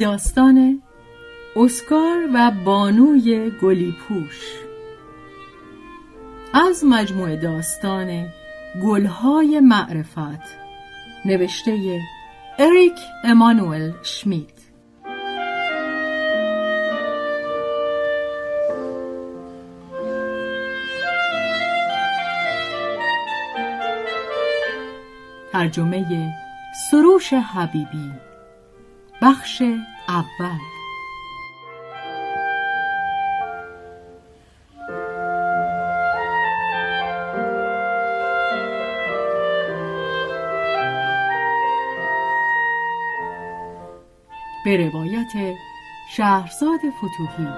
داستان اسکار و بانوی گلیپوش. از مجموعه داستان گلهای معرفت نوشته اریک امانوئل شمیت. ترجمه سروش حبیبی. بخش اول. به روایت شهرزاد فتوحی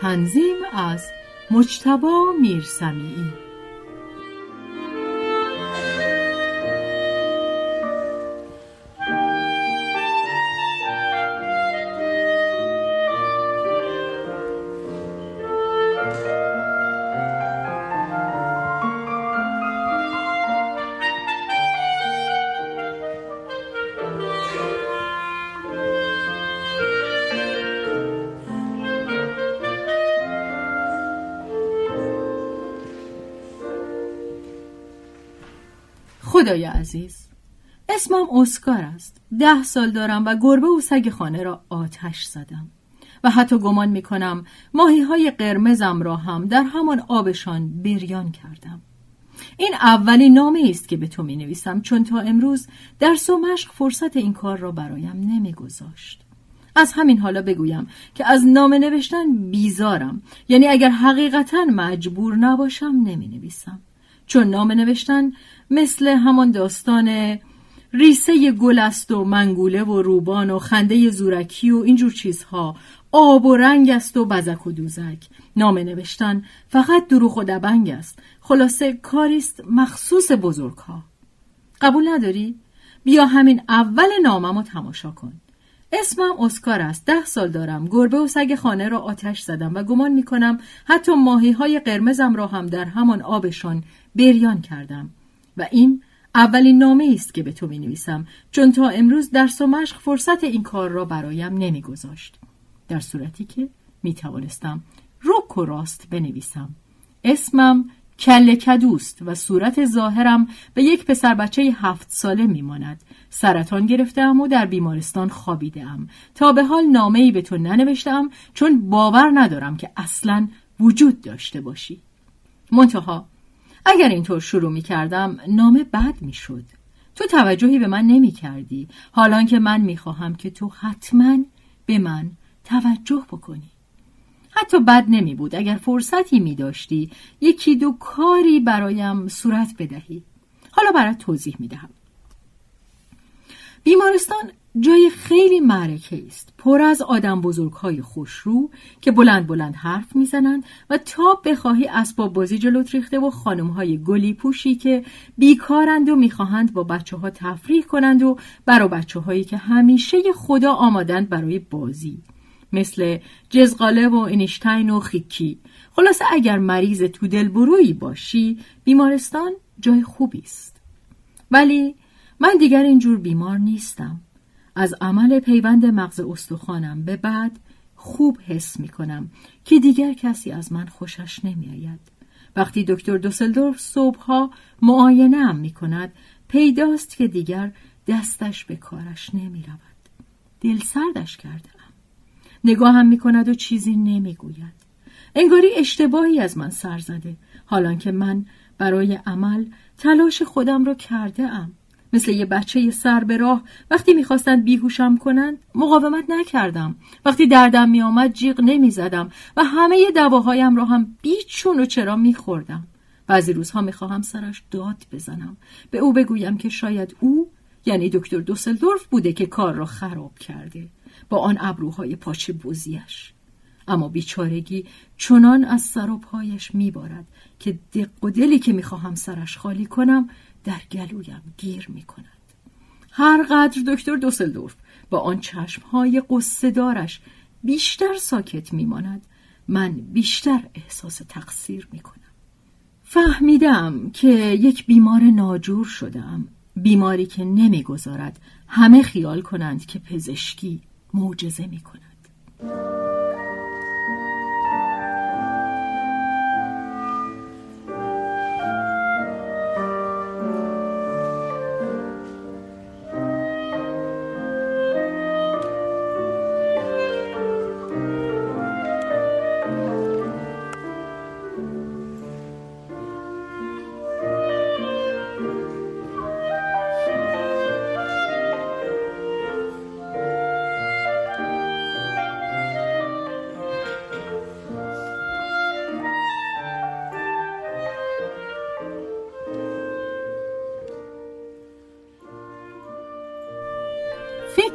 تنظیم از مجتبا میرسمیعی. خدای عزیز اسمم اسکار است. ده سال دارم و گربه و سگ خانه را آتش زدم. و حتی گمان می کنم ماهی های قرمزم را هم در همان آبشان بریان کردم. این اولین نامه است که به تو می نویسم چون تا امروز در و مشق فرصت این کار را برایم نمی گذاشت. از همین حالا بگویم که از نامه نوشتن بیزارم. یعنی اگر حقیقتا مجبور نباشم نمی نویسم چون نامه نوشتن مثل همان داستان ریسه گل است و منگوله و روبان و خنده زورکی و اینجور چیزها. آب و رنگ است و بزک و دوزک. نامه نوشتن فقط دروغ و دبنگ است. خلاصه کاریست مخصوص بزرگ ها قبول نداری؟ بیا همین اول نامم تماشا کن. اسمم اسکار است. ده سال دارم. گربه و سگ خانه را آتش زدم و گمان می کنم حتی ماهی های قرمزم را هم در همان آبشان بریان کردم و این اولین نامه است که به تو می نویسم چون تا امروز درس و مشق فرصت این کار را برایم نمیگذاشت. در صورتی که می توانستم رک و راست بنویسم. اسمم کل کدوست و صورت ظاهرم به یک پسر بچه هفت ساله میماند. سرطان گرفتم و در بیمارستان ام تا به حال نامه ای به تو ننوشتم چون باور ندارم که اصلا وجود داشته باشی. منتها اگر اینطور شروع می کردم نامه بد می شد. تو توجهی به من نمی کردی حالان که من می خواهم که تو حتما به من توجه بکنی. حتی بد نمی بود اگر فرصتی می داشتی یکی دو کاری برایم صورت بدهی. حالا برات توضیح می دهم. بیمارستان جای خیلی معرکه است. پر از آدم بزرگ های خوشرو که بلند بلند حرف می‌زنند و تا بخواهی اسباب بازی جلوت ریخته و خانم های گلی پوشی که بیکارند و می‌خواهند با بچه ها تفریح کنند و برای بچه هایی که همیشه خدا آمادند برای بازی. مثل جزغاله و اینیشتین و خیکی. خلاصه اگر مریض تو دلبرویی باشی بیمارستان جای خوبی است. ولی من دیگر اینجور بیمار نیستم از عمل پیوند مغز استخوانم به بعد خوب حس می کنم که دیگر کسی از من خوشش نمی آید. وقتی دکتر دوسلدورف صبحها معاینه هم می کند پیداست که دیگر دستش به کارش نمی رود. دل سردش کرده نگاهم می کند و چیزی نمی گوید. انگاری اشتباهی از من سر زده حالان که من برای عمل تلاش خودم را کرده ام. مثل یه بچه سر به راه. وقتی می‌خواستند بیهوشم کنند مقاومت نکردم. وقتی دردم میآمد جیغ نمی‌زدم و همه دواهایم را هم بیچون و چرا میخوردم. بعضی روزها می‌خواهم سرش داد بزنم. به او بگویم که شاید او یعنی دکتر دوسلدورف بوده که کار را خراب کرده با آن ابروهای پاچه بوزیش. اما بیچارگی چنان از سر و پایش میبارد که دق و دلی که می‌خواهم سرش خالی کنم در گلویم گیر می کند. هر قدر دکتر دوسلدورف با آن چشمهای قصه دارش بیشتر ساکت می ماند من بیشتر احساس تقصیر می کنم. فهمیدم که یک بیمار ناجور شدم بیماری که نمی‌گذارد همه خیال کنند که پزشکی معجزه می کند.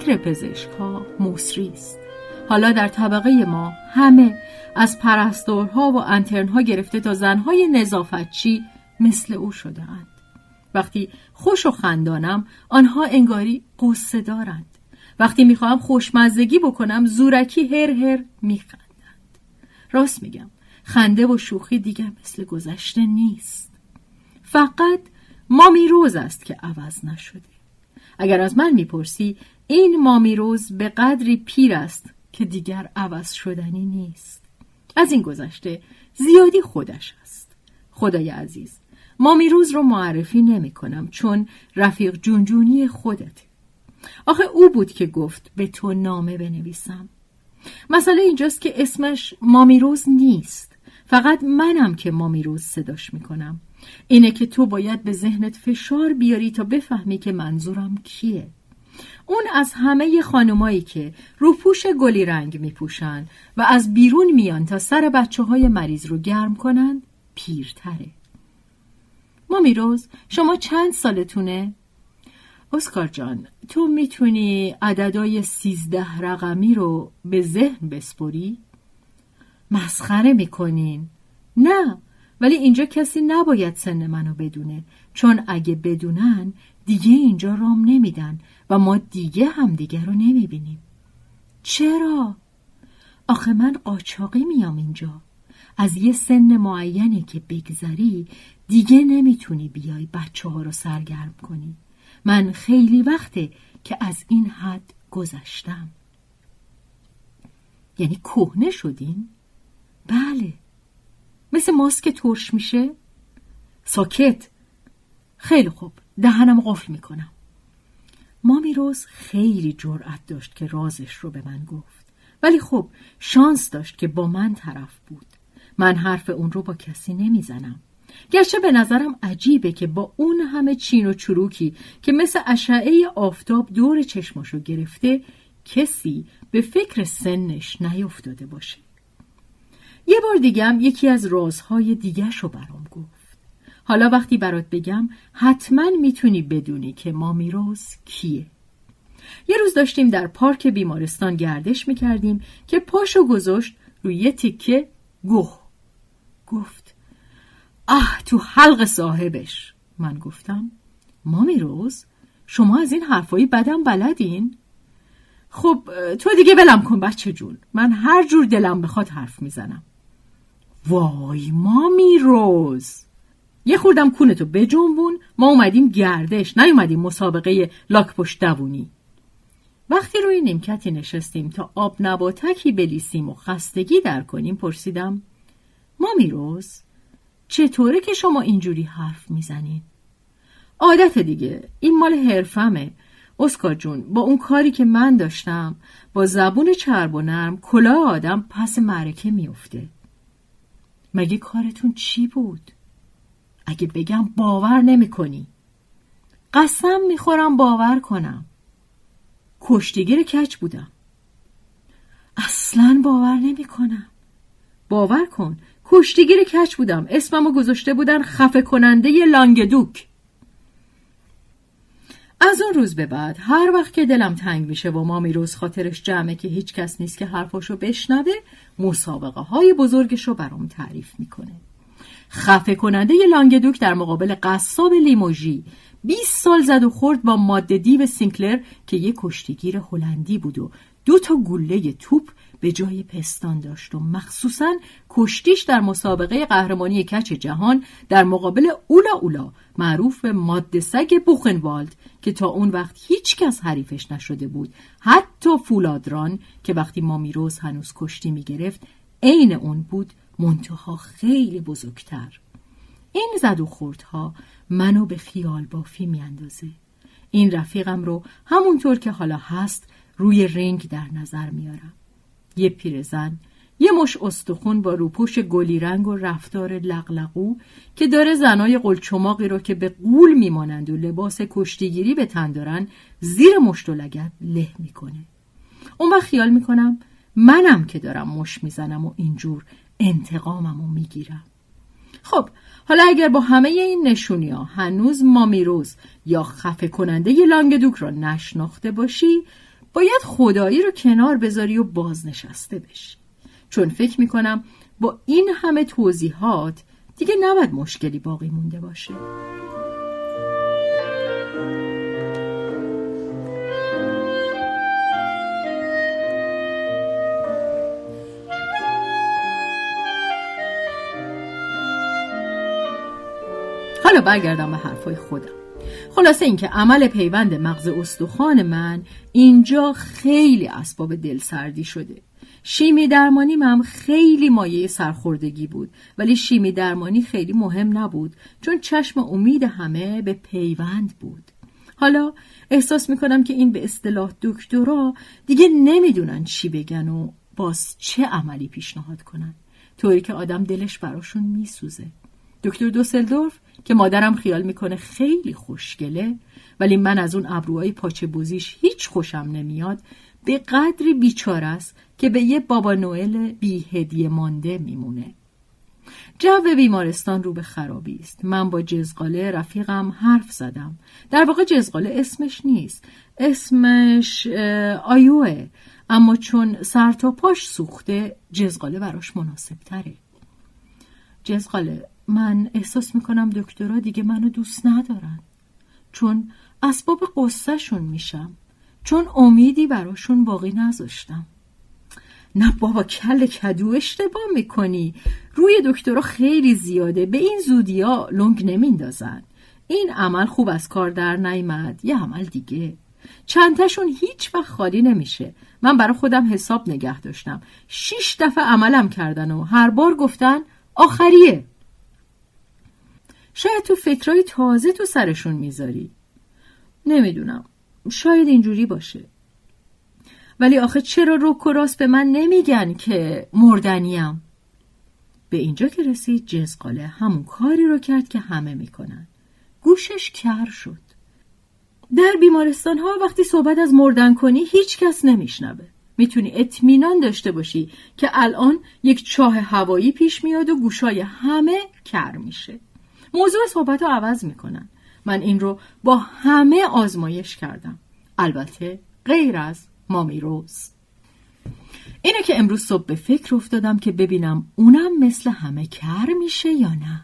فکر پزشک موسری است. حالا در طبقه ما همه از پرستورها و انترنها گرفته تا زنهای نظافتچی مثل او شده اند. وقتی خوش و خندانم آنها انگاری قصه دارند. وقتی می‌خواهم خوشمزدگی بکنم زورکی هر هر میخندند. راست میگم خنده و شوخی دیگر مثل گذشته نیست. فقط مامی روز است که عوض نشده. اگر از من می‌پرسی این مامیروز به قدری پیر است که دیگر عوض شدنی نیست. از این گذشته زیادی خودش است. خدای عزیز مامیروز رو معرفی نمی کنم چون رفیق جونجونی خودته. آخه او بود که گفت به تو نامه بنویسم. مسئله اینجاست که اسمش مامیروز نیست. فقط منم که مامیروز صداش می‌کنم اینه که تو باید به ذهنت فشار بیاری تا بفهمی که منظورم کیه. اون از همه خانمایی که روپوش گلی رنگ میپوشن و از بیرون میان تا سر بچه های مریض رو گرم کنن پیرتره مامی روز شما چند سالتونه؟ اسکار جان تو می‌تونی عددای سیزده رقمی رو به ذهن بسپری؟ مسخره می‌کنین؟ نه ولی اینجا کسی نباید سن منو بدونه چون اگه بدونن دیگه اینجا رام نمیدن و ما دیگه همدیگه رو نمی‌بینیم. چرا؟ آخه من قاچاقی میام اینجا. از یه سن معینی که بگذری دیگه نمی‌تونی بیای بچه ها رو سرگرم کنی. من خیلی وقته که از این حد گذشتم. یعنی کهنه شدین؟ بله. مثل ماسک ترش میشه؟ ساکت. خیلی خوب. دهنم قفل می‌کنم. مامی روز خیلی جرأت داشت که رازش رو به من گفت. ولی خب شانس داشت که با من طرف بود. من حرف اون رو با کسی نمی‌زنم. گرچه به نظرم عجیبه که با اون همه چین و چروکی که مثل اشعه آفتاب دور چشماشو گرفته کسی به فکر سنش نیفتاده باشه. یه بار دیگم یکی از رازهای دیگه رو برام گفت. حالا وقتی برات بگم حتما می‌تونی بدونی که مامیروز کیه. یه روز داشتیم در پارک بیمارستان گردش می‌کردیم که پاشو گذاشت روی یه تیکه گوه. گفت اه تو حلق صاحبش. من گفتم مامیروز شما از این حرفایی بدم بلدین؟ خب تو دیگه بلم کن بچه جون من هر جور دلم بخواد حرف می‌زنم. وای مامی روز یه خوردم کونتو بجنبون ما اومدیم گردش نیومدیم مسابقه لاک پشت دوونی وقتی روی نیمکتی نشستیم تا آب نباتکی بلیسیم و خستگی در کنیم پرسیدم ما میروز چطوره که شما اینجوری حرف می‌زنین؟ عادت دیگه این مال حرفمه اسکار جون با اون کاری که من داشتم با زبون چرب و نرم کلاه آدم پس معرکه میفته مگه کارتون چی بود؟ اگه بگم باور نمی کنی قسم می‌خورم باور کنم. کشتیگیر کچ بودم. اصلا باور نمی کنم باور کن کشتیگیر کچ بودم. اسممو گذاشته بودن خفه کننده لانگدوک. از اون روز به بعد هر وقت که دلم تنگ میشه و مامی روز خاطرش جمعه که هیچ کس نیست که حرفاشو بشنوه مسابقه های بزرگش رو برام تعریف می‌کنه. خفه کننده لانگدوک در مقابل قصاب لیموژی 20 سال زد و خورد با ماده دیو سینکلر که یک کشتیگیر هلندی بود و دو تا گله توپ به جای پستان داشت و مخصوصا کشتیش در مسابقه قهرمانی کچ جهان در مقابل اولا اولا معروف به ماده سگ بوخنوالد که تا اون وقت هیچ کس حریفش نشده بود. حتی فولادران که وقتی مامیروز هنوز کشتی می‌گرفت عین اون بود منتها خیلی بزرگتر. این زد و خوردها منو به خیال بافی میاندازه. این رفیقم رو همونطور که حالا هست روی رنگ در نظر میارم. یه پیرزن یه مش استخون با روپوش گلی رنگ و رفتار لغلقو که داره زنای قلچماقی رو که به قول میمانند و لباس کشتیگیری به تن دارن زیر مشت و لگت له می‌کنه. اون وقت خیال می‌کنم منم که دارم مش می‌زنم و اینجور انتقامم رو می‌گیرم. خب حالا اگر با همه این نشونی ها هنوز مامیروز یا خفه کننده ی لانگدوک را نشناخته باشی باید خدایی رو کنار بذاری و بازنشسته بشی. چون فکر می‌کنم با این همه توضیحات دیگه نباید مشکلی باقی مونده باشه. برگردم به حرفای خودم. خلاصه اینکه عمل پیوند مغز استخوان من اینجا خیلی اسباب دلسردی شده. شیمی درمانی هم خیلی مایه سرخوردگی بود ولی شیمی درمانی خیلی مهم نبود چون چشم امید همه به پیوند بود. حالا احساس می‌کنم که این به اصطلاح دکترا دیگه نمی‌دونن چی بگن و باز چه عملی پیشنهاد کنن. طوری که آدم دلش براشون میسوزه. دکتر دوسلدورف که مادرم خیال می‌کنه خیلی خوشگله ولی من از اون ابروهای پاچه بوزیش هیچ خوشم نمیاد. به قدری بیچاره است که به یه بابا نوئل بی هدیه مانده میمونه. جو بیمارستان رو به خرابی است. من با جزقاله رفیقم حرف زدم. در واقع جزقاله اسمش نیست. اسمش آیوه. اما چون سر تا پاش سوخته جزقاله براش مناسب تره جزقاله من احساس می‌کنم دکترها دیگه منو دوست ندارن. چون اسباب قصهشون میشم. چون امیدی براشون باقی نذاشتم. نه بابا کل کدو اشتباه می‌کنی. روی دکترها خیلی زیاده. به این زودیا لنگ نمیندازن. این عمل خوب از کار در نیامد یه عمل دیگه. چندتاشون هیچ وقت خالی نمیشه. من برای خودم حساب نگه داشتم. شیش دفعه عملم کردن و هر بار گفتن آخریه. شاید تو فکرای تازه تو سرشون می‌ذاری. نمی‌دونم. شاید اینجوری باشه. ولی آخه چرا روک و به من نمیگن که مردنیم؟ به اینجا که رسید جزقاله همون کاری رو کرد که همه می‌کنن. گوشش کر شد. در بیمارستان ها وقتی صحبت از مردن کنی هیچ کس نمیشنوه. می‌تونی اطمینان داشته باشی که الان یک چاه هوایی پیش میاد و گوشای همه کر میشه. موضوع صحبت رو عوض می‌کنن. من این رو با همه آزمایش کردم. البته غیر از مامی روز. اینه که امروز صبح به فکر افتادم که ببینم اونم مثل همه کر میشه یا نه.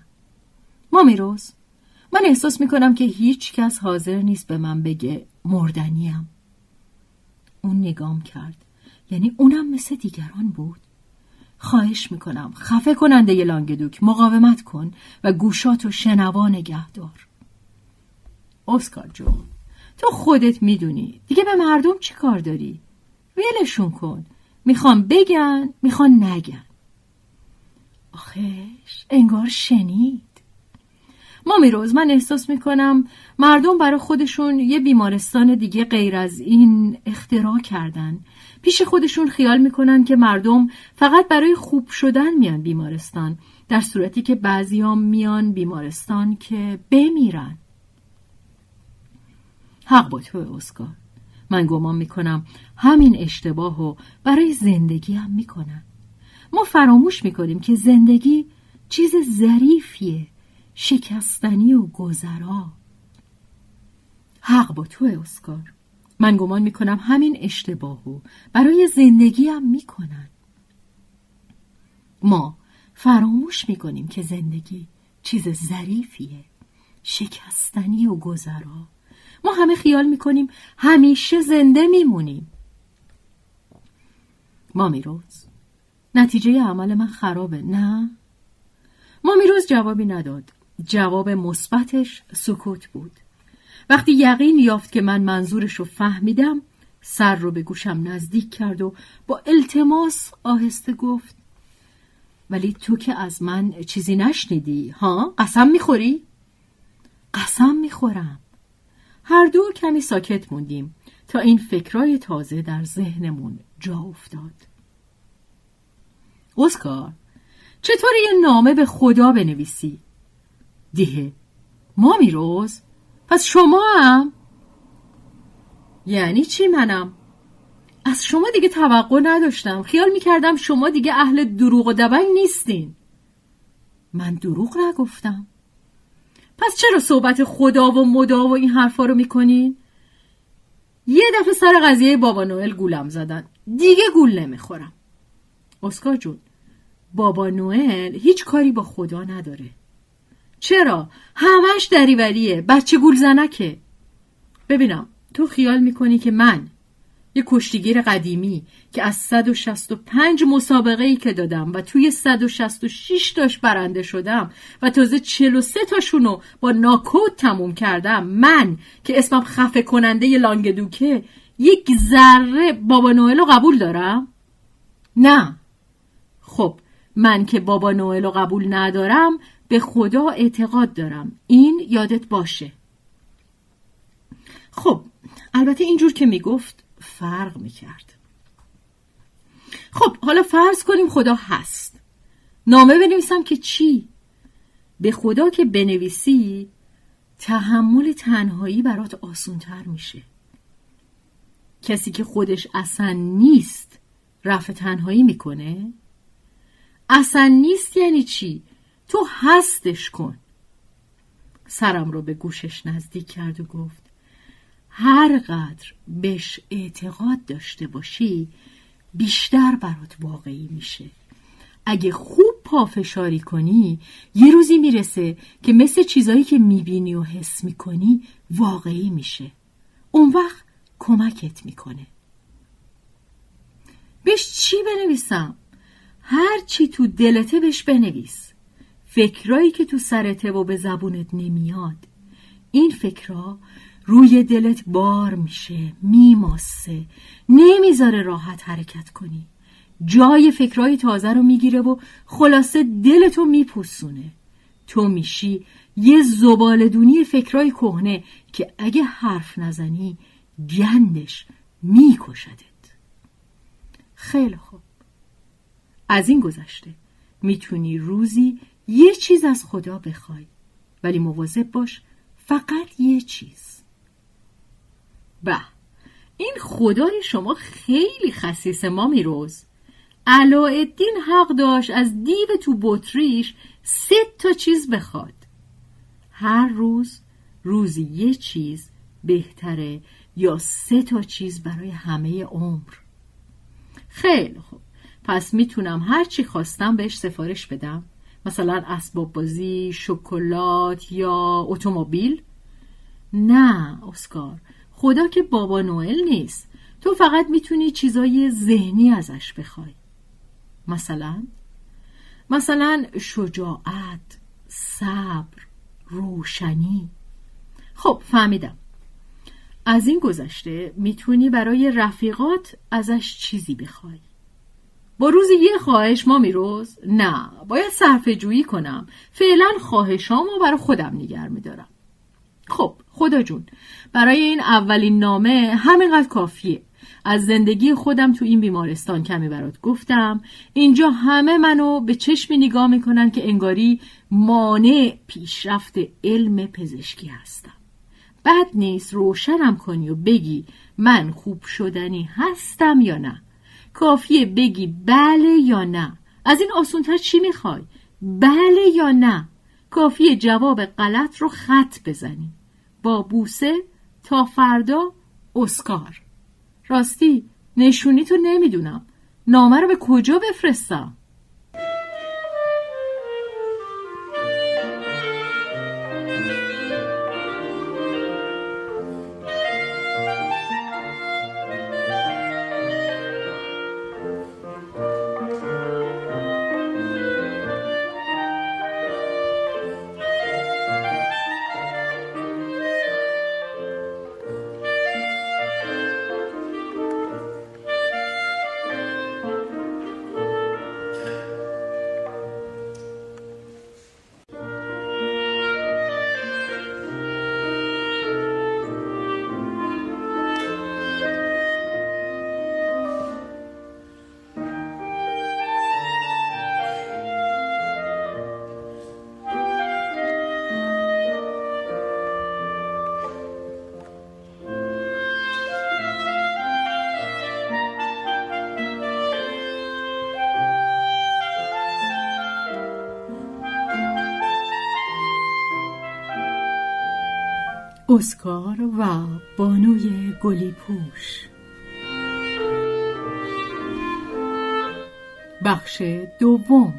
مامی روز من احساس می‌کنم که هیچ کس حاضر نیست به من بگه مردنیم. اون نگام کرد. یعنی اونم مثل دیگران بود. خواهش می‌کنم. خفه کننده ی لانگدوک مقاومت کن و گوشاتو شنوا نگه دار اسکار جون تو خودت می‌دونی. دیگه به مردم چی کار داری؟ ویلشون کن. می‌خوام بگن می‌خوان نگن. آخش انگار شنید. ما میروز من احساس می‌کنم مردم برای خودشون یه بیمارستان دیگه غیر از این اختراع کردن. پیش خودشون خیال می‌کنن که مردم فقط برای خوب شدن میان بیمارستان در صورتی که بعضیام میان بیمارستان که بمیرن. حق با تو اسکار. من گمان می‌کنم همین اشتباه رو برای زندگی هم می‌کنن. ما فراموش می‌کنیم که زندگی چیز ظریفیه شکستنی و گذرا. حق با تو اسکار. من گمان می‌کنم همین اشتباهو برای زندگی هم می‌کنن. ما فراموش می‌کنیم که زندگی چیز ظریفیه شکستنی و گذرا. ما همه خیال می‌کنیم همیشه زنده میمونیم. مامی روز نتیجه عمل من خرابه نه؟ مامی روز جوابی نداد. جواب مثبتش سکوت بود. وقتی یقین یافت که من منظورش رو فهمیدم سر رو به گوشم نزدیک کرد و با التماس آهسته گفت ولی تو که از من چیزی نشنیدی ها قسم می‌خوری؟ قسم می‌خورم هر دو کمی ساکت موندیم تا این فکرای تازه در ذهنمون جا افتاد اسکار چطور یه نامه به خدا بنویسی؟ دیه مامی روز پس شما هم؟ یعنی چی منم؟ از شما دیگه توقع نداشتم خیال می‌کردم شما دیگه اهل دروغ و دبنگ نیستین من دروغ نگفتم پس چرا صحبت خدا و مدا و این حرفا رو می‌کنین؟ یه دفعه سر قضیه بابا نوئل گولم زدن دیگه گول نمی‌خورم اسکار جون بابا نوئل هیچ کاری با خدا نداره چرا؟ همش دریوریه بچه گول زنکه ببینم تو خیال می‌کنی که من یه کشتیگیر قدیمی که از 165 مسابقه ای که دادم و توی 166 تاش برنده شدم و تازه 43 تاشونو با ناکوت تموم کردم من که اسمم خفه کننده ی لانگدوکه یک ذره بابا نوئل رو قبول دارم؟ نه خب من که بابا نوئل رو قبول ندارم به خدا اعتقاد دارم این یادت باشه خب البته اینجور که می‌گفت فرق می‌کرد خب حالا فرض کنیم خدا هست نامه بنویسم که چی؟ به خدا که بنویسی تحمل تنهایی برات آسونتر میشه کسی که خودش اصلا نیست رفع تنهایی می‌کنه؟ اصلا نیست یعنی چی؟ تو هستش کن. سرم رو به گوشش نزدیک کرد و گفت هر قدر بهش اعتقاد داشته باشی بیشتر برات واقعی میشه. اگه خوب پافشاری کنی یه روزی می‌رسه که مثل چیزایی که می‌بینی و حس می‌کنی واقعی میشه. اون وقت کمکت می‌کنه. بهش چی بنویسم؟ هر چی تو دلته بهش بنویس. فکرایی که تو سرته و به زبونت نمیاد این فکرها روی دلت بار میشه میماسه نمی‌ذاره راحت حرکت کنی. جای فکرهای تازه رو می‌گیره و خلاصه دلتو میپوسونه تو میشی یه زبالدونی فکرهای کهنه که اگه حرف نزنی گندش میکشدت. خیلی خوب. از این گذشته می‌تونی روزی یه چیز از خدا بخوای. ولی مواظب باش فقط یه چیز. به این خدای شما خیلی خصیص ما میروز. علاءالدین حق داشت از دیو تو بطریش سه تا چیز بخواد. هر روز روزی یه چیز بهتره یا سه تا چیز برای همه عمر. خیلی خوب. پس می‌تونم هر چی خواستم بهش سفارش بدم. مثلا اسباب بازی شکلات یا اتومبیل؟ نه اسکار. خدا که بابا نوئل نیست. تو فقط می‌تونی چیزای ذهنی ازش بخوای. مثلا؟ مثلا شجاعت صبر روشنی. خب فهمیدم. از این گذشته می‌تونی برای رفیقات ازش چیزی بخوای. با روز یه خواهش ما میروز؟ نه باید صرف جویی کنم. فعلا خواهشامو برای خودم نگر میدارم. خب خدا جون. برای این اولین نامه همینقدر کافیه. از زندگی خودم تو این بیمارستان کمی برات گفتم. اینجا همه منو به چشمی نگاه می‌کنن که انگاری مانع پیشرفت علم پزشکی هستم. بد نیست روشنم کنی و بگی من خوب شدنی هستم یا نه. کافیه بگی بله یا نه. از این آسونتر چی می‌خوای؟ بله یا نه؟ کافیه جواب غلط رو خط بزنی. با بوسه تا فردا اسکار. راستی نشونی تو نمی‌دونم. نامه رو به کجا بفرستم؟ اسکار و بانوی گلی پوش. بخش دوم.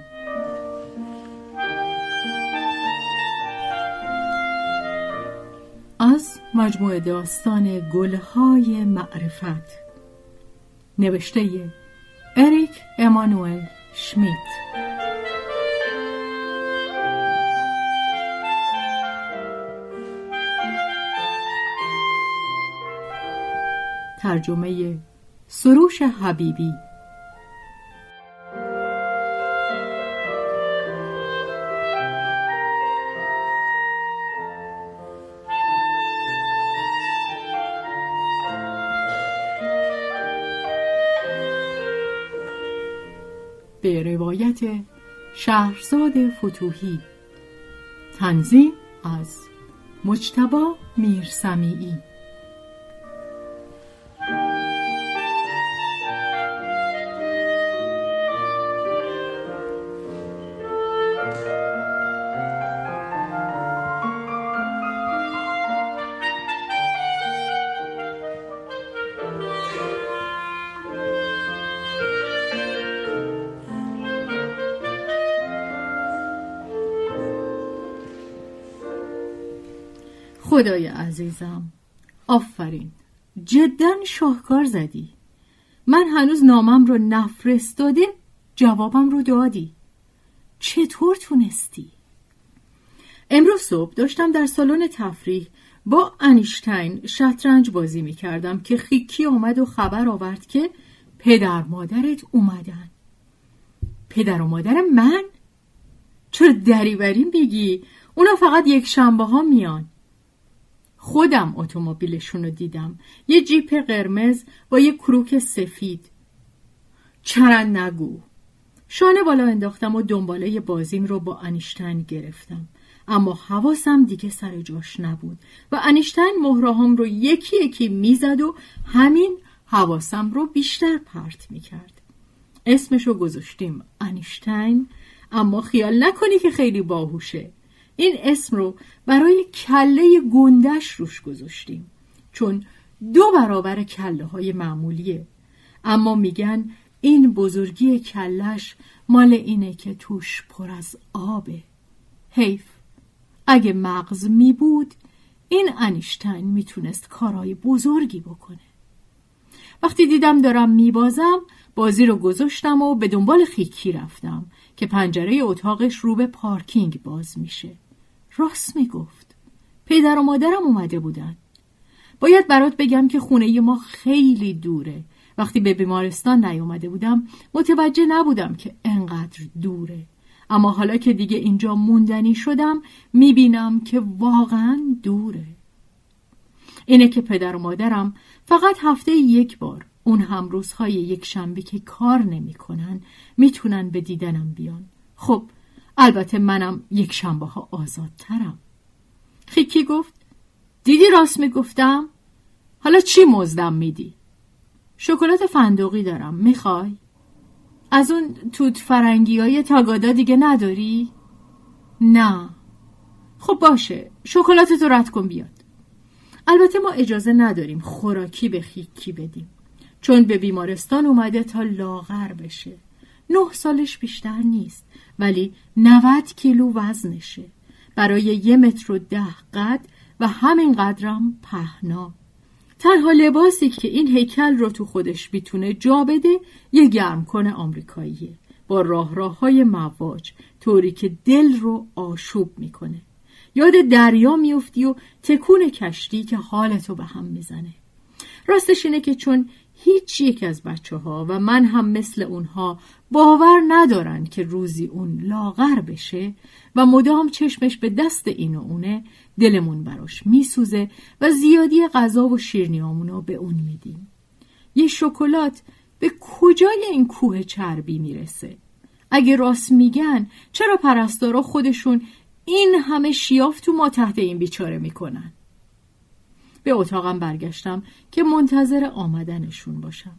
از مجموعه داستان گلهای معرفت. نوشته اریک امانوئل شمیت. ترجمه سروش حبیبی. به روایت شهرزاد فتوهی تنظیم از مجتبا میرسمیعی. خدای عزیزم آفرین جدا شاهکار زدی من هنوز نامم رو نفرستاده جوابم رو دادی چطور تونستی؟ امروز صبح داشتم در سالن تفریح با انیشتین شطرنج بازی می کردم که خیکی آمد و خبر آورد که پدر مادرت اومدن پدر و مادر من؟ چرا دریوری میگی؟ اونا فقط یک شنبه ها میان خودم اتومبیلشون رو دیدم. یه جیپ قرمز با یه کروک سفید. چرن نگو. شانه بالا انداختم و دنباله بازیم رو با انیشتین گرفتم. اما حواسم دیگه سر جاش نبود و انیشتین مهرهام رو یکی یکی می‌زد و همین حواسم رو بیشتر پرت می‌کرد. اسمشو گذاشتیم انیشتین اما خیال نکنی که خیلی باهوشه. این اسم رو برای کله گندش روش گذاشتیم چون دو برابر کله های معمولیه. اما میگن این بزرگی کلش مال اینه که توش پر از آبه. حیف اگه مغز می بود این انیشتین می‌تونست کارهای بزرگی بکنه. وقتی دیدم دارم میبازم بازی رو گذاشتم و به دنبال خیکی رفتم که پنجره اتاقش رو به پارکینگ باز میشه. راست می‌گفت. پدر و مادرم اومده بودن. باید برات بگم که خونه ما خیلی دوره. وقتی به بیمارستان نیومده بودم متوجه نبودم که انقدر دوره. اما حالا که دیگه اینجا موندنی شدم می‌بینم که واقعا دوره. اینه که پدر و مادرم فقط هفته یک بار اون هم روزهای یک شنبه که کار نمی‌کنن می‌تونن به دیدنم بیان. خب البته منم یک شنبه ها آزادترم. خیکی گفت دیدی راست می‌گفتم؟ حالا چی مزدم میدی؟ شکلات فندقی دارم می‌خوای؟ از اون توت فرنگی های تاگادا دیگه نداری؟ نه. خب باشه شکلاتتو رد کن بیاد. البته ما اجازه نداریم خوراکی به خیکی بدیم چون به بیمارستان اومده تا لاغر بشه. نه سالش بیشتر نیست ولی 90 کیلو وزنشه. برای یه متر و ده قد و همین قدرم پهنا. تنها لباسی که این هیکل رو تو خودش بیتونه جا بده یه گرم کنه آمریکاییه. با راه راه های مواج طوری که دل رو آشوب می‌کنه. یاد دریا میفتی و تکون کشتی که حالتو به هم می‌زنه. راستش اینه که چون هیچ یک از بچه ها و من هم مثل اونها باور ندارن که روزی اون لاغر بشه و مدام چشمش به دست این و اونه دلمون براش میسوزه و زیادی غذا و شیرنیامونو به اون میدیم. یه شکلات به کجای این کوه چربی می‌رسه؟ اگه راست میگن چرا پرستارا خودشون این همه شیاف تو ما تحت این بیچاره می‌کنن؟ به اتاقم برگشتم که منتظر آمدنشون باشم.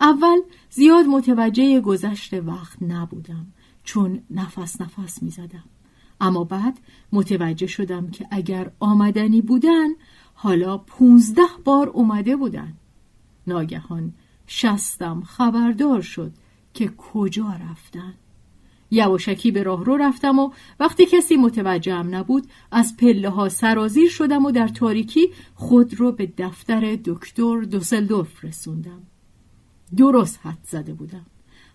اول زیاد متوجه گذشت وقت نبودم چون نفس نفس می زدم. اما بعد متوجه شدم که اگر آمدنی بودن حالا پونزده بار اومده بودن. ناگهان شستم خبردار شد که کجا رفتن. یواشکی به راه رو رفتم و وقتی کسی متوجهم نبود از پله ها سرازیر شدم و در تاریکی خود رو به دفتر دکتر دوسلدورف رسوندم. درست حد زده بودم.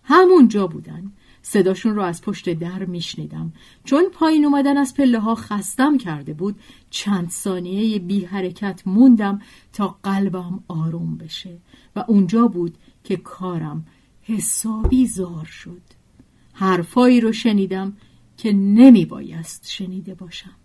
همونجا بودن. صداشون رو از پشت در میشنیدم. چون پایین اومدن از پله ها خستم کرده بود چند ثانیه بی حرکت موندم تا قلبم آروم بشه و اونجا بود که کارم حسابی زار شد. حرفایی رو شنیدم که نمی بایست شنیده باشم.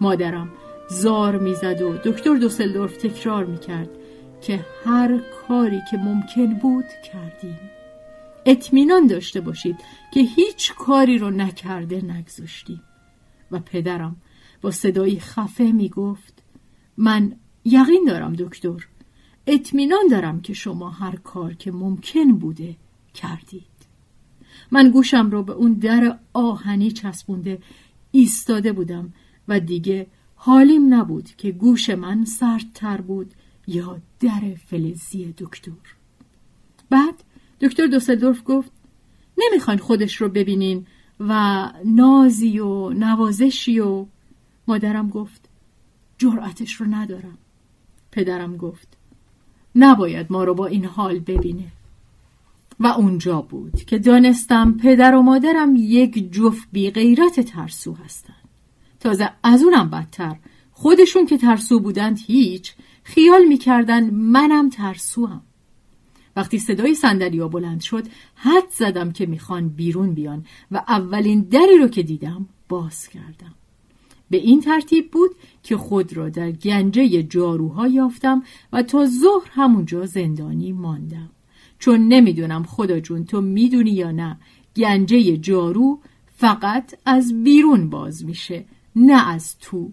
مادرم زار می‌زد و دکتر دوسلدورف تکرار می‌کرد که هر کاری که ممکن بود کردیم. اطمینان داشته باشید که هیچ کاری رو نکرده نگذاشتیم. و پدرم با صدایی خفه می‌گفت من یقین دارم دکتر اطمینان دارم که شما هر کار که ممکن بوده کردید. من گوشم رو به اون در آهنی چسبونده ایستاده بودم و دیگه حالیم نبود که گوش من سردتر بود یا در فلزی دکتر. بعد دکتر دوسلدورف گفت نمی‌خواین خودش رو ببینین و نازی و نوازشی و مادرم گفت جرأتش رو ندارم. پدرم گفت نباید ما رو با این حال ببینه. و اونجا بود که دانستم پدر و مادرم یک جفت بی غیرت ترسو هستن تازه از اونم بدتر. خودشون که ترسو بودند هیچ خیال می‌کردن منم ترسوم وقتی صدای صندلیا بلند شد حد زدم که می‌خوان بیرون بیان و اولین دری رو که دیدم باز کردم. به این ترتیب بود که خود را در گنجه جاروها یافتم و تا ظهر همونجا زندانی ماندم. چون نمی‌دونم خدا جون تو می‌دونی یا نه گنجه جارو فقط از بیرون باز میشه. نه از تو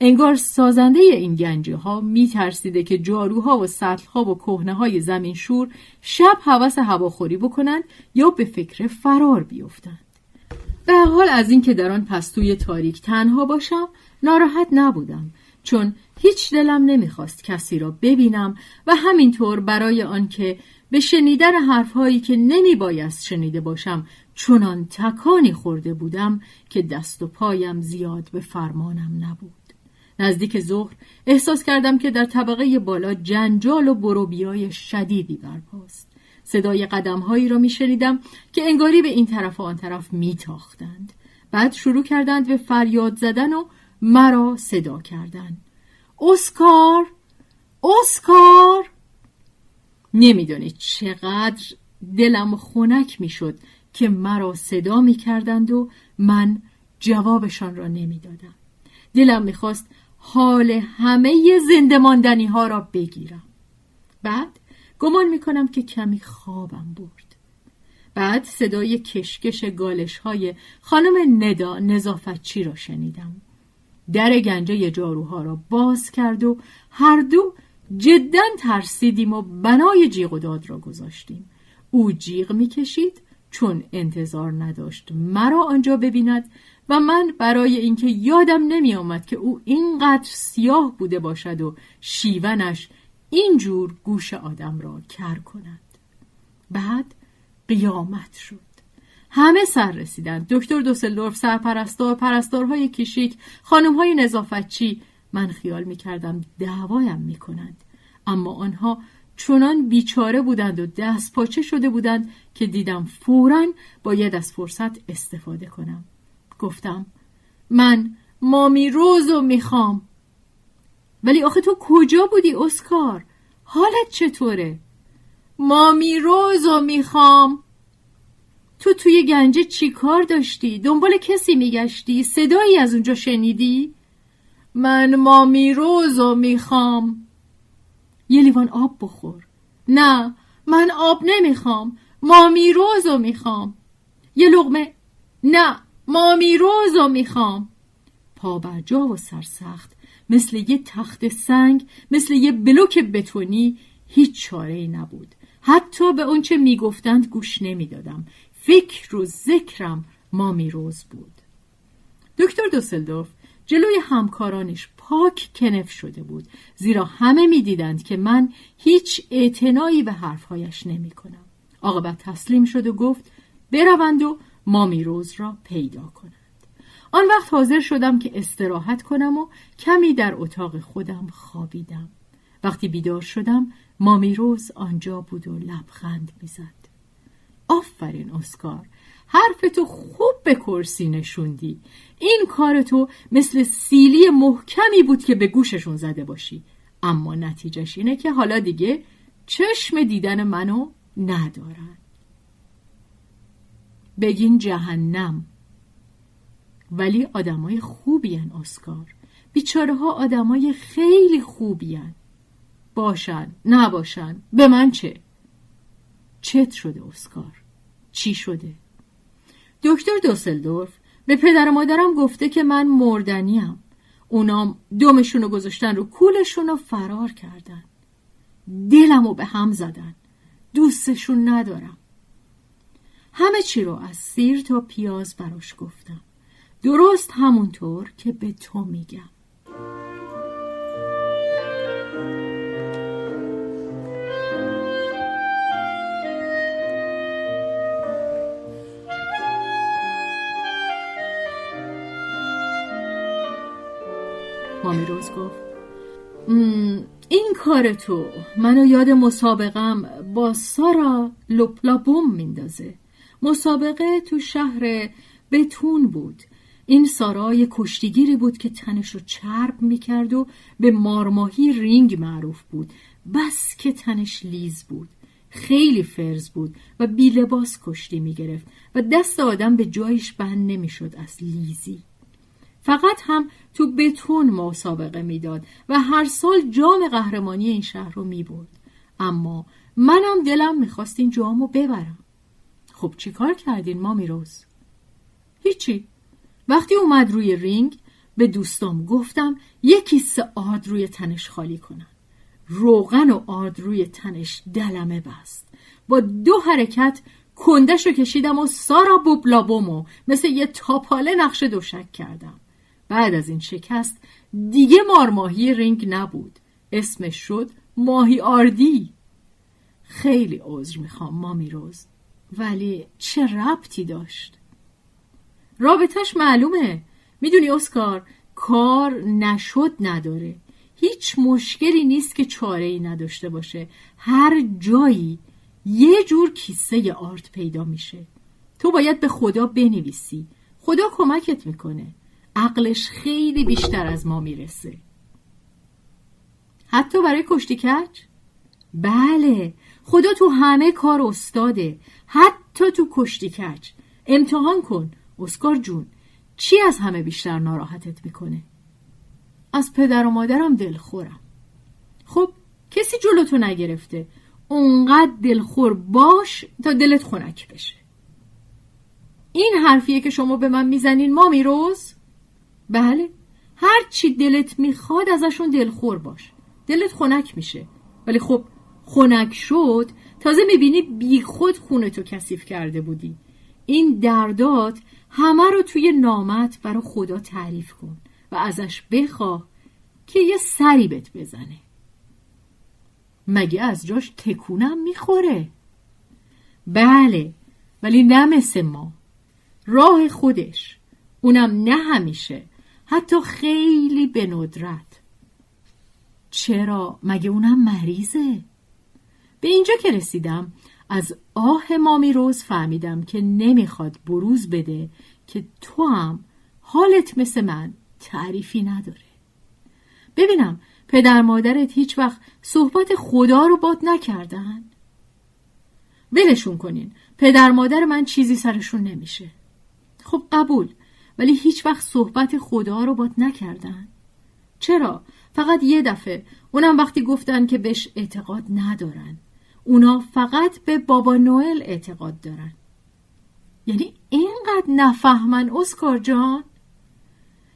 انگار سازنده این گنجه ها می ترسیده که جاروها و سطل ها و کهنه های زمین شور شب حوس هواخوری بکنند یا به فکر فرار بیفتند. به حال از اینکه در آن پستوی تاریک تنها باشم ناراحت نبودم چون هیچ دلم نمی‌خواست کسی را ببینم و همینطور برای آنکه به شنیدن حرفهایی که نمی بایست شنیده باشم چنان تکانی خورده بودم که دست و پایم زیاد به فرمانم نبود. نزدیک ظهر احساس کردم که در طبقه بالا جنجال و بروبیای شدیدی برپاست. صدای قدمهایی را میشنیدم که انگاری به این طرف و آن طرف میتاختند. بعد شروع کردند به فریاد زدن و مرا صدا کردند اسکار! اسکار! نمی‌دانید چقدر دلم خنک می‌شد که مرا صدا می کردند و من جوابشان را نمی‌دادم. دلم می‌خواست حال همه زنده ماندنی ها را بگیرم. بعد گمان می‌کنم که کمی خوابم برد. بعد صدای کشکش گالش های خانم ندا نظافتچی را شنیدم. در گنجه جاروها را باز کرد و هر دو جدا ترسیدیم و بنای جیغ و داد را گذاشتیم. او جیغ می‌کشید چون انتظار نداشت مرا آنجا ببیند و من برای اینکه یادم نمی آمد که او اینقدر سیاه بوده باشد و شیونش اینجور گوش آدم را کر کند. بعد قیامت شد. همه سر رسیدند. دکتر دوسلدورف سرپرستار پرستارهای کشیک خانمهای نظافتچی. من خیال می کردم دعوایم می کنند اما آنها چنان بیچاره بودند و دست پاچه شده بودند که دیدم فورا باید از فرصت استفاده کنم گفتم من مامی روزو می‌خوام ولی آخه تو کجا بودی اسکار حالت چطوره مامی روزو می‌خوام تو توی گنجه چی کار داشتی؟ دنبال کسی میگشتی؟ صدایی از اونجا شنیدی؟ من مامی روزو می‌خوام یه لیوان آب بخور. نه من آب نمی‌خوام. مامی روزو می‌خوام. یه لغمه. نه مامی روزو می‌خوام. پا جا و سرسخت. مثل یه تخت سنگ مثل یه بلوک بتونی. هیچ چاره ای نبود. حتی به اونچه می‌گفتند گوش نمی‌دادم. فکر و ذکرم مامی روز بود. دکتر دوسلدورف جلوی همکارانش پاک کنف شده بود زیرا همه می‌دیدند که من هیچ اعتنایی به حرفهایش نمی کنم عاقبت تسلیم شد و گفت بروند و مامی روز را پیدا کنند. آن وقت حاضر شدم که استراحت کنم و کمی در اتاق خودم خوابیدم. وقتی بیدار شدم مامی روز آنجا بود و لبخند می‌زد. آفرین اسکار! حرف تو خوب به کرسی نشوندی. این کار تو مثل سیلی محکمی بود که به گوششون زده باشی. اما نتیجهش اینه که حالا دیگه چشم دیدن منو ندارن. بگین جهنم. ولی آدمای خوبی هن اسکار. بیچاره ها آدمای خیلی خوبی هن. باشن نباشن به من چه؟ چت شده اسکار. چی شده؟ دکتر دوسلدورف به پدر و مادرم گفته که من مردنیم. اونام دومشونو گذاشتن رو کولشون و فرار کردن. دلمو به هم زدن. دوستشون ندارم. همه چی رو از سیر تا پیاز براش گفتم. درست همونطور که به تو میگم. مامی روز گفت این کار تو. منو یاد مسابقم با سارا یوپلابوم میندازه. مسابقه تو شهر بتون بود. این سارا یه کشتیگیری بود که تنش رو چرب می‌کرد و به مارماهی رینگ معروف بود. بس که تنش لیز بود. خیلی فرز بود و بی لباس کشتی می‌گرفت و دست آدم به جایش بند نمی‌شد از لیزی. فقط هم تو بتون مسابقه می‌داد و هر سال جام قهرمانی این شهر رو می‌برد. اما منم دلم می‌خواست این جام رو ببرم. خب چیکار کردین مامی روز؟ هیچی. وقتی اومد روی رینگ به دوستام گفتم یک کیسه آرد روی تنش خالی کنن. روغن و آرد روی تنش دلمه بست. با دو حرکت کندش رو کشیدم و سارا بوبلابومو مثل یه تاپاله نقش دوشک کردم. بعد از این شکست دیگه مارماهی رینگ نبود. اسمش شد ماهی آردی. خیلی عذر می‌خوام مامی رز. ولی چه ربطی داشت؟ رابطش معلومه. می‌دونی اسکار کار نشد نداره. هیچ مشکلی نیست که چاره ای نداشته باشه. هر جایی یه جور کیسه آرد پیدا میشه. تو باید به خدا بنویسی. خدا کمکت می‌کنه. عقلش خیلی بیشتر از ما می‌رسه. حتی برای کشتی کچ؟ بله خدا تو همه کار استاده. حتی تو کشتی کچ امتحان کن اسکار جون. چی از همه بیشتر ناراحتت می‌کنه؟ از پدر و مادرم دلخورم. خب کسی جلوتو نگرفته. اونقدر دلخور باش تا دلت خنک بشه. این حرفیه که شما به من می‌زنین مامی روز؟ بله. هر چی دلت می‌خواد ازشون دلخور باش. دلت خنک میشه. ولی خب خنک شد تازه می‌بینی بی خود خونتو کثیف کرده بودی. این دردات همه رو توی نامت برا خدا تعریف کن و ازش بخواه که یه سری بهت بزنه. مگه از جاش تکونم می‌خوره؟ بله ولی نه مثل ما. راه خودش. اونم نه همیشه. حتی خیلی به ندرت. چرا؟ مگه اونم مریضه؟ به اینجا که رسیدم از آه مامی روز فهمیدم که نمی‌خواد بروز بده که تو هم حالت مثل من تعریفی نداره. ببینم پدر مادرت هیچ وقت صحبت خدا رو باد نکردن؟ ولشون کنین پدر مادر من چیزی سرشون نمیشه. خب قبول ولی هیچ وقت صحبت خدا رو باد نکردن. چرا؟ فقط یه دفعه. اونم وقتی گفتن که بهش اعتقاد ندارن. اونا فقط به بابا نوئل اعتقاد دارن. یعنی اینقدر نفهمن اسکار جان؟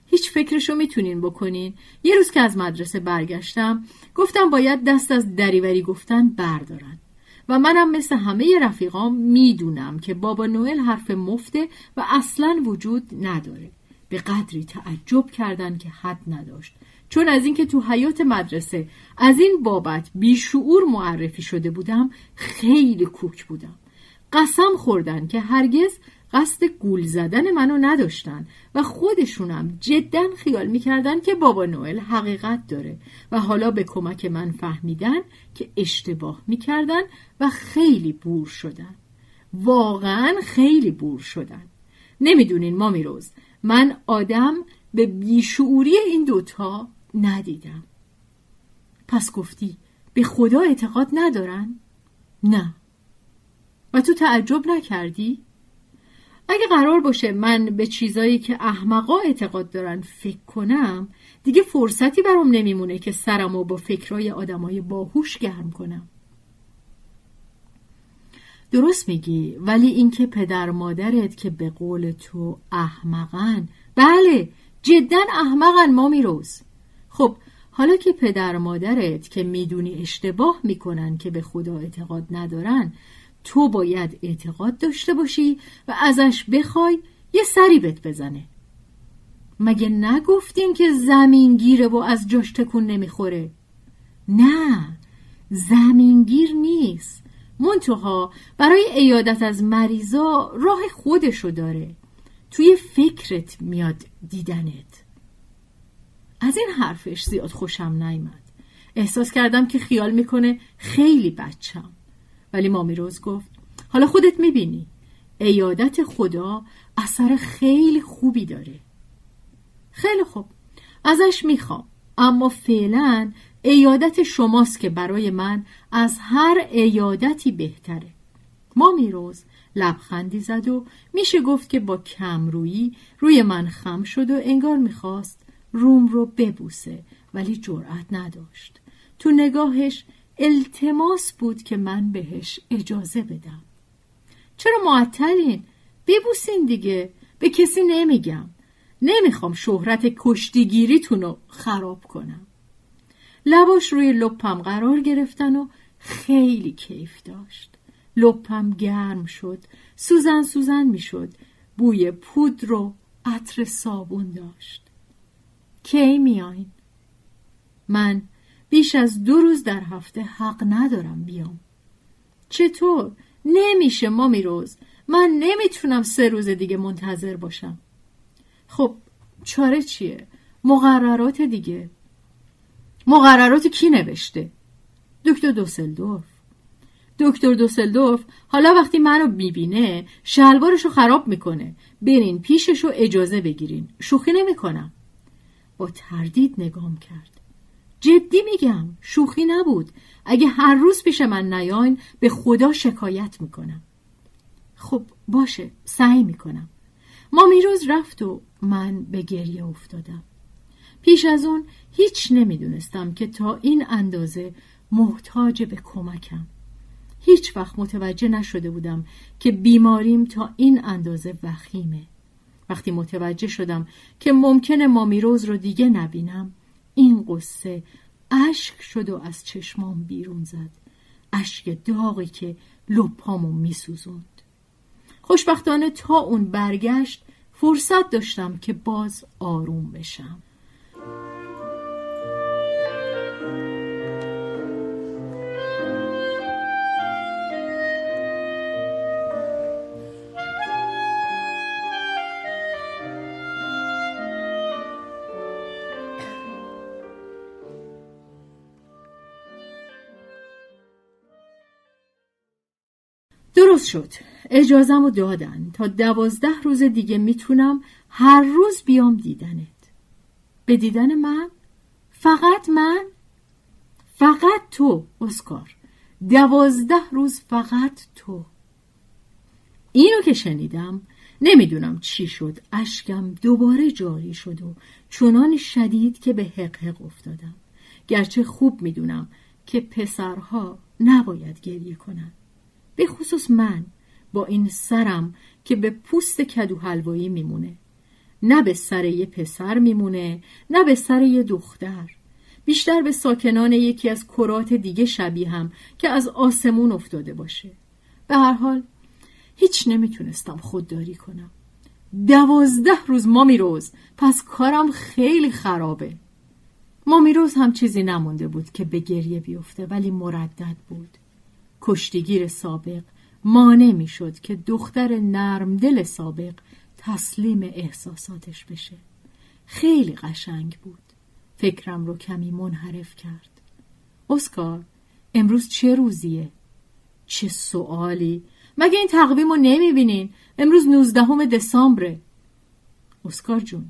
هیچ فکرشو می‌تونین بکنین. یه روز که از مدرسه برگشتم گفتم باید دست از دریوری گفتن بردارن. و منم مثل همه رفیقام می‌دونم که بابا نوئل حرف مفته و اصلا وجود نداره. به قدری تعجب کردن که حد نداشت. چون از اینکه تو حیات مدرسه از این بابت بیشعور معرفی شده بودم خیلی کوک بودم. قسم خوردن که هرگز قصد گول زدن منو نداشتن و خودشونم جدا خیال می‌کردن که بابا نوئل حقیقت داره و حالا به کمک من فهمیدن که اشتباه می‌کردن و خیلی بور شدن واقعا خیلی بور شدن نمی‌دونین مامی روز من آدم به بیشعوری این دوتا ندیدم پس گفتی به خدا اعتقاد ندارن؟ نه و تو تعجب نکردی؟ اگه قرار باشه من به چیزایی که احمقا اعتقاد دارن فکر کنم دیگه فرصتی برام نمیمونه که سرمو با فکرای آدمای باهوش گرم کنم. درست میگی ولی اینکه پدر مادرت که به قول تو احمقن بله جدا احمقن ما میروز خب حالا که پدر مادرت که می‌دونی اشتباه می‌کنن که به خدا اعتقاد ندارن تو باید اعتقاد داشته باشی و ازش بخوای یه سری بت بزنه. مگه نگفتیم که زمینگیره و از جاش تکون نمی‌خوره؟ نه زمینگیر نیست. منتها برای ایادت از مریضا راه خودشو داره. توی فکرت میاد دیدنت. از این حرفش زیاد خوشم نیامد احساس کردم که خیال می‌کنه خیلی بچم. ولی مامیروز گفت حالا خودت می‌بینی. ایادت خدا اثر خیلی خوبی داره. خیلی خوب. ازش می‌خوام. اما فعلا ایادت شماست که برای من از هر ایادتی بهتره. مامیروز لبخندی زد و میشه گفت که با کمرویی روی من خم شد و انگار می‌خواست روم رو ببوسه ولی جرأت نداشت. تو نگاهش التماس بود که من بهش اجازه بدم. چرا معطلین؟ ببوسین دیگه. به کسی نمیگم. نمی‌خوام شهرت کشتیگیریتون رو خراب کنم. لباش روی لپم قرار گرفتن و خیلی کیف داشت. لپم گرم شد. سوزن سوزن می‌شد. بوی پودر و عطر صابون داشت. کی میاین؟ من بیش از دو روز در هفته حق ندارم بیام. چطور؟ نمیشه مامی روز. من نمی‌تونم سه روز دیگه منتظر باشم. خب چاره چیه؟ مقررات دیگه. مقررات کی نوشته؟ دکتر دوسلدورف. دکتر دوسلدورف حالا وقتی منو می‌بینه شلوارشو خراب می‌کنه. برین پیششو اجازه بگیرین. شوخی نمی‌کنم. با تردید نگام کرد. جدی میگم شوخی نبود. اگه هر روز پیش من نیاین به خدا شکایت می‌کنم. خب باشه سعی می‌کنم. ما میروز رفت و من به گریه افتادم. پیش از اون هیچ نمی‌دونستم که تا این اندازه محتاج به کمکم. هیچ وقت متوجه نشده بودم که بیماریم تا این اندازه وخیمه. وقتی متوجه شدم که ممکنه مامیروز رو دیگه نبینم این قصه اشک شد و از چشمام بیرون زد. اشک داغی که لپامو میسوزوند. خوشبختانه تا اون برگشت فرصت داشتم که باز آروم بشم. درست شد. اجازم رو دادن. تا دوازده روز دیگه می‌تونم هر روز بیام دیدنت. به دیدن من؟ فقط من؟ فقط تو اسکار. دوازده روز فقط تو. اینو که شنیدم نمی‌دونم چی شد. اشکم دوباره جاری شد و چنان شدید که به حق حق افتادم. گرچه خوب می‌دونم که پسرها نباید گریه کنند. به خصوص من با این سرم که به پوست کدو حلوایی میمونه. نه به سر یه پسر میمونه نه به سر یه دختر. بیشتر به ساکنان یکی از کرات دیگه شبیه هم که از آسمون افتاده باشه. به هر حال هیچ نمی‌تونستم خودداری کنم. دوازده روز مامی روز پس کارم خیلی خرابه. مامی روز هم چیزی نمونده بود که به گریه بیفته ولی مردد بود. کشتیگیر سابق مانع می‌شد که دختر نرم دل سابق تسلیم احساساتش بشه خیلی قشنگ بود فکرم رو کمی منحرف کرد اسکار امروز چه روزیه؟ چه سوالی؟ مگه این تقویم رو نمی‌بینین؟ امروز نوزدهم دسامبره اسکار جون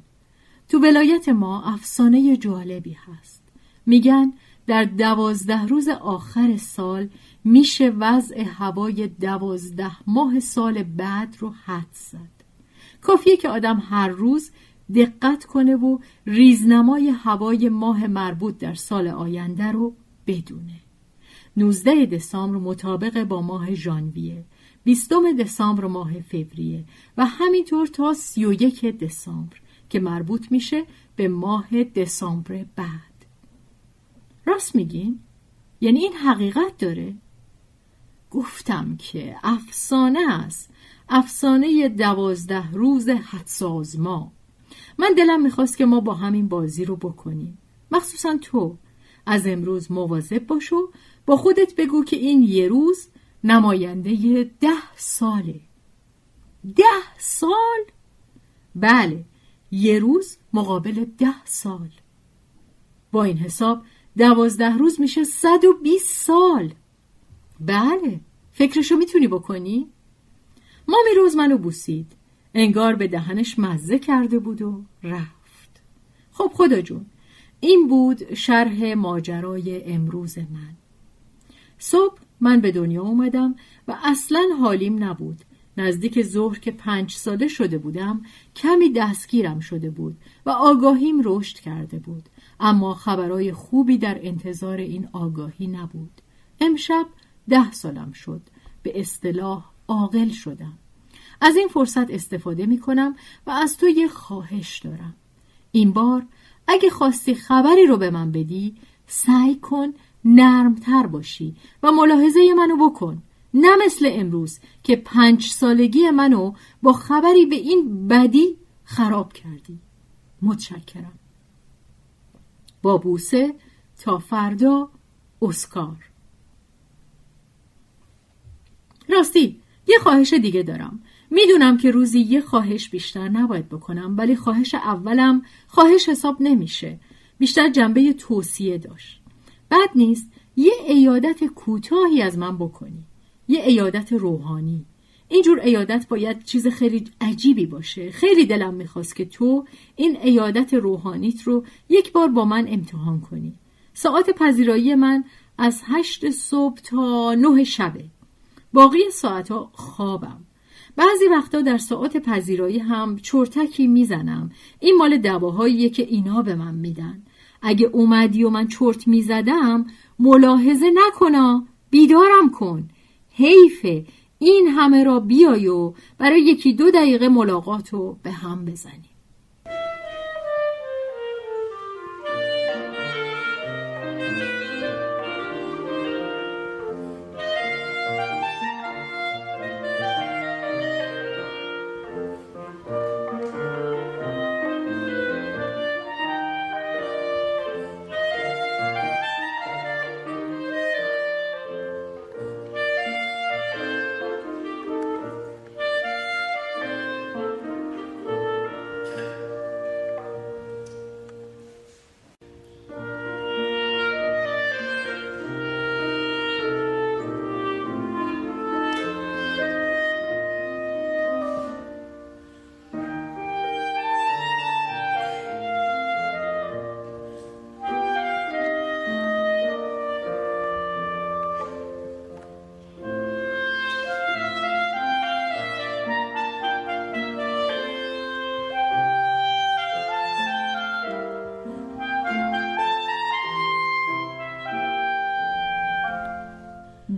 تو ولایت ما افسانه جالبی هست میگن در دوازده روز آخر سال میشه وضع هوای دوازده ماه سال بعد رو حد زد کافیه که آدم هر روز دقت کنه و ریزنمای هوای ماه مربوط در سال آینده رو بدونه 19 دسامبر مطابق با ماه ژانویه 20 دسامبر ماه فوریه و همینطور تا 31 دسامبر که مربوط میشه به ماه دسامبر بعد راست میگین؟ یعنی این حقیقت داره؟ گفتم که افسانه است. افسانه دوازده روز حدسازما من دلم می‌خواست که ما با همین بازی رو بکنیم. مخصوصا تو. از امروز مواظب باش و با خودت بگو که این یه روز نماینده ده ساله. ده سال؟ بله یه روز مقابل ده سال. با این حساب دوازده روز میشه صد و بیست سال. بله فکرشو می‌تونی بکنی؟ مامی روز منو بوسید. انگار به دهنش مزه کرده بود و رفت. خب خدا جون این بود شرح ماجرای امروز من. صبح من به دنیا اومدم و اصلا حالیم نبود. نزدیک ظهر که پنج ساله شده بودم کمی دستگیرم شده بود و آگاهیم رشد کرده بود. اما خبرای خوبی در انتظار این آگاهی نبود. امشب ده سالم شد. به اصطلاح عاقل شدم. از این فرصت استفاده می کنم و از تو یه خواهش دارم. این بار اگه خواستی خبری رو به من بدی سعی کن نرمتر باشی و ملاحظه منو بکن. نه مثل امروز که پنج سالگی منو با خبری به این بدی خراب کردی. متشکرم. با بوسه تا فردا اسکار. راستی یه خواهش دیگه دارم. می‌دونم که روزی یه خواهش بیشتر نباید بکنم ولی خواهش اولم خواهش حساب نمیشه. بیشتر جنبه توصیه داشت. بد نیست یه ایادت کوتاهی از من بکنی. یه ایادت روحانی. اینجور ایادت باید چیز خیلی عجیبی باشه. خیلی دلم می‌خواست که تو این ایادت روحانیت رو یک بار با من امتحان کنی. ساعت پذیرایی من از هشت صبح تا نه شبه. باقی ساعتها خوابم. بعضی وقتا در ساعت پذیرایی هم چرتکی می‌زنم. این مال دواهاییه که اینا به من میدن. اگه اومدی و من چرت می‌زدم ملاحظه نکنا. بیدارم کن. حیفه. این همه را بیای و برای یکی دو دقیقه ملاقات رو به هم بزنی.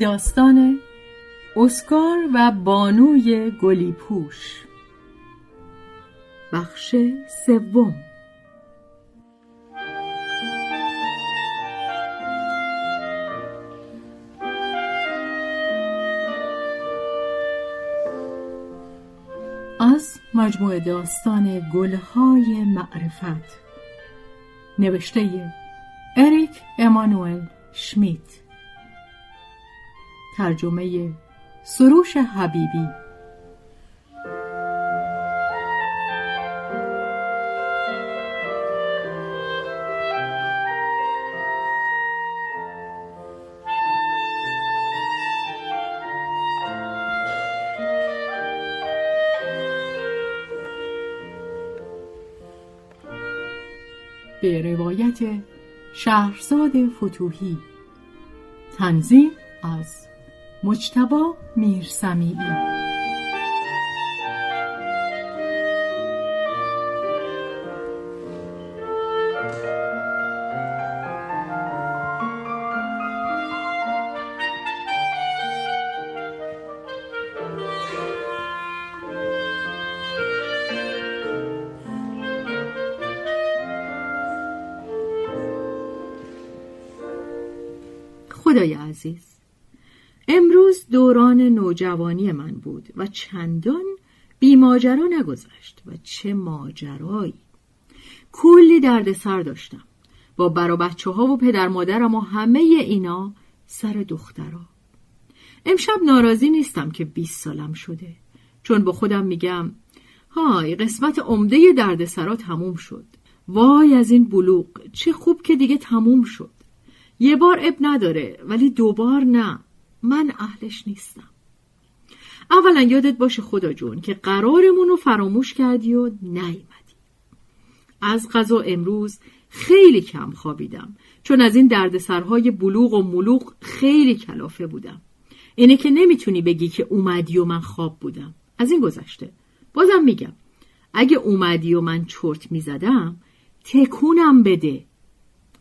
داستان اسکار و بانوی گلیپوش. بخش سوم. از مجموع داستان گلهای معرفت. نوشته اریک امانوئل شمیت. ترجمه سروش حبیبی. به روایت شهرزاد فتوهی. تنظیم از مجتبا میرسمیعی خدای عزیز دوران نوجوانی من بود و چندان بی ماجرا نگذشت و چه ماجرایی. کلی درد سر داشتم. با برا بچه ها و پدر مادرم و همه اینا سر دخترا. امشب ناراضی نیستم که 20 سالم شده. چون با خودم میگم های قسمت عمده درد سرا تموم شد. وای از این بلوغ چه خوب که دیگه تموم شد. یه بار اب نداره ولی دوبار نه. من اهلش نیستم. اولا یادت باشه خدا جون که قرارمون رو فراموش کردی و نیومدی. از غذا امروز خیلی کم خوابیدم چون از این دردسرهای بلوغ و ملوغ خیلی کلافه بودم. اینه که نمی‌تونی بگی که اومدی و من خواب بودم. از این گذشته. بازم میگم اگه اومدی و من چرت می‌زدم تکونم بده.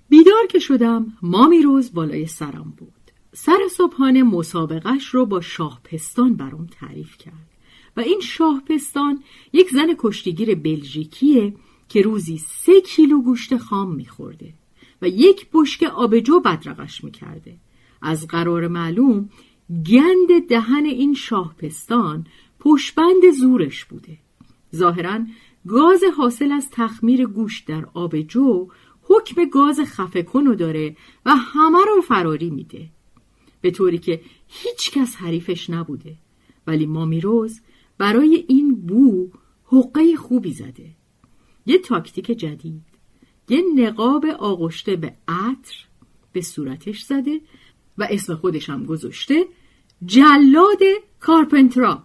بیدار که شدم مامی روز بالای سرم بود. سر صبحانه مسابقش رو با شاهپستان برام تعریف کرد. و این شاهپستان یک زن کشتیگیر بلژیکیه که روزی سه کیلو گوشت خام میخورده و یک بشک آبجو بدرقش می‌کرده. از قرار معلوم گند دهن این شاهپستان پشبند زورش بوده. ظاهرا گاز حاصل از تخمیر گوشت در آبجو حکم گاز خفه کنو داره و همه رو فراری میده. به طوری که هیچ کس حریفش نبوده. ولی مامیروز برای این بو حقه خوبی زده. یه تاکتیک جدید. یه نقاب آغشته به عطر به صورتش زده و اسم خودش هم گذاشته جلاد کارپنترا.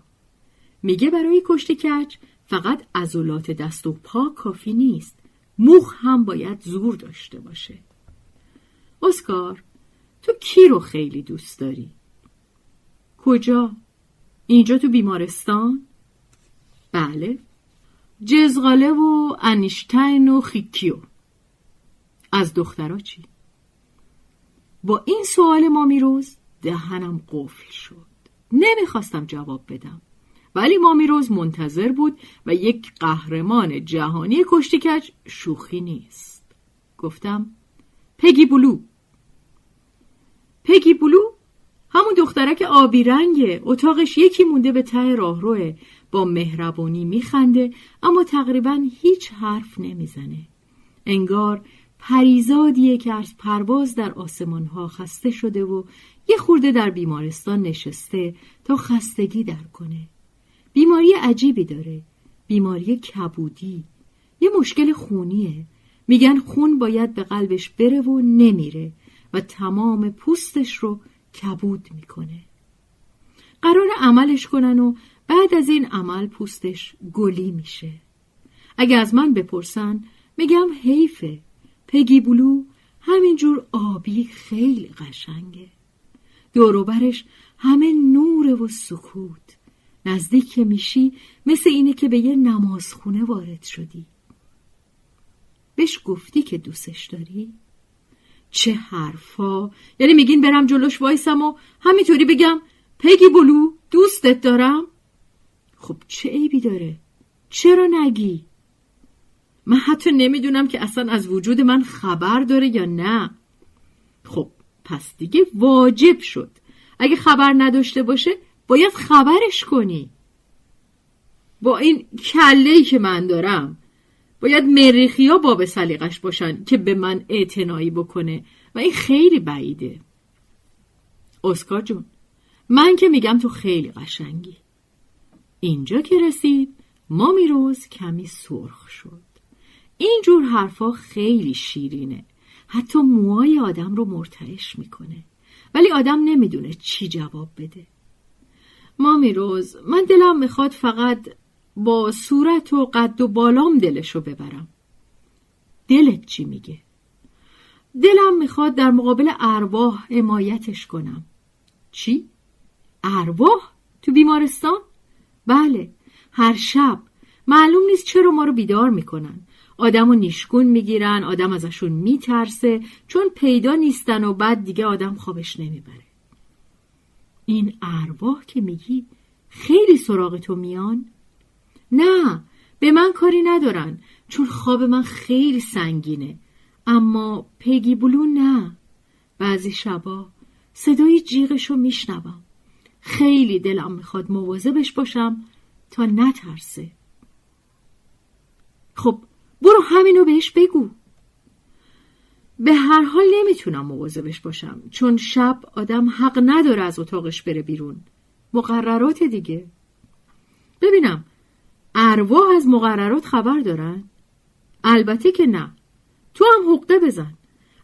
میگه برای کشت کچ فقط عضلات دست و پا کافی نیست. موخ هم باید زور داشته باشه. اسکار تو کی رو خیلی دوست داری؟ کجا؟ اینجا تو بیمارستان؟ بله جزغاله و انیشتین و خیکیو از دخترا چی؟ با این سوال ما میروز دهنم قفل شد نمی‌خواستم جواب بدم ولی مامیروز منتظر بود و یک قهرمان جهانی کشتیکج شوخی نیست گفتم پگی بلو پگی بلو؟ همون دخترک آبی رنگه. اتاقش یکی مونده به ته راهروه. با مهربانی میخنده اما تقریبا هیچ حرف نمی‌زنه. انگار پریزادیه که از پرواز در آسمان ها خسته شده و یه خورده در بیمارستان نشسته تا خستگی در کنه. بیماری عجیبی داره. بیماری کبودی. یه مشکل خونیه. میگن خون باید به قلبش بره و نمیره. و تمام پوستش رو کبود می‌کنه. قرار عملش کنن و بعد از این عمل پوستش گلی میشه. اگه از من بپرسن میگم حیفه پگی بلو همینجور آبی خیلی قشنگه. دوروبرش همه نور و سکوت. نزدیک که میشی مثل اینه که به یه نمازخونه وارد شدی. بهش گفتی که دوستش داری؟ چه حرفا؟ یعنی میگین برم جلوش وایسم و همینطوری بگم پگی بلو دوستت دارم؟ خب چه عیبی داره؟ چرا نگی؟ من حتی نمی‌دونم که اصلا از وجود من خبر داره یا نه. خب پس دیگه واجب شد. اگه خبر نداشته باشه باید خبرش کنی. با این کله که من دارم. باید مریخیا باب سلیقش باشن که به من اعتنایی بکنه و این خیلی بعیده. اسکار جون من که میگم تو خیلی قشنگی. اینجا که رسید ما میروز کمی سرخ شد. اینجور حرفا خیلی شیرینه. حتی موهای آدم رو مرتعش می‌کنه. ولی آدم نمی‌دونه چی جواب بده. مامی روز من دلم می‌خواد فقط با صورت و قد و بالام دلشو ببرم دلت چی میگه؟ دلم می‌خواد در مقابل ارواح حمایتش کنم چی؟ ارواح؟ تو بیمارستان؟ بله هر شب معلوم نیست چرا ما رو بیدار می‌کنن آدم رو نیشگون می‌گیرن آدم ازشون میترسه چون پیدا نیستن و بعد دیگه آدم خوابش نمی‌بره این ارواح که میگی خیلی سراغ تو میان؟ نه به من کاری ندارن چون خواب من خیلی سنگینه. اما پگی بلو نه. بعضی شبا صدای جیغشو میشنوم. خیلی دلم می‌خواد مواظبش باشم تا نترسه. خب برو همینو بهش بگو. به هر حال نمی‌تونم مواظبش باشم چون شب آدم حق نداره از اتاقش بره بیرون. مقررات دیگه. ببینم ارواح از مقررات خبر دارن؟ البته که نه. تو هم حقده بزن.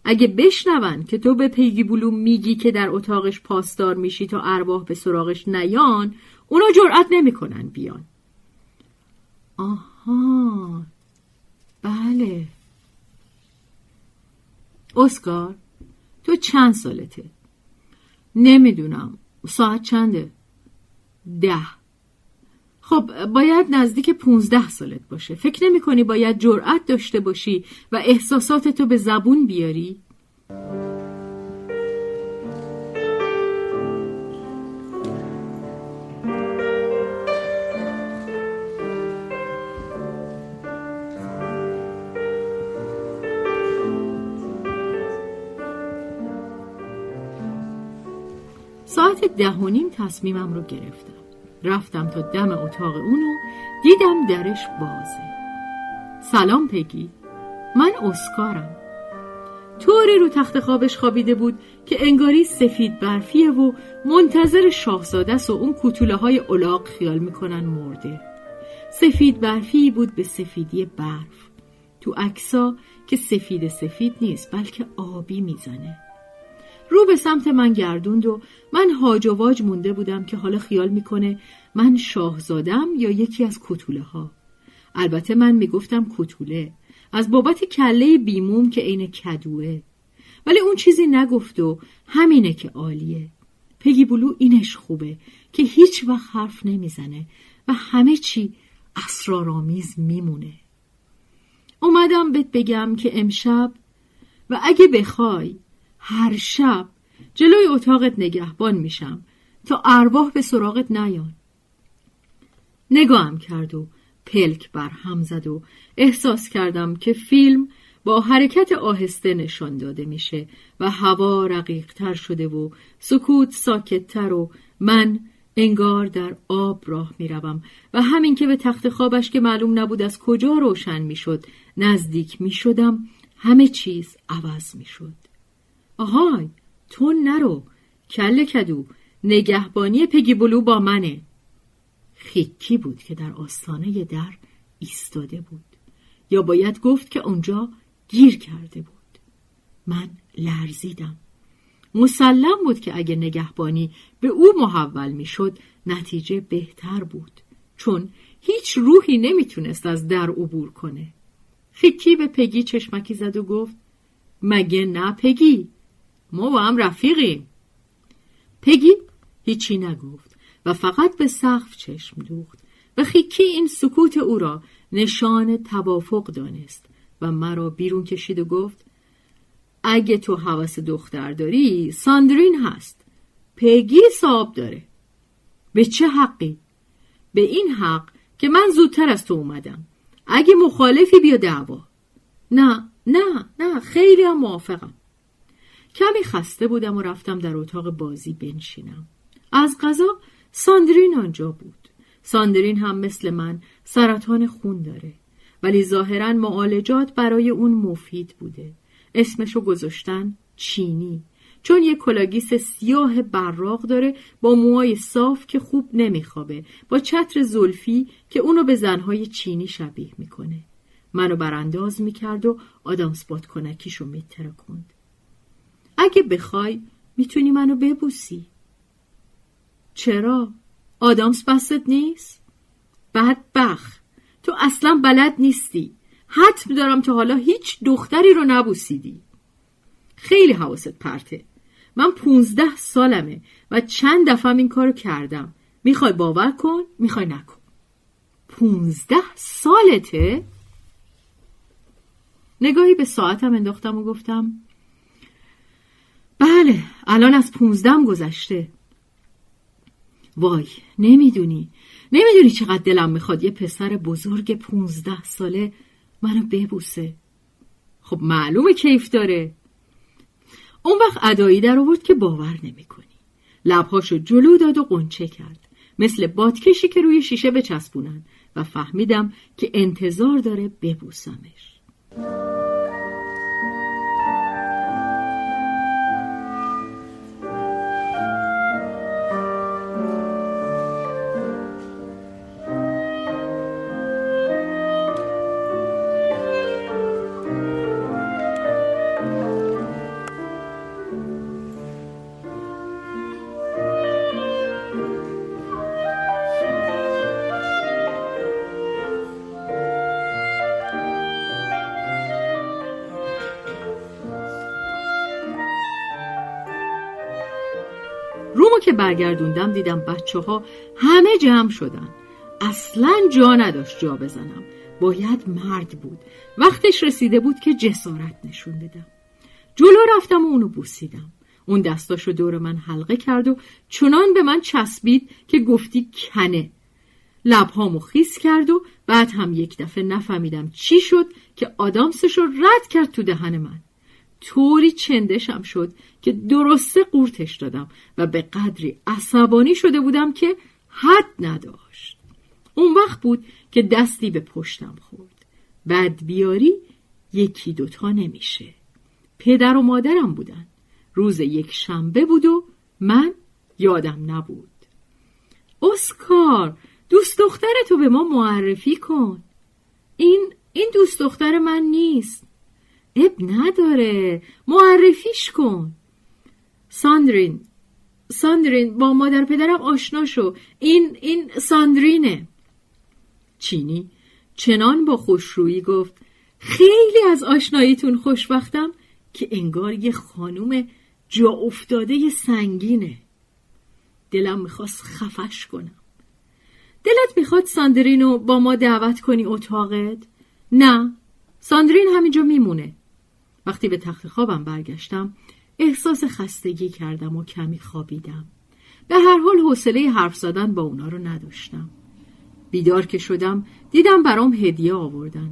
اگه بشنون که تو به پیگی بلو میگی که در اتاقش پاسدار میشی تا ارواح به سراغش نیان اونا جرأت نمی‌کنن بیان. آها. بله. اسکار تو چند سالته؟ نمی‌دونم. ساعت چنده؟ ده. خب باید نزدیک پونزده سالت باشه فکر نمی کنی باید جرأت داشته باشی و احساساتتو به زبون بیاری؟ ساعت ده و نیم تصمیمم رو گرفتم رفتم تا دم اتاق اونو دیدم درش بازه. سلام پگی. من اسکارم. طوری رو تخت خوابش خوابیده بود که انگاری سفید برفیه و منتظر شاهزاده و اون کتوله های اولاق خیال می‌کنن مرده. سفید برفی بود به سفیدی برف. تو اکسا که سفید سفید نیست بلکه آبی می‌زنه. رو به سمت من گردوند و من هاج و واج مونده بودم که حالا خیال می‌کنه من شاهزادم یا یکی از کتوله ها البته من می‌گفتم کتوله از بابت کله بیموم که عین کدوه. ولی اون چیزی نگفت و همینه که عالیه. پگی بلو اینش خوبه که هیچ وقت حرف نمی‌زنه و همه چی اسرارآمیز میمونه. اومدم بهت بگم که امشب و اگه بخوای هر شب. جلوی اتاقت نگهبان میشم. تا ارواح به سراغت نیان. نگاهم کرد و پلک بر هم زد و احساس کردم که فیلم با حرکت آهسته نشان داده میشه و هوا رقیقتر شده و سکوت ساکتتر و من انگار در آب راه می‌روم و همین که به تخت خوابش که معلوم نبود از کجا روشن می‌شد نزدیک می‌شدم همه چیز عوض می‌شد. آهای تو نرو. کل کدو. نگهبانی پگی بلو با منه. خیکی بود که در آستانه در ایستاده بود. یا باید گفت که اونجا گیر کرده بود. من لرزیدم. مسلم بود که اگه نگهبانی به او محول می‌شد نتیجه بهتر بود. چون هیچ روحی نمی‌تونست از در عبور کنه. خیکی به پگی چشمکی زد و گفت مگه نه پگی؟ ما با هم رفیقیم. پگی هیچی نگفت و فقط به سقف چشم دوخت و خیکی این سکوت او را نشان توافق دانست و مرا بیرون کشید و گفت اگه تو حواس دختر داری ساندرین هست. پگی صاحب داره. به چه حقی؟ به این حق که من زودتر از تو اومدم. اگه مخالفی بیا دعوا. نه نه نه خیلی هم موافقم. کمی خسته بودم و رفتم در اتاق بازی بنشینم. از غذا ساندرین آنجا بود. ساندرین هم مثل من سرطان خون داره. ولی ظاهرا معالجات برای اون مفید بوده. اسمشو گذاشتن چینی. چون یه کلاگیس سیاه براق داره با موهای صاف که خوب نمیخوابه با چتر زلفی که اونو به زنهای چینی شبیه می‌کنه. منو برانداز می‌کرد و آدامس بادکنکیشو میترکوند. اگه بخوای می‌تونی منو ببوسی. چرا؟ آدامس بست نیست؟ بدبخ. تو اصلا بلد نیستی. حتم دارم تا حالا هیچ دختری رو نبوسیدی. خیلی حواست پرته. من پونزده سالمه و چند دفعه این کارو کردم. می‌خوای باور کن می‌خوای نکن. پونزده سالته؟ نگاهی به ساعتم انداختم و گفتم بله الان از پونزدهم گذشته. وای نمی‌دونی. نمی‌دونی چقدر دلم می‌خواد یه پسر بزرگ پونزده ساله منو ببوسه. خب معلومه کیف داره. اون وقت ادایی در آورد که باور نمی‌کنی. لبهاشو جلو داد و قنچه کرد. مثل بادکشی که روی شیشه بچسبونن. و فهمیدم که انتظار داره ببوسمش. برگردوندم دیدم بچه ها همه جمع شدن. اصلا جا نداشت جا بزنم. باید مرد بود. وقتش رسیده بود که جسارت نشون بدم. جلو رفتم و اونو بوسیدم. اون دستاشو دور من حلقه کرد و چنان به من چسبید که گفتی کنه. لبهامو خیس کرد و بعد هم یک دفعه نفهمیدم چی شد که آدامسشو رد کرد تو دهن من. طوری چندشم شد که درسته قورتش دادم و به قدری عصبانی شده بودم که حد نداشت. اون وقت بود که دستی به پشتم خورد. بعد بیاری یکی دوتا نمیشه. پدر و مادرم بودن. روز یک شنبه بود و من یادم نبود. اسکار دوست دخترتو به ما معرفی کن. این این دوست دختر من نیست. اب نداره. معرفیش کن. ساندرین. ساندرین با مادر پدرم آشنا شو. این این ساندرینه. چینی. چنان با خوشرویی گفت خیلی از آشناییتون خوشبختم که انگار یه خانوم جا افتاده سنگینه. دلم می‌خواست خفش کنم. دلت می‌خواد ساندرینو با ما دعوت کنی اتاقت؟ نه. ساندرین همینجا میمونه. وقتی به تخت خوابم برگشتم احساس خستگی کردم و کمی خوابیدم. به هر حال حوصله حرف زدن با اونا رو نداشتم. بیدار که شدم دیدم برام هدیه آوردن.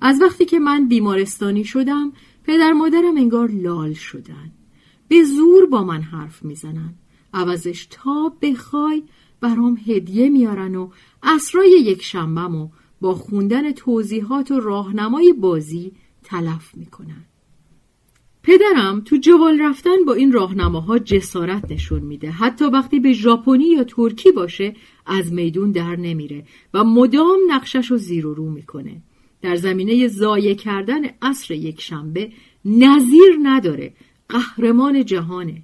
از وقتی که من بیمارستانی شدم پدر مادرم انگار لال شدن. به زور با من حرف می‌زنن. عوضش تا بخوای برام هدیه میارن و اسرای یک شنبم و با خوندن توضیحات و راهنمای بازی تلف می‌کنن. پدرم تو جوال رفتن با این راهنماها جسارت نشون میده. حتی وقتی به ژاپنی یا ترکی باشه از میدون در نمیره و مدام نقشش رو زیر و رو می‌کنه. در زمینه زایه کردن عصر یک شنبه نظیر نداره. قهرمان جهانه.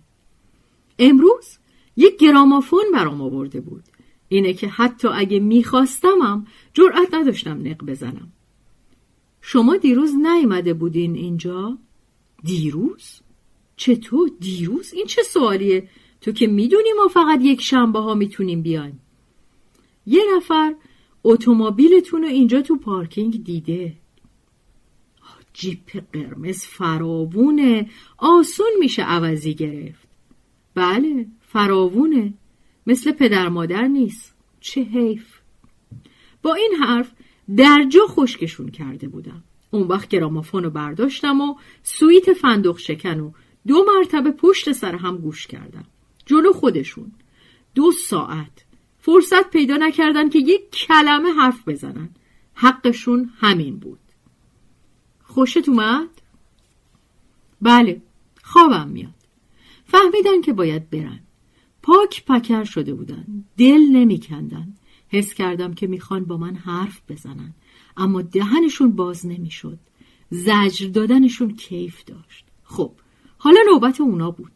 امروز یک گرامافون برام آورده بود. اینه که حتی اگه میخواستمم جرأت نداشتم نق بزنم. شما دیروز نیامده بودین اینجا؟ دیروز؟ چطور دیروز؟ این چه سوالیه؟ تو که می‌دونی ما فقط یک شنبه ها می‌تونیم بیایم. یه نفر اتومبیلتون رو اینجا تو پارکینگ دیده. جیپ قرمز فراوونه. آسون میشه عوضی گرفت. بله فراوونه. مثل پدر مادر نیست. چه حیف. با این حرف در جا خشکشون کرده بودم. اون وقت گرامافون رو برداشتم و سویت فندق شکن و دو مرتبه پشت سر هم گوش کردم. جلو خودشون. دو ساعت. فرصت پیدا نکردن که یک کلمه حرف بزنن. حقشون همین بود. خوشت اومد؟ بله خوابم میاد. فهمیدن که باید برن. پاک پکر شده بودن. دل نمیکندن. حس کردم که می‌خوان با من حرف بزنن. اما دهنشون باز نمی‌شد. زجر دادنشون کیف داشت. خب حالا نوبت اونا بود.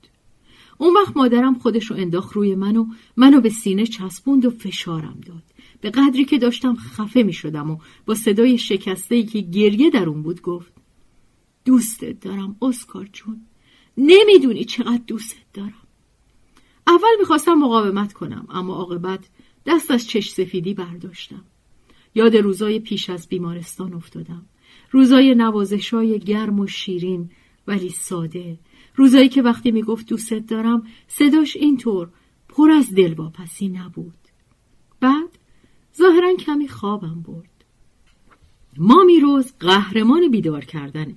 اون وقت مادرم خودشو انداخت روی من و منو به سینه چسبوند و فشارم داد. به قدری که داشتم خفه می شدم و با صدای شکسته ای که گریه در اون بود گفت دوستت دارم اسکار جون. نمی‌دونی چقدر دوستت دارم. اول می‌خواستم مقاومت کنم اما عاقبت دست از چش سفیدی برداشتم. یاد روزای پیش از بیمارستان افتادم. روزای نوازشای گرم و شیرین ولی ساده. روزایی که وقتی می‌گفت دوستت دارم صداش اینطور پر از دلواپسی نبود. بعد ظاهرا کمی خوابم برد. ما میروز قهرمان بیدار کردنه.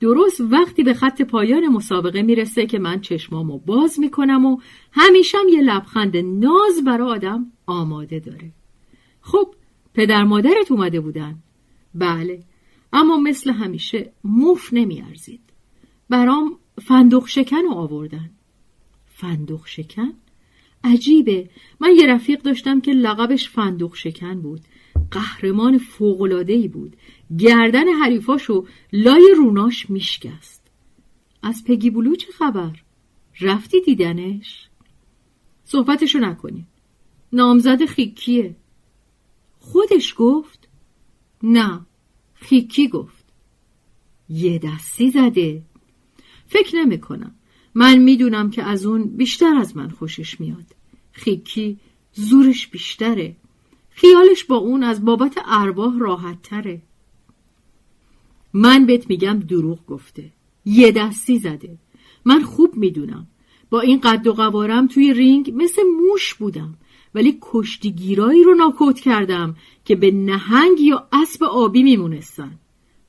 درست وقتی به خط پایان مسابقه می‌رسه که من چشمامو باز می‌کنم و همیشم یه لبخند ناز برا آدم آماده داره. خب پدر مادرت اومده بودن. بله اما مثل همیشه موف نمیارزید. برام فندق شکن رو آوردن. فندق شکن؟ عجیبه. من یه رفیق داشتم که لقبش فندق شکن بود. قهرمان فوقلادهی بود. گردن حریفاشو لای روناش میشکست. از پگی بلو چه خبر؟ رفتی دیدنش؟ صحبتشو نکنیم نامزد خیکیه. خودش گفت؟ نه خیکی گفت. یه دستی زده. فکر نمی کنم من می‌دونم که از اون بیشتر از من خوشش میاد. خیکی زورش بیشتره. خیالش با اون از بابت ارواح راحت تره من بهت میگم دروغ گفته. یه دستی زده. من خوب می‌دونم. با این قد و قوارم توی رینگ مثل موش بودم. ولی کشتیگیرایی رو ناکوت کردم که به نهنگ یا اسب آبی میمونستن.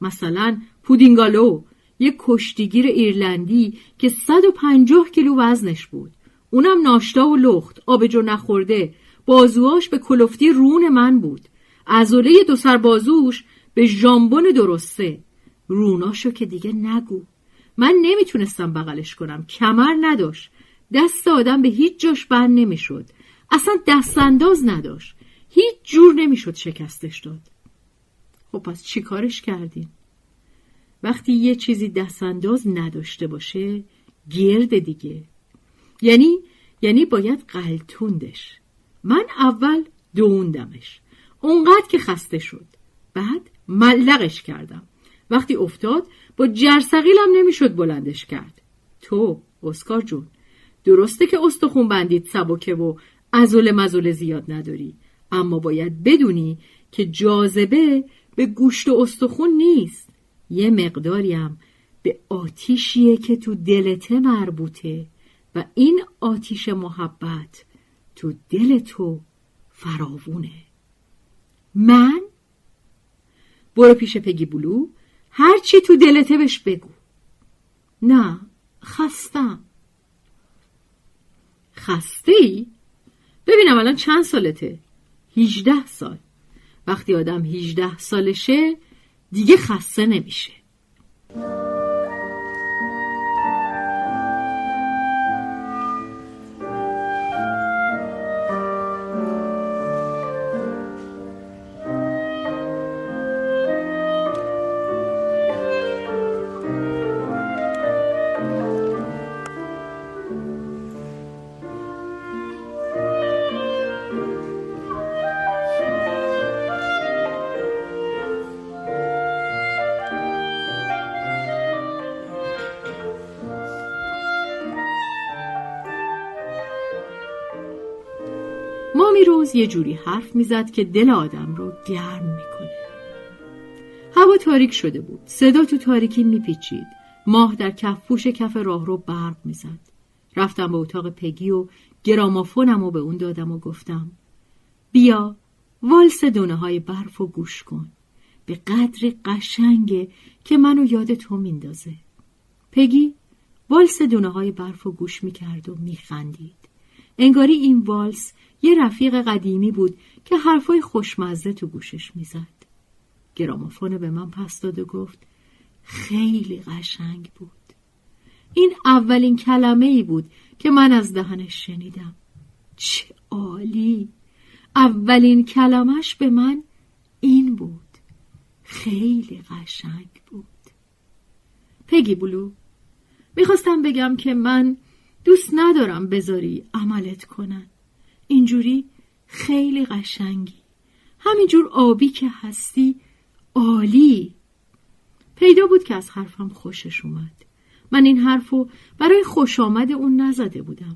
مثلا پودینگالو یک کشتیگیر ایرلندی که 150 کیلو وزنش بود. اونم ناشتا و لخت آبجو نخورده. بازوهاش به کلفتی رون من بود. عضله دو سر بازوش به ژامبون درسته. روناشو که دیگه نگو. من نمی‌تونستم بغلش کنم. کمر نداشت. دست آدم به هیچ جاش بند نمی‌شد. اصلا دست انداز نداشت. هیچ جور نمی‌شد شکستش داد. خب پس چی کارش کردیم وقتی یه چیزی دستانداز نداشته باشه گرد دیگه. یعنی یعنی باید قلتوندش. من اول دووندمش. اونقدر که خسته شد. بعد ملقش کردم. وقتی افتاد با جرسقیلم نمی‌شد بلندش کرد. تو اسکار جون درسته که استخون بندید سبکه و ازول مزول زیاد نداری. اما باید بدونی که جاذبه به گوشت و استخون نیست. یه مقداریم به آتیشیه که تو دلته مربوطه و این آتیش محبت تو دل تو فراوونه. من؟ برو پیش پگی بلو هرچی تو دلته بش بگو. نه خستم. خسته ای؟ ببینم الان چند سالته؟ هیجده سال وقتی آدم هیجده سالشه دیگه خسته نمیشه یه جوری حرف می‌زد که دل آدم رو گرم می‌کنه. هوا تاریک شده بود. صدا تو تاریکی میپیچید. ماه در کف پوش کف راه رو برق می‌زد. رفتم به اتاق پگی و گرامافونم و به اون دادم و گفتم بیا والس دونه های برف و گوش کن. به قدر قشنگه که منو یاد تو میندازه. پگی والس دونه های برف و گوش می‌کرد و میخندید. انگاری این والس یه رفیق قدیمی بود که حرفای خوشمزه تو گوشش می‌زد. گرامافون به من پس داد و گفت خیلی قشنگ بود. این اولین کلمه ای بود که من از دهنش شنیدم. چه عالی! اولین کلمش به من این بود. خیلی قشنگ بود. پگی بلو می‌خواستم بگم که من دوست ندارم بذاری عملت کنن. اینجوری خیلی قشنگی. همینجور آبی که هستی عالی. پیدا بود که از حرفم خوشش اومد. من این حرفو برای خوش آمد اون نزده بودم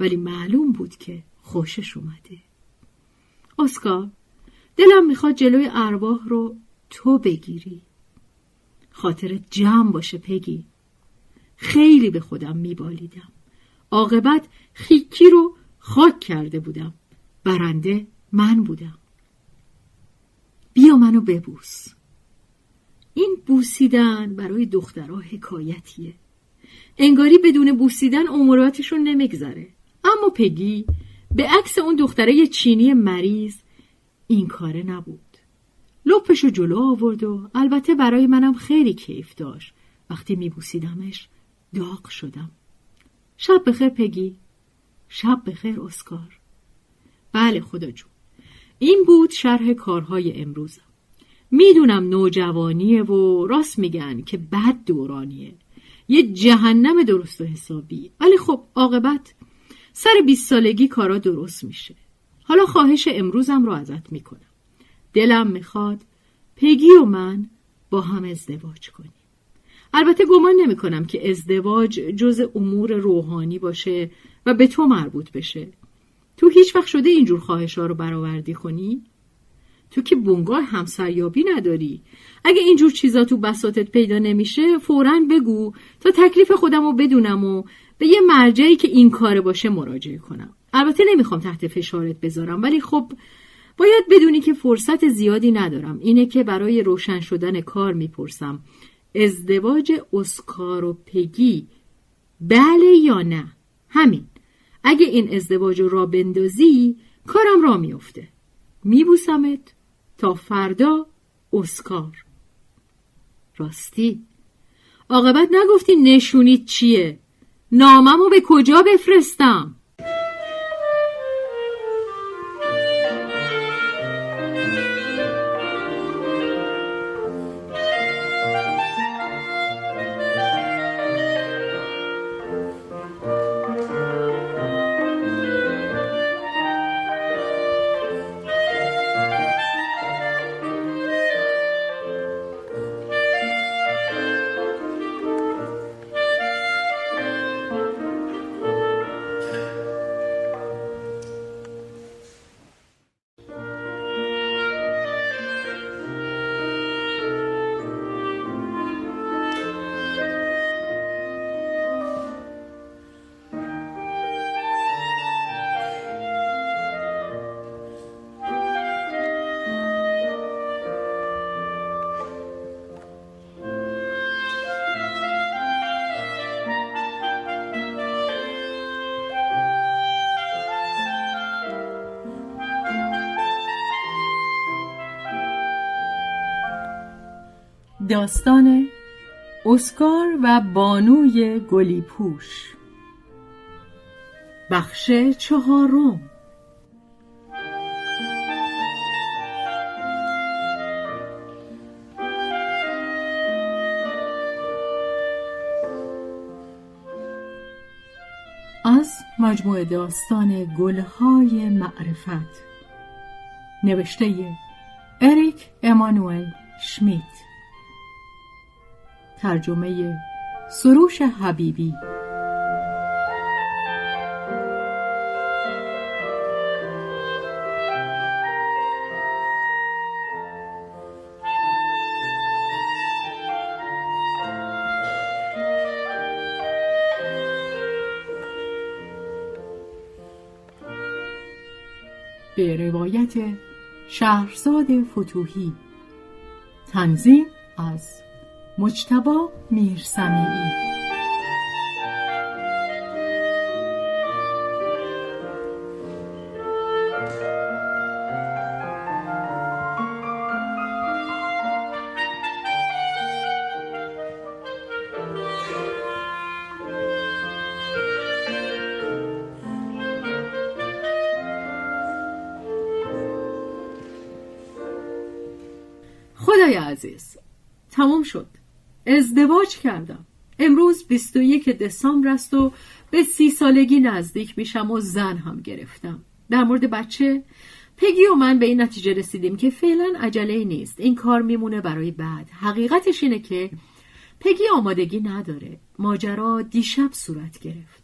ولی معلوم بود که خوشش اومده. اسکار دلم می‌خواد جلوی ارواح رو تو بگیری. خاطر جمع باشه پگی. خیلی به خودم میبالیدم. عاقبت خیکی رو خاک کرده بودم. برنده من بودم. بیا منو ببوس. این بوسیدن برای دخترها حکایتیه. انگاری بدون بوسیدن اموراتشون نمیگذره. اما پگی به عکس اون دختره چینی مریض این کاره نبود. لپشو جلو آورد و البته برای منم خیلی کیف داشت. وقتی میبوسیدمش داغ شدم. شب بخیر پگی. شب بخیر اسکار. بله خدا جون. این بود شرح کارهای امروزم می‌دونم نوجوانیه و راست میگن که بد دورانیه. یه جهنم درست و حسابی. ولی خب عاقبت سر بیست سالگی کارا درست میشه. حالا خواهش امروزم رو ازت می‌کنم. دلم می‌خواد پگی و من با هم ازدواج کنیم. البته گمان نمی کنم که ازدواج جز امور روحانی باشه و به تو مربوط بشه. تو هیچ وقت شده اینجور خواهش ها رو برآوردی کنی؟ تو که بونگاه همسریابی نداری. اگه اینجور چیزا تو بساتت پیدا نمیشه فورا بگو تا تکلیف خودم رو بدونم و به یه مرجعی که این کار باشه مراجعه کنم. البته نمی‌خوام تحت فشارت بذارم ولی خب باید بدونی که فرصت زیادی ندارم. اینه که برای روشن شدن کار می‌پرسم. ازدواج اسکار و پگی. بله یا نه؟ همین. اگه این ازدواج را بندازی کارم را میفته میبوسمت تا فردا اسکار. راستی. عاقبت نگفتی نشونید چیه؟ ناممو به کجا بفرستم؟ داستان اسکار و بانوی گلی پوش بخش چهارم. از مجموعه داستان گلهای معرفت. نوشته اریک امانوئل شمیت. ترجمه سروش حبیبی به روایت شهرزاد فتوحی. تنظیم از مجتبا میرسمیعی خدای عزیز ازدواج کردم. امروز 21 دسامبر است و به سی سالگی نزدیک میشم و زن هم گرفتم. در مورد بچه پگی و من به این نتیجه رسیدیم که فعلا عجله نیست. این کار میمونه برای بعد. حقیقتش اینه که پگی آمادگی نداره. ماجرا دیشب صورت گرفت.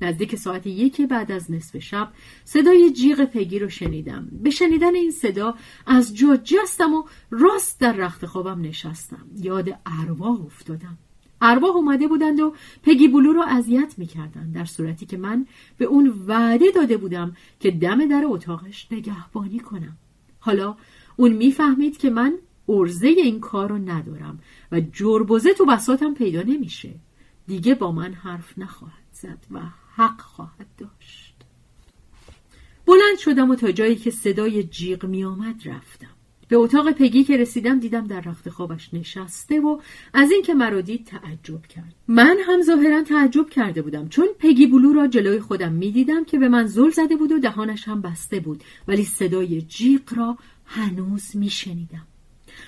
نزدیک ساعت یک بعد از نصف شب صدای جیغ پگی رو شنیدم. به شنیدن این صدا از جا جستم و راست در رخت خوابم نشستم. یاد ارواح افتادم. ارواح اومده بودند و پگی بلو رو اذیت می‌کردند در صورتی که من به اون وعده داده بودم که دم در اتاقش نگهبانی کنم. حالا اون می‌فهمید که من ارزه این کار رو ندارم و جربزه تو بساتم پیدا نمیشه. دیگه با من حرف نخواهد زد و حق خواهد داشت. بلند شدم و تا جایی که صدای جیغ می آمد رفتم. به اتاق پگی که رسیدم دیدم در رخت خوابش نشسته و از اینکه مرا دید تعجب کرد. من هم ظاهرا تعجب کرده بودم چون پگی بلو را جلوی خودم می‌دیدم که به من زل زده بود و دهانش هم بسته بود ولی صدای جیغ را هنوز میشنیدم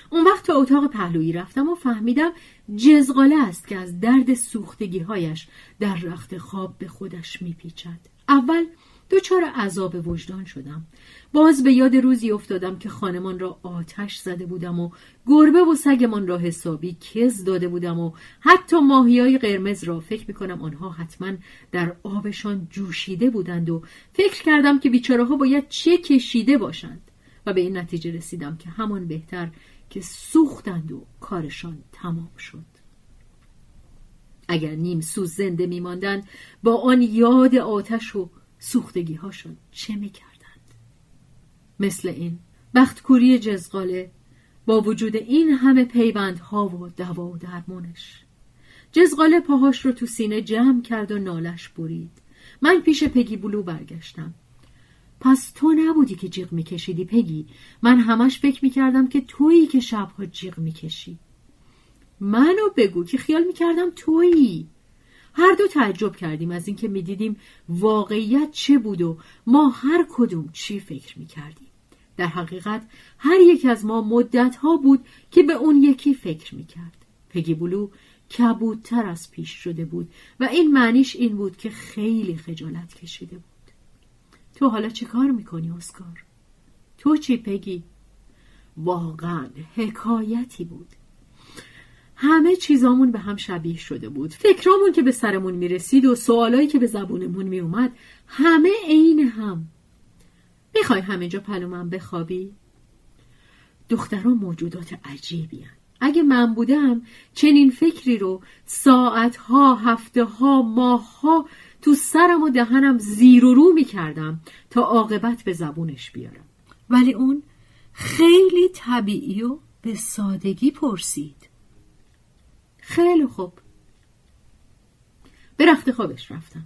اون وقت تا اتاق پهلویی رفتم و فهمیدم جزغاله است که از درد سوختگیهایش در رخت خواب به خودش میپیچد. اول دچار عذاب وجدان شدم. باز به یاد روزی افتادم که خانمان را آتش زده بودم و گربه و سگمان را حسابی کز داده بودم و حتی های قرمز را فکر می‌کنم آنها حتما در آبشان جوشیده بودند و فکر کردم که بیچاره ها باید چه کشیده باشند و به این نتیجه رسیدم که همان بهتر که سوختند و کارشان تمام شد. اگر نیم سوز زنده میماندند با آن یاد آتش و سوختگی هاشون چه می‌کردند؟ مثل این بختکوری جزغاله با وجود این همه پیوندها و دوا و درمونش جزغاله پاهاش رو تو سینه جمع کرد و نالش برید. من پیش پگی بلو برگشتم. پس تو نبودی که جیغ میکشیدی پگی. من همش فکر می‌کردم که تویی که شبها جیغ می‌کشی. منو بگو که خیال می‌کردم تویی. هر دو تعجب کردیم از اینکه می‌دیدیم واقعیت چه بود و ما هر کدوم چی فکر می‌کردیم. در حقیقت هر یک از ما مدت ها بود که به اون یکی فکر می‌کرد. پگی بلو کبودتر از پیش شده بود و این معنیش این بود که خیلی خجالت کشیده بود. تو حالا چه کار می‌کنی اسکار؟ تو چی پگی؟ واقعا حکایتی بود همه چیزامون به هم شبیه شده بود فکرامون که به سرمون می‌رسید و سوالایی که به زبونمون میومد همه عین هم می‌خوای همینجا پلومن بخوابی؟ دختران موجودات عجیبی هن. اگه من بودم چنین فکری رو ساعتها، هفته ها، ماه ها تو سرم و دهنم زیر و رو می کردم تا عاقبت به زبونش بیارم. ولی اون خیلی طبیعی و به سادگی پرسید. خیلی خوب. به رخت خوابش رفتم.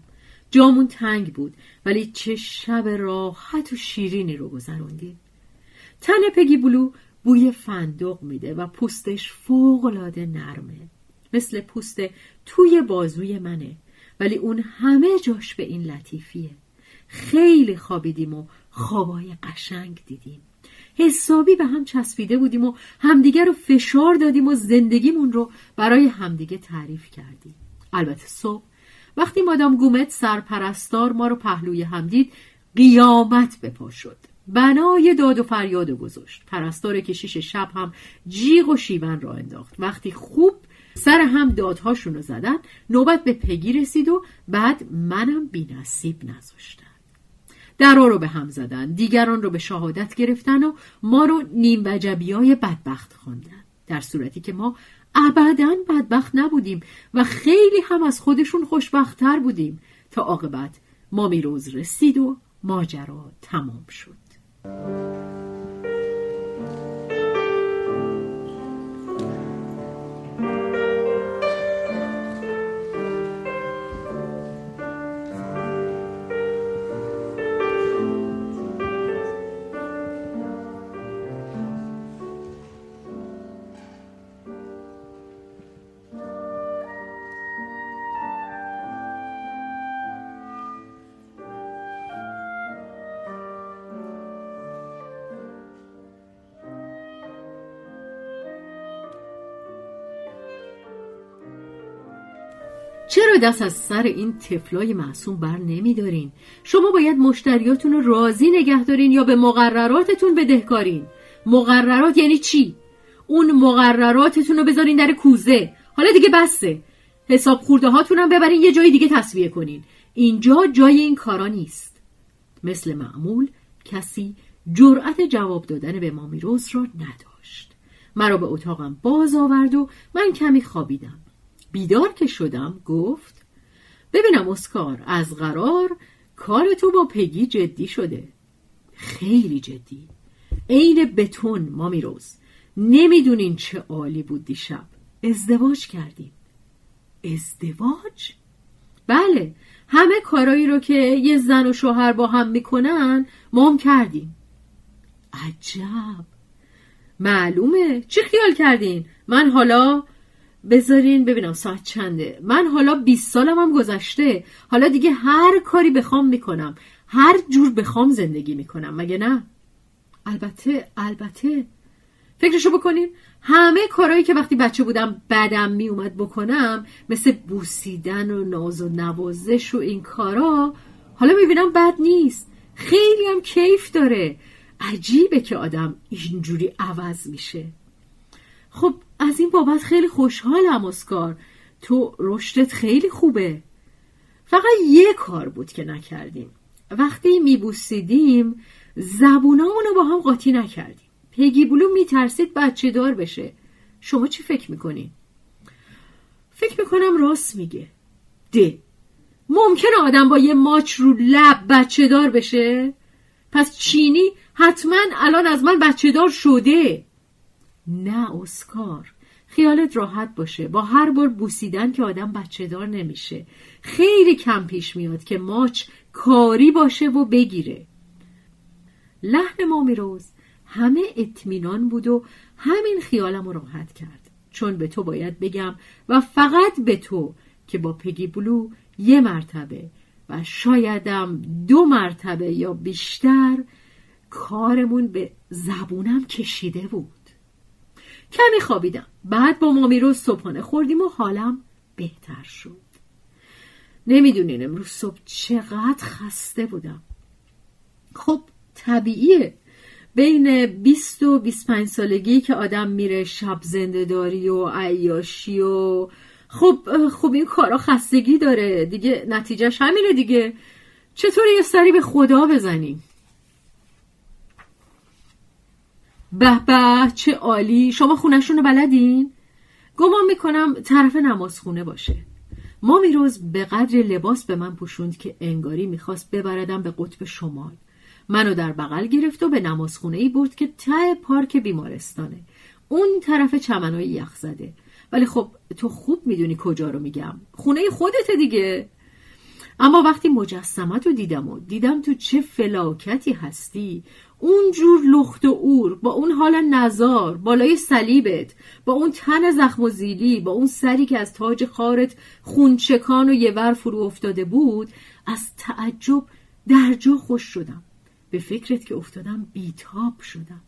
جامون تنگ بود ولی چه شب راحت و شیرینی رو گذروندیم. تن پگی بلو بوی فندق میده و پوستش فوقالعاده نرمه. مثل پوست توی بازوی منه. ولی اون همه جاش به این لطیفیه. خیلی خوابیدیم و خوابای قشنگ دیدیم. حسابی به هم چسبیده بودیم و همدیگه رو فشار دادیم و زندگیمون رو برای همدیگه تعریف کردیم. البته صبح وقتی مادام گومت سرپرستار ما رو پهلوی هم دید قیامت به پا شد. بنای داد و فریاد گذاشت. پرستار کشیش شب هم جیغ و شیون را انداخت. وقتی خوب سر هم دادهاشون رو زدن نوبت به پگی رسید و بعد منم بی نصیب نذاشتن. درا رو به هم زدن دیگران رو به شهادت گرفتن و ما رو نیم وجبی های بدبخت خواندن. در صورتی که ما ابدا بدبخت نبودیم و خیلی هم از خودشون خوشبختتر بودیم تا عاقبت ما میروز رسید و ماجرا تمام شد. چرا دست از سر این تفلای معصوم بر نمیدارین؟ شما باید مشتریاتون رو راضی نگه دارین یا به مقرراتتون بدهکارین. مقررات یعنی چی؟ اون مقرراتتون رو بذارین در کوزه. حالا دیگه بسته حساب خورده هاتونم ببرین یه جای دیگه تصویه کنین. اینجا جای این کارا نیست. مثل معمول کسی جرأت جواب دادن به مامیروز را نداشت. مرا به اتاقم باز آورد و من کمی خوابیدم. بیدار که شدم گفت ببینم اسکار از قرار کار تو با پگی جدی شده. خیلی جدی. عین بتون مامیروز نمی‌دونین چه عالی بود دیشب. ازدواج کردیم. ازدواج؟ بله همه کارایی رو که یه زن و شوهر با هم می‌کنن ما کردیم. عجب. معلومه. چی خیال کردین؟ من حالا بذارین ببینم ساعت چنده. من حالا 20 سالم هم گذشته. حالا دیگه هر کاری بخوام می‌کنم. هر جور بخوام زندگی می‌کنم. مگه نه؟ البته البته. فکرشو بکنین. همه کارهایی که وقتی بچه بودم بدم میومد بکنم مثل بوسیدن و ناز و نوازش و این کارا حالا می‌بینم بد نیست. خیلی هم کیف داره. عجیبه که آدم اینجوری عوض میشه. خب از این بابت خیلی خوشحالم اسکار. تو رشدت خیلی خوبه. فقط یه کار بود که نکردیم. وقتی میبوسیدیم زبونامونو با هم قاطی نکردیم. پگی بلو میترسید بچه دار بشه. شما چی فکر می‌کنین؟ فکر می‌کنم راست میگه. ده. ممکنه آدم با یه ماچ رو لب بچه دار بشه؟ پس چینی حتما الان از من بچه دار شده. نه اسکار. خیالت راحت باشه. با هر بار بوسیدن که آدم بچه دار نمیشه. خیلی کم پیش میاد که ماچ کاری باشه و بگیره. لحن مامیروز همه اطمینان بود و همین خیالم راحت کرد. چون به تو باید بگم و فقط به تو که با پگی بلو یه مرتبه و شایدم دو مرتبه یا بیشتر کارمون به زبونم کشیده بود. کمی خوابیدم. بعد با مامیروز صبحانه خوردیم و حالم بهتر شد. نمی‌دونین امروز صبح چقدر خسته بودم. خب طبیعیه. بین 20 و 25 سالگی که آدم میره شب زندهداری و عیاشی و خب خب این کارا خستگی داره. دیگه نتیجهش همینه دیگه. چطور یه سری به خدا بزنیم؟ به به چه عالی. شما خونشون رو بلدین؟ گمان می‌کنم طرف نمازخونه باشه. ما میروز به قدر لباس به من پوشوند که انگاری می‌خواست ببردم به قطب شمال. منو در بغل گرفت و به نمازخونه ای برد که ته پارک بیمارستانه. اون طرف چمنای یخ زده. ولی خب تو خوب می‌دونی کجا رو میگم. خونه خودت دیگه. اما وقتی مجسمت رو دیدم و دیدم تو چه فلاکتی هستی اون جور لخت و اور با اون حال نزار بالای صلیبت با اون تن زخم و زیلی با اون سری که از تاج خارت خونچکان و یه ور فرو افتاده بود از تعجب در جا خوش شدم. به فکرت که افتادم بیتاب شدم.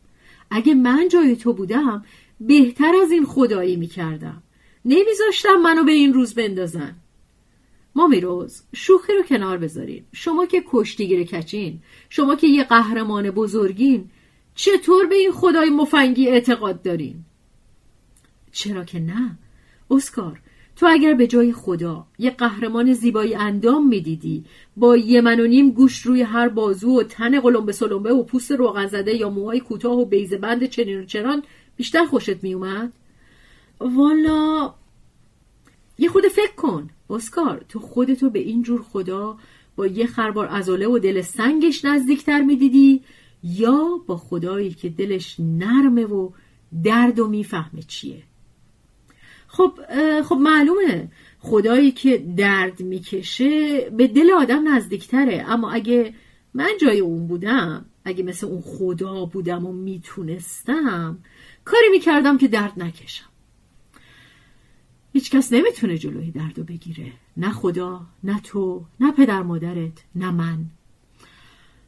اگه من جای تو بودم بهتر از این خدایی می‌کردم. نمیذاشتم منو به این روز بندازن. ما میروز شوخی رو کنار بذارین. شما که کشتیگیر کچین شما که یه قهرمان بزرگین چطور به این خدای مفنگی اعتقاد دارین؟ چرا که نه؟ اسکار تو اگر به جای خدا یه قهرمان زیبایی اندام می‌دیدی با یه من و نیم گوش روی هر بازو و تن قلمبه سلمبه و پوست روغن زده یا موهای کوتاه و بیزه بند چنین و چران بیشتر خوشت میومد والا یه خود فکر کن. اسکار تو خودتو به این جور خدا با یه خربار ازاله و دل سنگش نزدیکتر می‌دیدی یا با خدایی که دلش نرمه و درد و می‌فهمه چیه؟ خب خب معلومه خدایی که درد می‌کشه به دل آدم نزدیکتره اما اگه من جای اون بودم اگه مثل اون خدا بودم و می‌تونستم کاری می‌کردم که درد نکشم. هیچ کس نمی‌تونه جلوی دردو بگیره. نه خدا نه تو نه پدر مادرت نه من.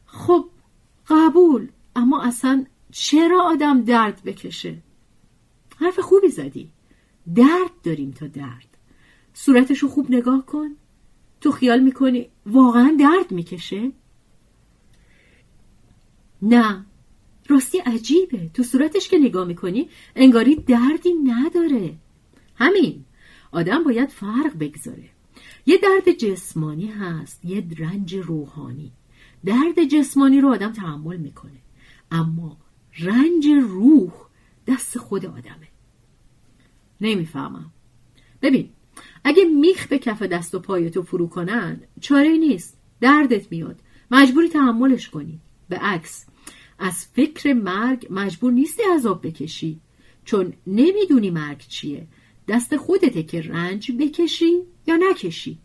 خب قبول اما اصلا چرا آدم درد بکشه؟ حرف خوبی زدی. درد داریم تا درد. صورتشو خوب نگاه کن. تو خیال می‌کنی واقعا درد می‌کشه؟ نه. راستی عجیبه. تو صورتش که نگاه می‌کنی انگاری دردی نداره. همین. آدم باید فرق بگذاره. یه درد جسمانی هست یه رنج روحانی. درد جسمانی رو آدم تحمل می‌کنه. اما رنج روح دست خود آدمه. نمی‌فهمم. ببین اگه میخ به کف دست و پایتو فرو کنن چاره نیست. دردت میاد. مجبوری تحملش کنی. به عکس. از فکر مرگ مجبور نیستی عذاب بکشی. چون نمی‌دونی مرگ چیه. دست خودته که رنج بکشی یا نکشی.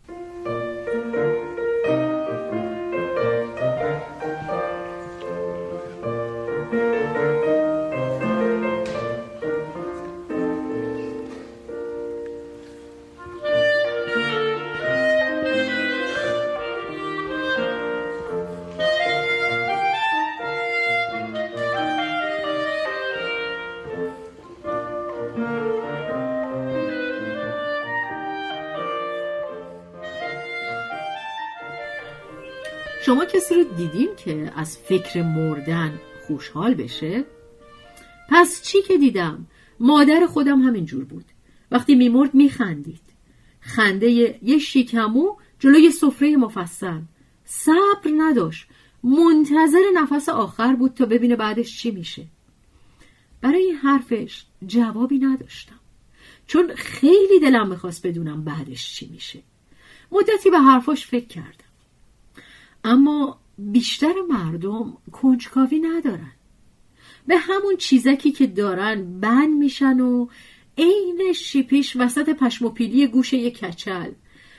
شما کسی رو دیدین که از فکر مردن خوشحال بشه؟ پس چی که دیدم؟ مادر خودم همین جور بود. وقتی میمرد میخندید. خنده یه شیکمو جلوی سفره مفصل. صبر نداشت. منتظر نفس آخر بود تا ببینه بعدش چی میشه. برای این حرفش جوابی نداشتم. چون خیلی دلم می‌خواست بدونم بعدش چی میشه. مدتی به حرفاش فکر کردم. اما بیشتر مردم کنجکاوی ندارن. به همون چیزکی که دارن بند میشن و عین شیپیش وسط پشم و پیلی گوش یک کچل.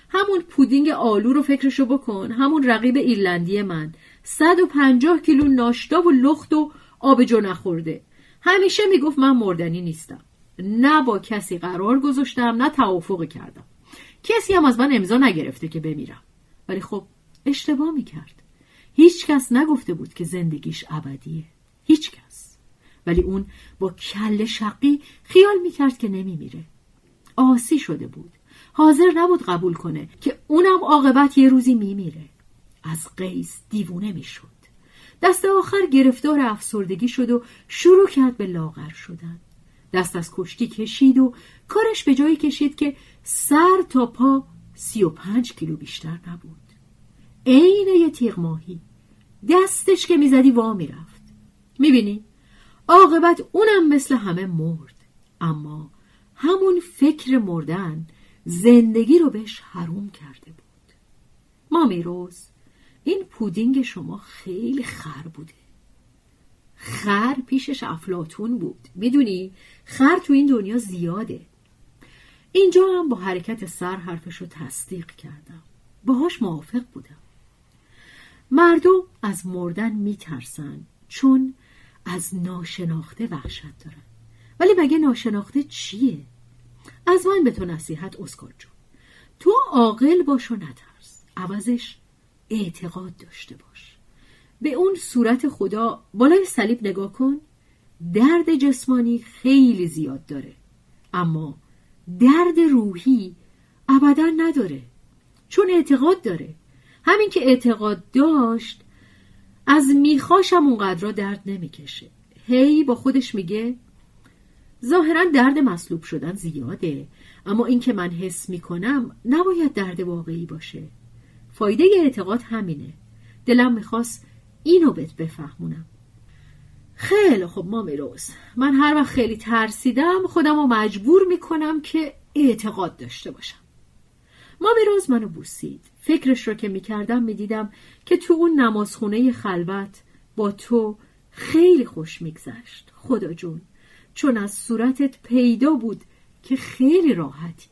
همون پودینگ آلو رو فکرشو بکن. همون رقیب ایرلندی من. 150 کیلو ناشتا و لخت و آبجو نخورده. همیشه می‌گفت من مردنی نیستم. نه با کسی قرار گذاشتم نه توافق کردم. کسی هم از من امضا نگرفته که بمیرم. ولی خب اشتباه می‌کرد. هیچ کس نگفته بود که زندگیش ابدیه. هیچ کس. ولی اون با کل شقی خیال می‌کرد که نمیمیره. آسی شده بود. حاضر نبود قبول کنه که اونم عاقبت یه روزی میمیره. از قیس دیوونه می‌شد. دست آخر گرفتار افسردگی شد و شروع کرد به لاغر شدن. دست از کشتی کشید و کارش به جایی کشید که سر تا پا سی و پنج کیلو بیشتر نبود. عین یه تیغ ماهی. دستش که می‌زدی وا می‌رفت. می‌بینی؟ عاقبت اونم مثل همه مرد. اما همون فکر مردن زندگی رو بهش حروم کرده بود. مامی روز این پودینگ شما خیلی خر بوده. خر پیشش افلاتون بود. می‌دونی؟ خر تو این دنیا زیاده. اینجا هم با حرکت سر حرفش رو تصدیق کردم. باهاش موافق بودم. مردم از مردن میترسن چون از ناشناخته وحشت دارن. ولی مگه ناشناخته چیه؟ از من به تو نصیحت اسکار جون. تو عاقل باش و نترس. عوضش اعتقاد داشته باش. به اون صورت خدا بالای صلیب نگاه کن. درد جسمانی خیلی زیاد داره. اما درد روحی ابدا نداره. چون اعتقاد داره. همین که اعتقاد داشت از میخاشم اونقدر درد نمی‌کشه. هی با خودش میگه ظاهرا درد مصلوب شدن زیاده اما این که من حس می‌کنم نباید درد واقعی باشه. فایده اعتقاد همینه. دلم می‌خواست اینو بهت بفهمونم. خیلی خب ما میروز من هر وقت خیلی ترسیدم خودم رو مجبور می‌کنم که اعتقاد داشته باشم. ما روز منو بوسید. فکرش رو که می‌کردم می‌دیدم که تو اون نمازخونه خلوت با تو خیلی خوش میگذشت. خدا جون چون از صورتت پیدا بود که خیلی راحتی.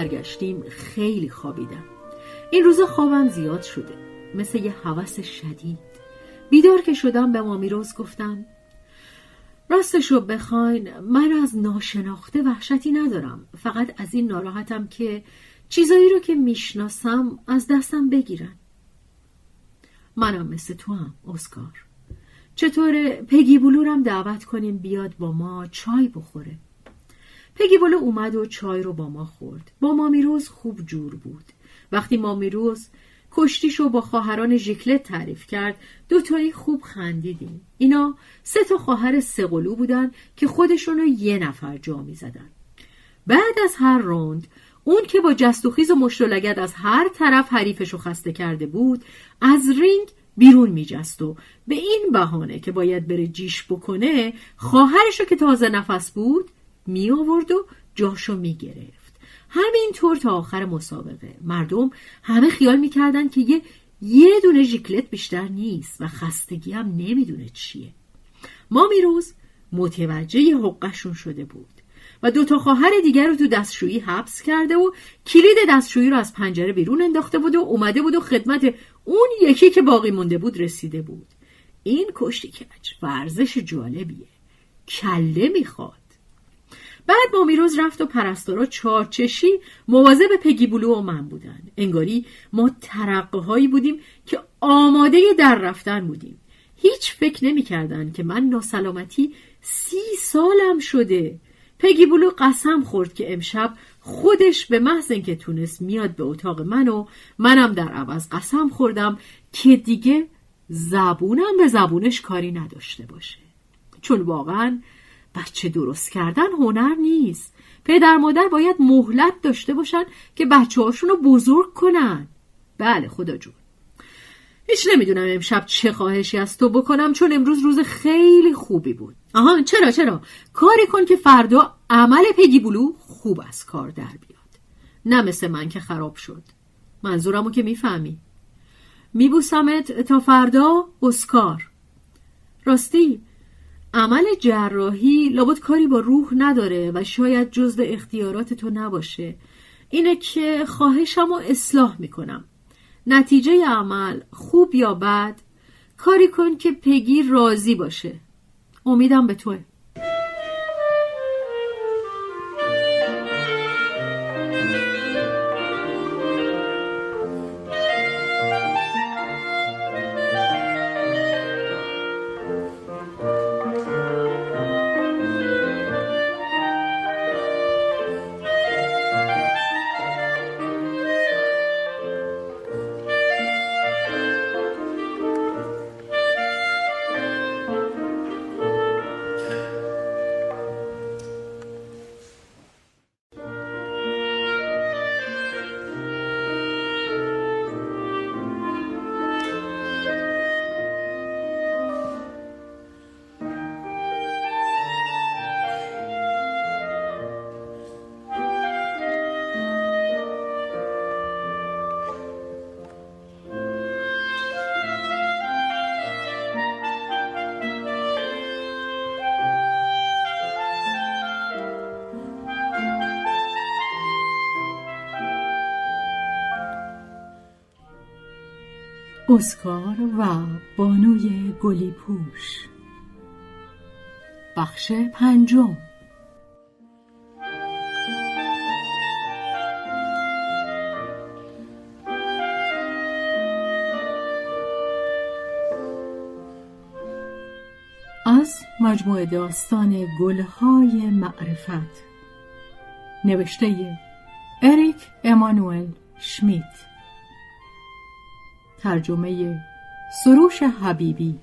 برگشتیم خیلی خوابیدم. این روزا خوابم زیاد شده مثل یه حوث شدید. بیدار که شدم به مامی روز گفتم راستشو بخواین من از ناشناخته وحشتی ندارم. فقط از این ناراحتم که چیزایی رو که می‌شناسم از دستم بگیرن. منم مثل تو هم اسکار. چطور پگی بلورم دعوت کنیم بیاد با ما چای بخوره. پگی اومد و چای رو با ما خورد. با مامیروز خوب جور بود. وقتی مامیروز کشتیشو با خواهران ژیکلت تعریف کرد دوتایی خوب خندیدیم. اینا سه تا خواهر سقلو بودن که خودشونو یه نفر جا می زدن. بعد از هر روند اون که با جست و مشت و لگد از هر طرف حریفشو خسته کرده بود از رینگ بیرون میجست و به این بهانه که باید بره جیش بکنه خواهرشو که تازه نفس بود می آورد و جاشو می گرفت همینطور تا آخر مسابقه. مردم همه خیال می‌کردن که یه یه دونه ژیکلت بیشتر نیست و خستگی هم نمی‌دونه چیه. ما میروز متوجه حقشون شده بود و دو تا خواهر دیگر رو تو دستشویی حبس کرده و کلید دستشویی رو از پنجره بیرون انداخته بود و اومده بود و خدمت اون یکی که باقی مونده بود رسیده بود. این کشتی کج ورزش جالبیه. کله می‌خواد. بعد مامیروز رفت و پرستارا چارچشی مواظب پگی بلو و من بودن. انگاری ما ترقه هایی بودیم که آماده در رفتن بودیم. هیچ فکر نمی‌کردن که من ناسلامتی سی سالم شده. پگی بلو قسم خورد که امشب خودش به محض اینکه تونست میاد به اتاق من و منم در عوض قسم خوردم که دیگه زبونم به زبونش کاری نداشته باشه. چون واقعا بچه درست کردن هنر نیست. پدر مادر باید مهلت داشته باشن که بچه هاشون رو بزرگ کنن. بله خدا جون. هیچ نمی‌دونم امشب چه خواهشی از تو بکنم چون امروز روز خیلی خوبی بود. آها چرا چرا؟ کاری کن که فردا عمل پگی بلو خوب از کار در بیاد. نه مثل من که خراب شد. منظورمو که می‌فهمی. میبوسمت تا فردا اسکار. راستی عمل جراحی لابد کاری با روح نداره و شاید جزو اختیارات تو نباشه. اینه که خواهشم و اصلاح می‌کنم. نتیجه عمل خوب یا بد کاری کن که پگی راضی باشه. امیدم به توه. اسکار و بانوی گلی پوش. بخش پنجم. از مجموعه داستان گلهای معرفت. نوشته اریک امانوئل شمیت. ترجمه سروش حبیبی.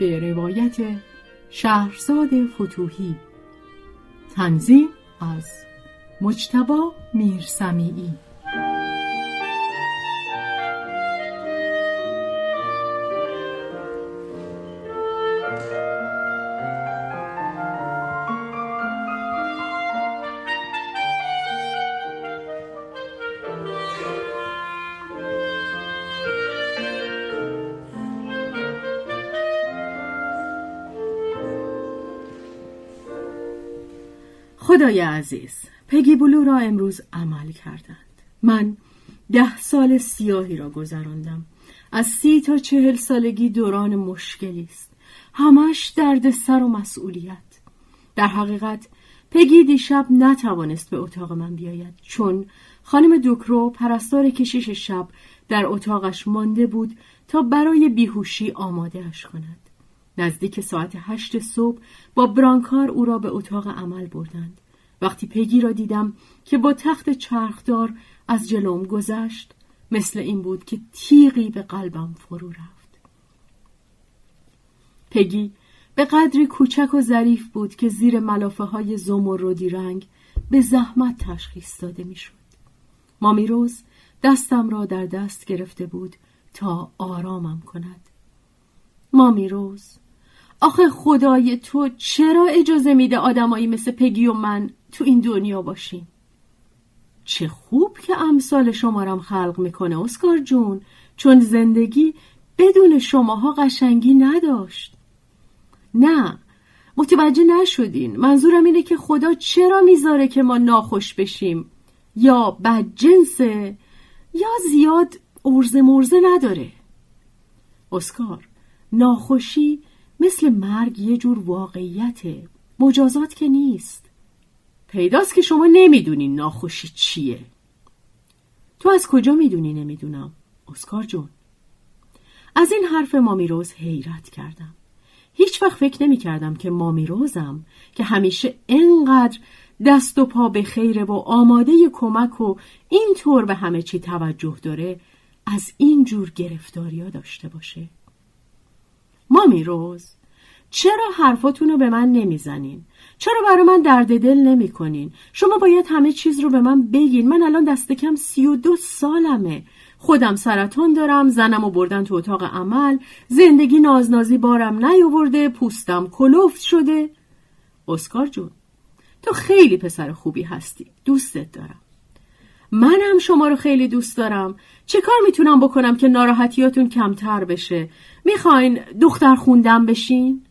به روایت شهرزاد فتوهی تنظیم از مجتبا میرسمیعی خدای عزیز پگی بلو را امروز عمل کردند. من ده سال سیاهی را گذراندم. از سی تا چهل سالگی دوران مشکلی است. همش درد سر و مسئولیت. در حقیقت پگی دیشب نتوانست به اتاق من بیاید چون خانم دوکرو پرستار کشیش شب در اتاقش مانده بود تا برای بیهوشی آمادهش کند. نزدیک ساعت هشت صبح با برانکار او را به اتاق عمل بردند. وقتی پگی را دیدم که با تخت چرخدار از جلوم گذشت مثل این بود که تیغی به قلبم فرو رفت پگی به قدری کوچک و ظریف بود که زیر ملافه های زمردی رنگ به زحمت تشخیص داده می‌شد. مامی روز دستم را در دست گرفته بود تا آرامم کند. مامی روز آخه خدای تو چرا اجازه میده آدمایی مثل پگی و من تو این دنیا باشیم. چه خوب که امثال شمارم خلق می‌کنه اسکار جون. چون زندگی بدون شماها قشنگی نداشت. نه متوجه نشدین. منظورم اینه که خدا چرا می‌ذاره که ما ناخوش بشیم؟ یا بدجنسه یا زیاد ارزه مرزه نداره. اسکار ناخوشی مثل مرگ یه جور واقعیته. مجازات که نیست. پیداست که شما نمی‌دونین ناخوشی چیه. تو از کجا می‌دونی نمی‌دونم؟ اسکار جون. از این حرف مامیروز حیرت کردم. هیچ وقت فکر نمی کردم که مامیروزم که همیشه انقدر دست و پا به خیره و آماده کمک و این طور به همه چی توجه داره از این جور گرفتاریا داشته باشه. مامیروز چرا حرفاتون رو به من نمی‌زنین؟ چرا برای من درد دل نمی کنین؟ شما باید همه چیز رو به من بگین. من الان دست کم سی و دو سالمه. خودم سرطان دارم زنم و بردن تو اتاق عمل زندگی نازنازی بارم نیاورده پوستم کلوفت شده. اسکار جون تو خیلی پسر خوبی هستی. دوستت دارم. منم شما رو خیلی دوست دارم. چه کار می‌تونم بکنم که ناراحتیاتون کمتر بشه؟ می‌خواین دختر خوندم بشین؟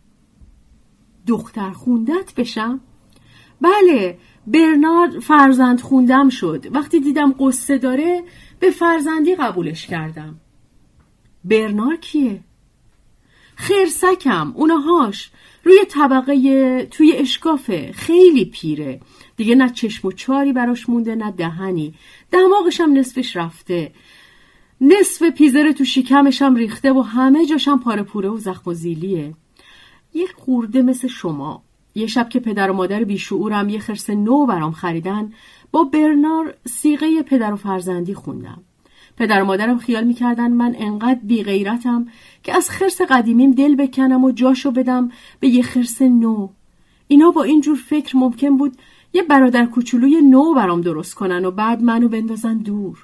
دختر خوندت بشم؟ بله برنارد فرزند خوندم شد. وقتی دیدم قصه داره به فرزندی قبولش کردم. برنار کیه؟ خرسکم اونهاش. روی طبقه توی اشکافه خیلی پیره. دیگه نه چشم و چاری براش مونده نه دهنی. دماغشم نصفش رفته. نصف پیزر تو شکمشم ریخته و همه جاشم پاره پوره و زخم و زیلیه. یه خورده مثل شما. یه شب که پدر و مادر بیشعورم یه خرس نو برام خریدن با برنار سیغه پدر و فرزندی خوندم. پدر و مادرم خیال می‌کردن من انقدر بیغیرتم که از خرس قدیمیم دل بکنم و جاشو بدم به یه خرس نو. اینا با اینجور فکر ممکن بود یه برادر کوچولوی نو برام درست کنن و بعد منو بندازن دور.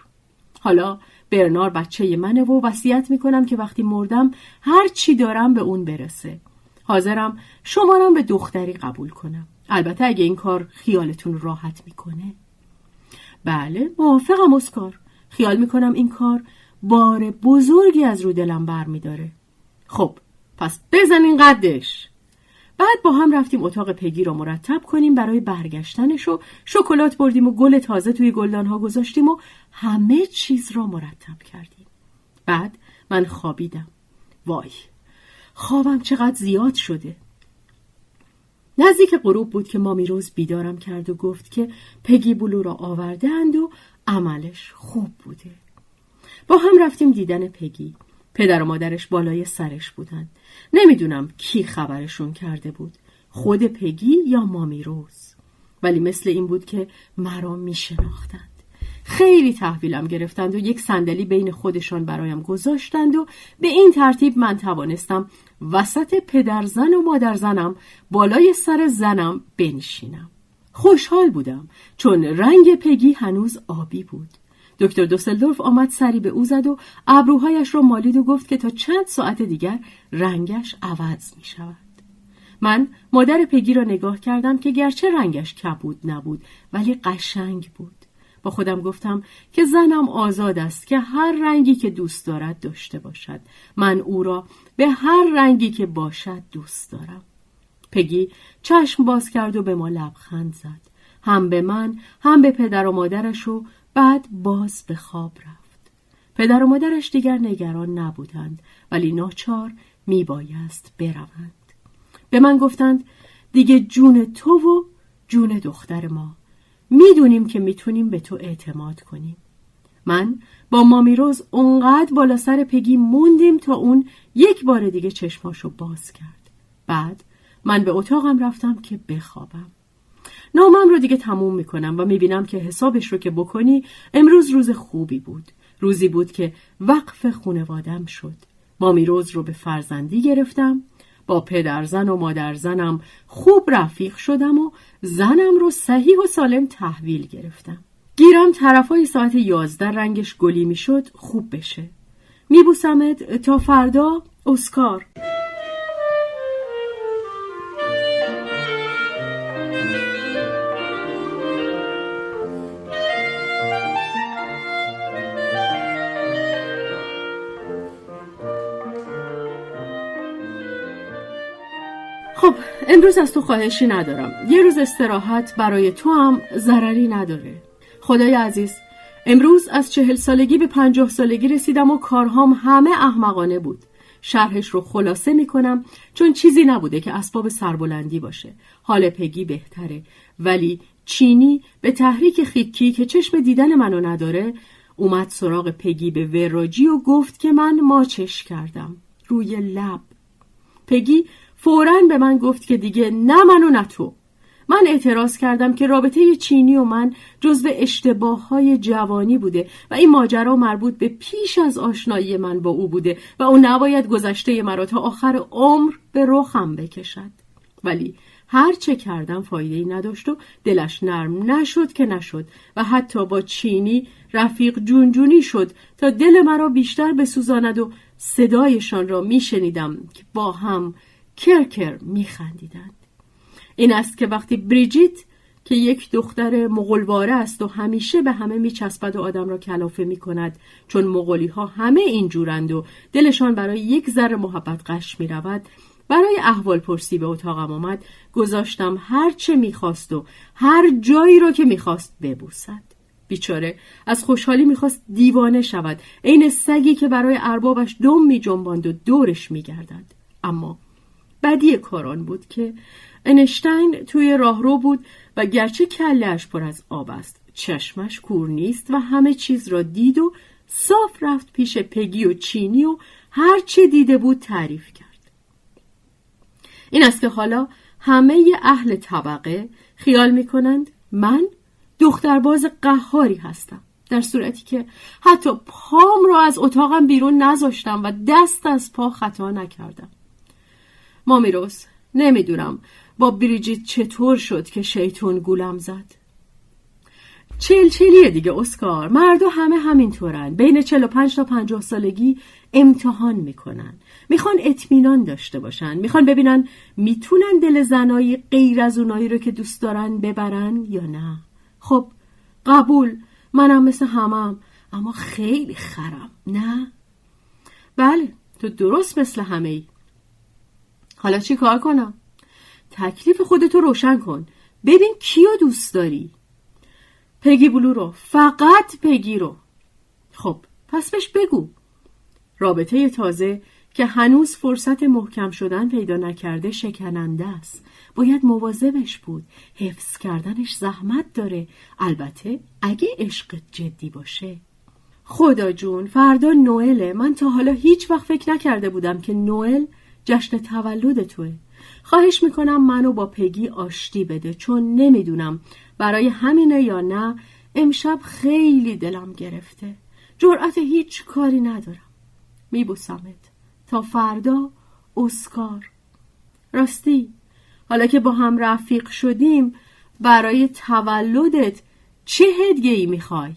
حالا برنار بچه منه و وصیت می‌کنم که وقتی مردم هر چی دارم به اون برسه. حاضرم شمارم به دختری قبول کنم. البته اگه این کار خیالتون راحت می‌کنه. بله موافقم اسکار. خیال می‌کنم این کار بار بزرگی از رو دلم بر میداره خب پس بزنین قدش. بعد با هم رفتیم اتاق پگی رو مرتب کنیم برای برگشتنش و شکلات بردیم و گل تازه توی گلدانها گذاشتیم و همه چیز را مرتب کردیم. بعد من خوابیدم. وای. خوابم چقدر زیاد شده. نزدیک غروب بود که مامی روز بیدارم کرد و گفت که پگی بلو را آوردند و عملش خوب بوده. با هم رفتیم دیدن پگی. پدر و مادرش بالای سرش بودند. نمی‌دونم کی خبرشون کرده بود. خود پگی یا مامی روز؟ ولی مثل این بود که مرا میشناختند. خیلی تحویلم گرفتند و یک صندلی بین خودشان برایم گذاشتند و به این ترتیب من توانستم وسط پدرزن و مادرزنم بالای سر زنم بنشینم خوشحال بودم چون رنگ پگی هنوز آبی بود دکتر دوسلدورف آمد سری به او زد و ابروهایش را مالید و گفت که تا چند ساعت دیگر رنگش عوض می شود. من مادر پگی را نگاه کردم که گرچه رنگش کبود نبود ولی قشنگ بود. با خودم گفتم که زنم آزاد است که هر رنگی که دوست دارد داشته باشد. من او را به هر رنگی که باشد دوست دارم. پگی چشم باز کرد و به ما لبخند زد. هم به من هم به پدر و مادرش و بعد باز به خواب رفت. پدر و مادرش دیگر نگران نبودند ولی ناچار میبایست بروند. به من گفتند دیگه جون تو و جون دختر ما می‌دونیم که می‌تونیم به تو اعتماد کنیم. من با مامی روز اونقدر بالا سر پگی موندیم تا اون یک بار دیگه چشماشو باز کرد. بعد من به اتاقم رفتم که بخوابم. نامم رو دیگه تموم می‌کنم و می‌بینم که حسابش رو که بکنی امروز روز خوبی بود. روزی بود که وقف خونوادم شد. مامی روز رو به فرزندی گرفتم با پدرزن و مادرزنم خوب رفیق شدم و زنم رو صحیح و سالم تحویل گرفتم. گیرم طرفای ساعت یازده رنگش گلی می‌شد خوب بشه. میبوسمت تا فردا اسکار. امروز از تو خواهشی ندارم. یه روز استراحت برای تو هم ضرری نداره. خدای عزیز امروز از چهل سالگی به پنجاه سالگی رسیدم و کارهام همه احمقانه بود. شرحش رو خلاصه می‌کنم چون چیزی نبوده که اسباب سربلندی باشه. حال پگی بهتره ولی چینی به تحریک خیکی که چشم دیدن منو نداره اومد سراغ پگی به وراجی و گفت که من ماچش کردم. روی لب. پگی فورا به من گفت که دیگه نه من و نه تو. من اعتراض کردم که رابطه چینی و من جزو اشتباه های جوانی بوده و این ماجرا مربوط به پیش از آشنایی من با او بوده و او نباید گذشته مرا تا آخر عمر به رخم بکشد. ولی هر چه کردم فایده ای نداشت و دلش نرم نشد که نشد و حتی با چینی رفیق جونجونی شد تا دل مرا بیشتر بسوزاند و صدایشان را میشنیدم که با هم کرکر میخندیدند. این است که وقتی بریجیت که یک دختر مغلواره است و همیشه به همه میچسبد و آدم را کلافه می‌کند چون مغولی ها همه اینجورند و دلشان برای یک ذره محبت قش می‌رود برای احوال پرسی به اتاقم آمد گذاشتم هر چه می‌خواست و هر جایی را که می‌خواست ببوسد. بیچاره از خوشحالی می‌خواست دیوانه شود عین سگی که برای اربابش دم میجنباند و دورش میگردد. اما بدی کاران بود که انشتین توی راهرو بود و گرچه کلش پر از آب است چشمش کور نیست و همه چیز را دید و صاف رفت پیش پگی و چینی و هر چه دیده بود تعریف کرد. این است که حالا همه اهل طبقه خیال می کنند من دخترباز قهاری هستم در صورتی که حتی پام را از اتاقم بیرون نذاشتم و دست از پا خطا نکردم. مامیروس نمی‌دونم با بریجیت چطور شد که شیطون گولم زد. چل چلیه دیگه اسکار. مردو همه همینطورن. بین چل و پنج تا پنجاه سالگی امتحان می‌کنن. می‌خوان اطمینان داشته باشن. می‌خوان ببینن می‌تونن دل زنایی غیر از اونایی رو که دوست دارن ببرن یا نه. خب قبول. منم مثل همم. اما خیلی خرم نه؟ بله تو درست مثل همه ای حالا چی کار کنم؟ تکلیف خودتو روشن کن. ببین کیو دوست داری. پگی بلو رو. فقط پگی رو. خب پس بهش بگو. رابطه تازه که هنوز فرصت محکم شدن پیدا نکرده شکننده است. باید مواظبش بود. حفظ کردنش زحمت داره. البته اگه عشق جدی باشه. خدا جون فردا نوئله. من تا حالا هیچ وقت فکر نکرده بودم که نوئل جشن تولد توه. خواهش می‌کنم منو با پگی آشتی بده چون نمی‌دونم برای همینه یا نه امشب خیلی دلم گرفته. جرأت هیچ کاری ندارم. میبوسمت. تا فردا اسکار. راستی حالا که با هم رفیق شدیم برای تولدت چه هدیه ای می‌خوای؟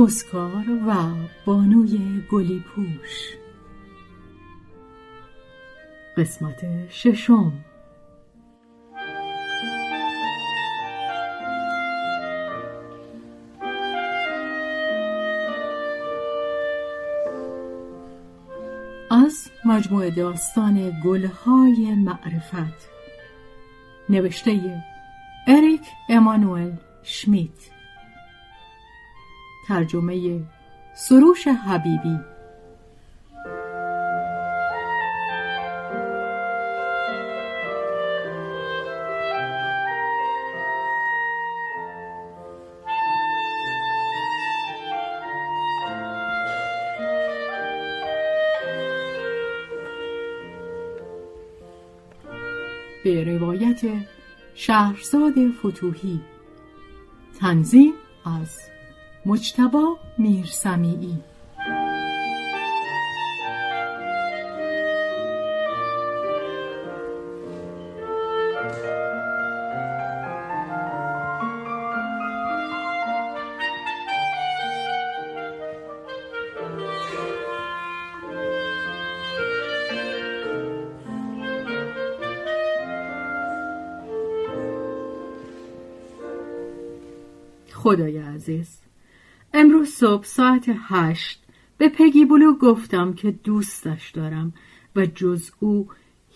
اسکار و بانوی گلی پوش قسمت ششم. از مجموعه داستان گلهای معرفت. نوشته اریک امانوئل شمیت. ترجمه سروش حبیبی. به روایت شهرزاد فتوهی. تنظیم از مجتبا میرسمیعی خدای عزیز صبح ساعت هشت به پگی بلو گفتم که دوستش دارم و جز او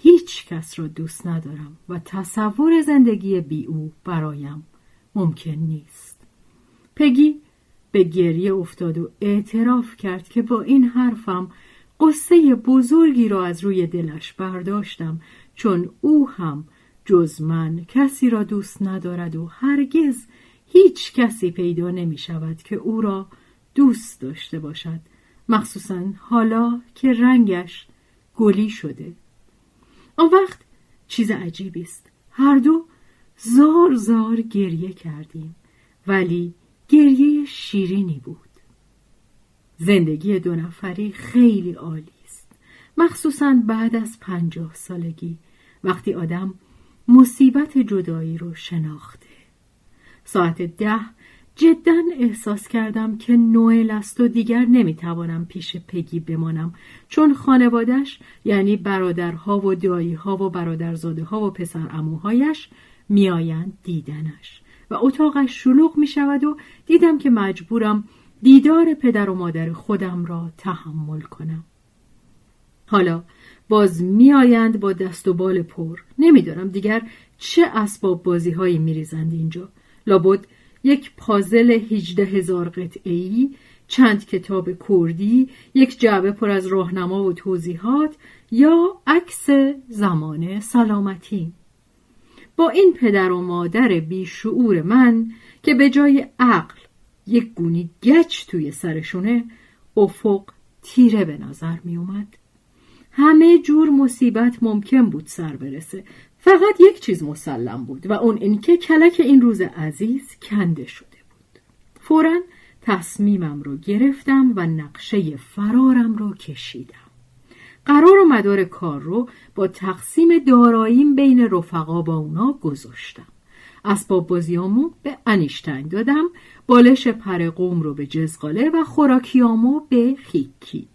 هیچ کس را دوست ندارم و تصور زندگی بی او برایم ممکن نیست. پگی به گریه افتاد و اعتراف کرد که با این حرفم قصه بزرگی را از روی دلش برداشتم چون او هم جز من کسی را دوست ندارد و هرگز هیچ کسی پیدا نمی شود که او را دوست داشته باشد. مخصوصا حالا که رنگش گلی شده. آن وقت چیز عجیبی است. هر دو زار زار گریه کردیم ولی گریه شیرینی بود. زندگی دو نفری خیلی عالی است. مخصوصا بعد از پنجاه سالگی وقتی آدم مصیبت جدایی رو شناخته. ساعت ده جدا احساس کردم که نوئل است و دیگر نمی‌توانم پیش پگی بمانم. چون خانوادش یعنی برادرها و داییها و برادرزاده ها و پسر اموهایش میآیند دیدنش. و اتاقش شلوغ می شود و دیدم که مجبورم دیدار پدر و مادر خودم را تحمل کنم. حالا باز میآیند با دست و بال پر. نمی‌دانم دیگر چه اسباب بازی هایی میریزند اینجا. لابد یک پازل هجده هزار قطعی چند کتاب کردی یک جعبه پر از راهنما و توضیحات یا عکس زمان سلامتی با این پدر و مادر بیشعور من که به جای عقل یک گونی گچ توی سرشونه افق تیره به نظر می اومد. همه جور مصیبت ممکن بود سر برسه فقط یک چیز مسلم بود و اون اینکه کلک این روز عزیز کنده شده بود. فورا تصمیمم رو گرفتم و نقشه فرارم رو کشیدم. قرار و مدار کار رو با تقسیم داراییم بین رفقا با اونا گذاشتم. اسباب بازیامو به انیشتین دادم بالش پر قوم رو به جزقاله و خوراکیامو به خیکی.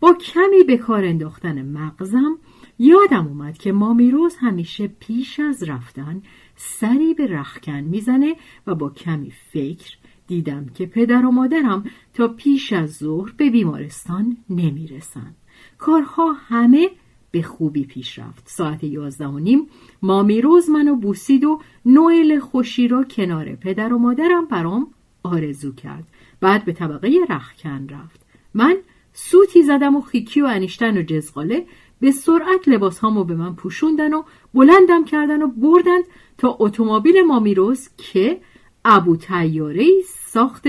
با کمی به کار انداختن مغزم یادم اومد که مامیروز همیشه پیش از رفتن سری به رخکن می‌زنه و با کمی فکر دیدم که پدر و مادرم تا پیش از ظهر به بیمارستان نمی‌رسن. کارها همه به خوبی پیش رفت. ساعت یازده و نیم مامی روز منو بوسید و نوئل خوشی را کنار پدر و مادرم برام آرزو کرد. بعد به طبقه رخکن رفت. من سوتی زدم و خیکی و انیشتن و جزغاله به سرعت لباس هامو به من پوشوندن و بلندم کردن و بردند تا اتومبیل مامیروز که ابو تیاره ساخت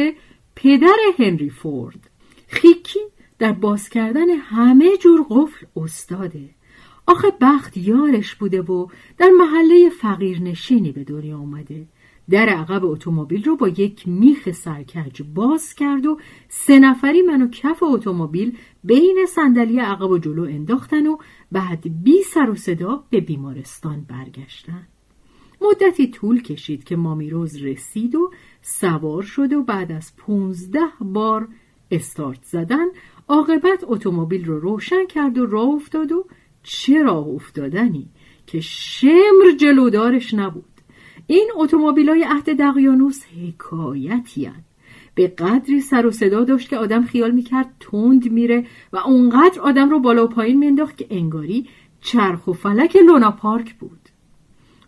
پدر هنری فورد. خیکی در باز کردن همه جور قفل استاده. آخه بخت یارش بوده و در محله فقیرنشینی به دنیا آمده در عقب اتومبیل رو با یک میخ سرکج باز کرد و سه نفری منو کف اتومبیل بین صندلی عقب و جلو انداختن و بعد بی سر و صدا به بیمارستان برگشتن. مدتی طول کشید که مامیروز رسید و سوار شد و بعد از پونزده بار استارت زدن عاقبت اتومبیل رو روشن کرد و راه افتاد و چه راه افتادنی که شمر جلودارش نبود. این های عهد دقیانوس حکایتی به قدری سر و صدا داشت که آدم خیال می‌کرد تند میره و اونقدر آدم رو بالا و پایین مینداخت که انگاری چرخ و فلک لونا پارک بود.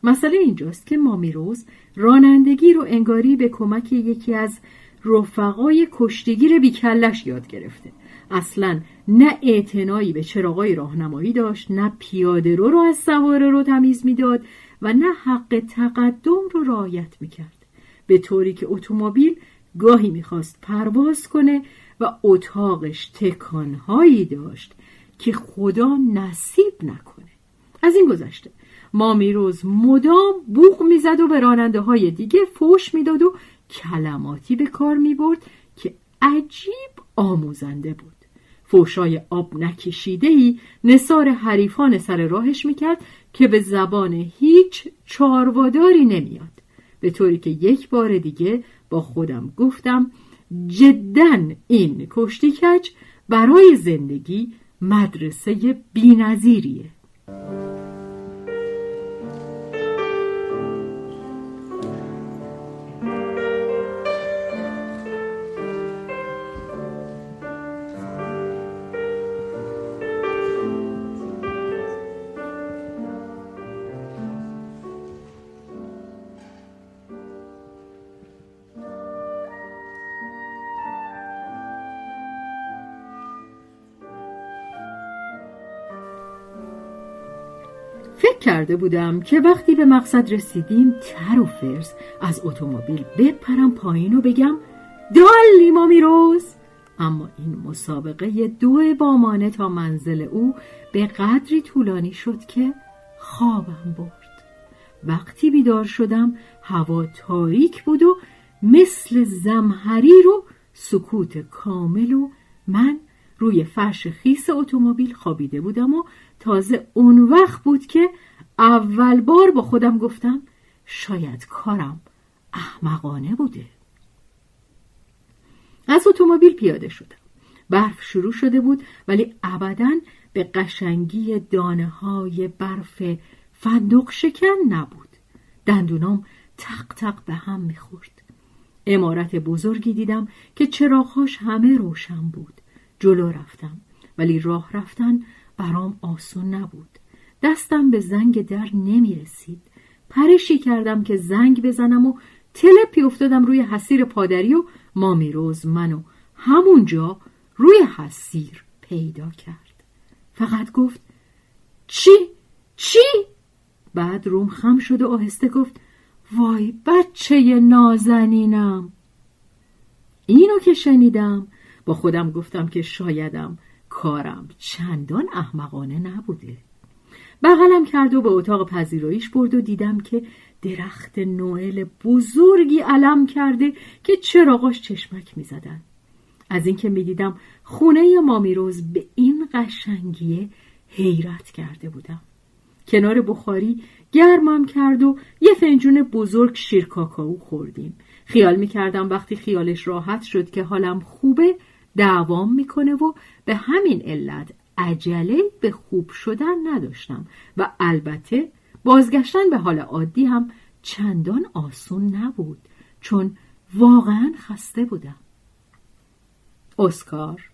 مسئله اینجاست که مامیروز رانندگی رو انگاری به کمک یکی از رفقای کشتیگیر بیکلش یاد گرفته. اصلا نه اعتنایی به چراغای راهنمایی داشت نه پیاده رو رو از سواره رو تمیز می‌داد و نه حق تقدم رو رعایت می‌کرد. به طوری که اتومبیل گاهی می‌خواست پرواز کنه و اتاقش تکانهایی داشت که خدا نصیب نکنه. از این گذشته مامیروز مدام بوغ می‌زد و به راننده های دیگه فوش می‌داد و کلماتی به کار می‌برد که عجیب آموزنده بود. فوشای آب نکشیده ای نصار حریفان سر راهش می‌کرد که به زبان هیچ چارواداری نمیاد. به طوری که یک بار دیگه با خودم گفتم جدا این کشتی کچ برای زندگی مدرسه بینظیریه کرده بودم که وقتی به مقصد رسیدیم تر و فرز از اتومبیل بپرم پایین و بگم دالی ما میروز اما این مسابقه دو بامانه تا منزل او به قدری طولانی شد که خوابم برد. وقتی بیدار شدم هوا تاریک بود و مثل زمهری رو سکوت کامل و من روی فرش خیس اتومبیل خوابیده بودم و تازه اون وقت بود که اول بار با خودم گفتم شاید کارم احمقانه بوده. از اتومبیل پیاده شدم. برف شروع شده بود ولی ابدا به قشنگی دانه های برف فندق شکن نبود. دندونام تق تق به هم می‌خورد. امارت بزرگی دیدم که چراغهاش همه روشن بود. جلو رفتم ولی راه رفتن برام آسون نبود. دستم به زنگ در نمی رسید پرشی کردم که زنگ بزنم و تلپی افتادم روی حسیر پادری و مامیروز منو همونجا روی حسیر پیدا کرد فقط گفت چی؟ چی؟ بعد روم خم شد و آهسته گفت وای بچه نازنینم اینو که شنیدم با خودم گفتم که شایدم کارم چندان احمقانه نبوده بغلم کرد و به اتاق پذیراییش برد و دیدم که درخت نوئل بزرگی علم کرده که چراغاش چشمک می‌زدن. از اینکه می‌دیدم خونه مامیروز به این قشنگیه حیرت کرده بودم. کنار بخاری گرمم کرد و یه فنجون بزرگ شیر کاکائو خوردیم. خیال می‌کردم وقتی خیالش راحت شد که حالم خوبه دعوام می‌کنه و به همین علت عجله به خوب شدن نداشتم و البته بازگشتن به حال عادی هم چندان آسون نبود چون واقعا خسته بودم. اسکار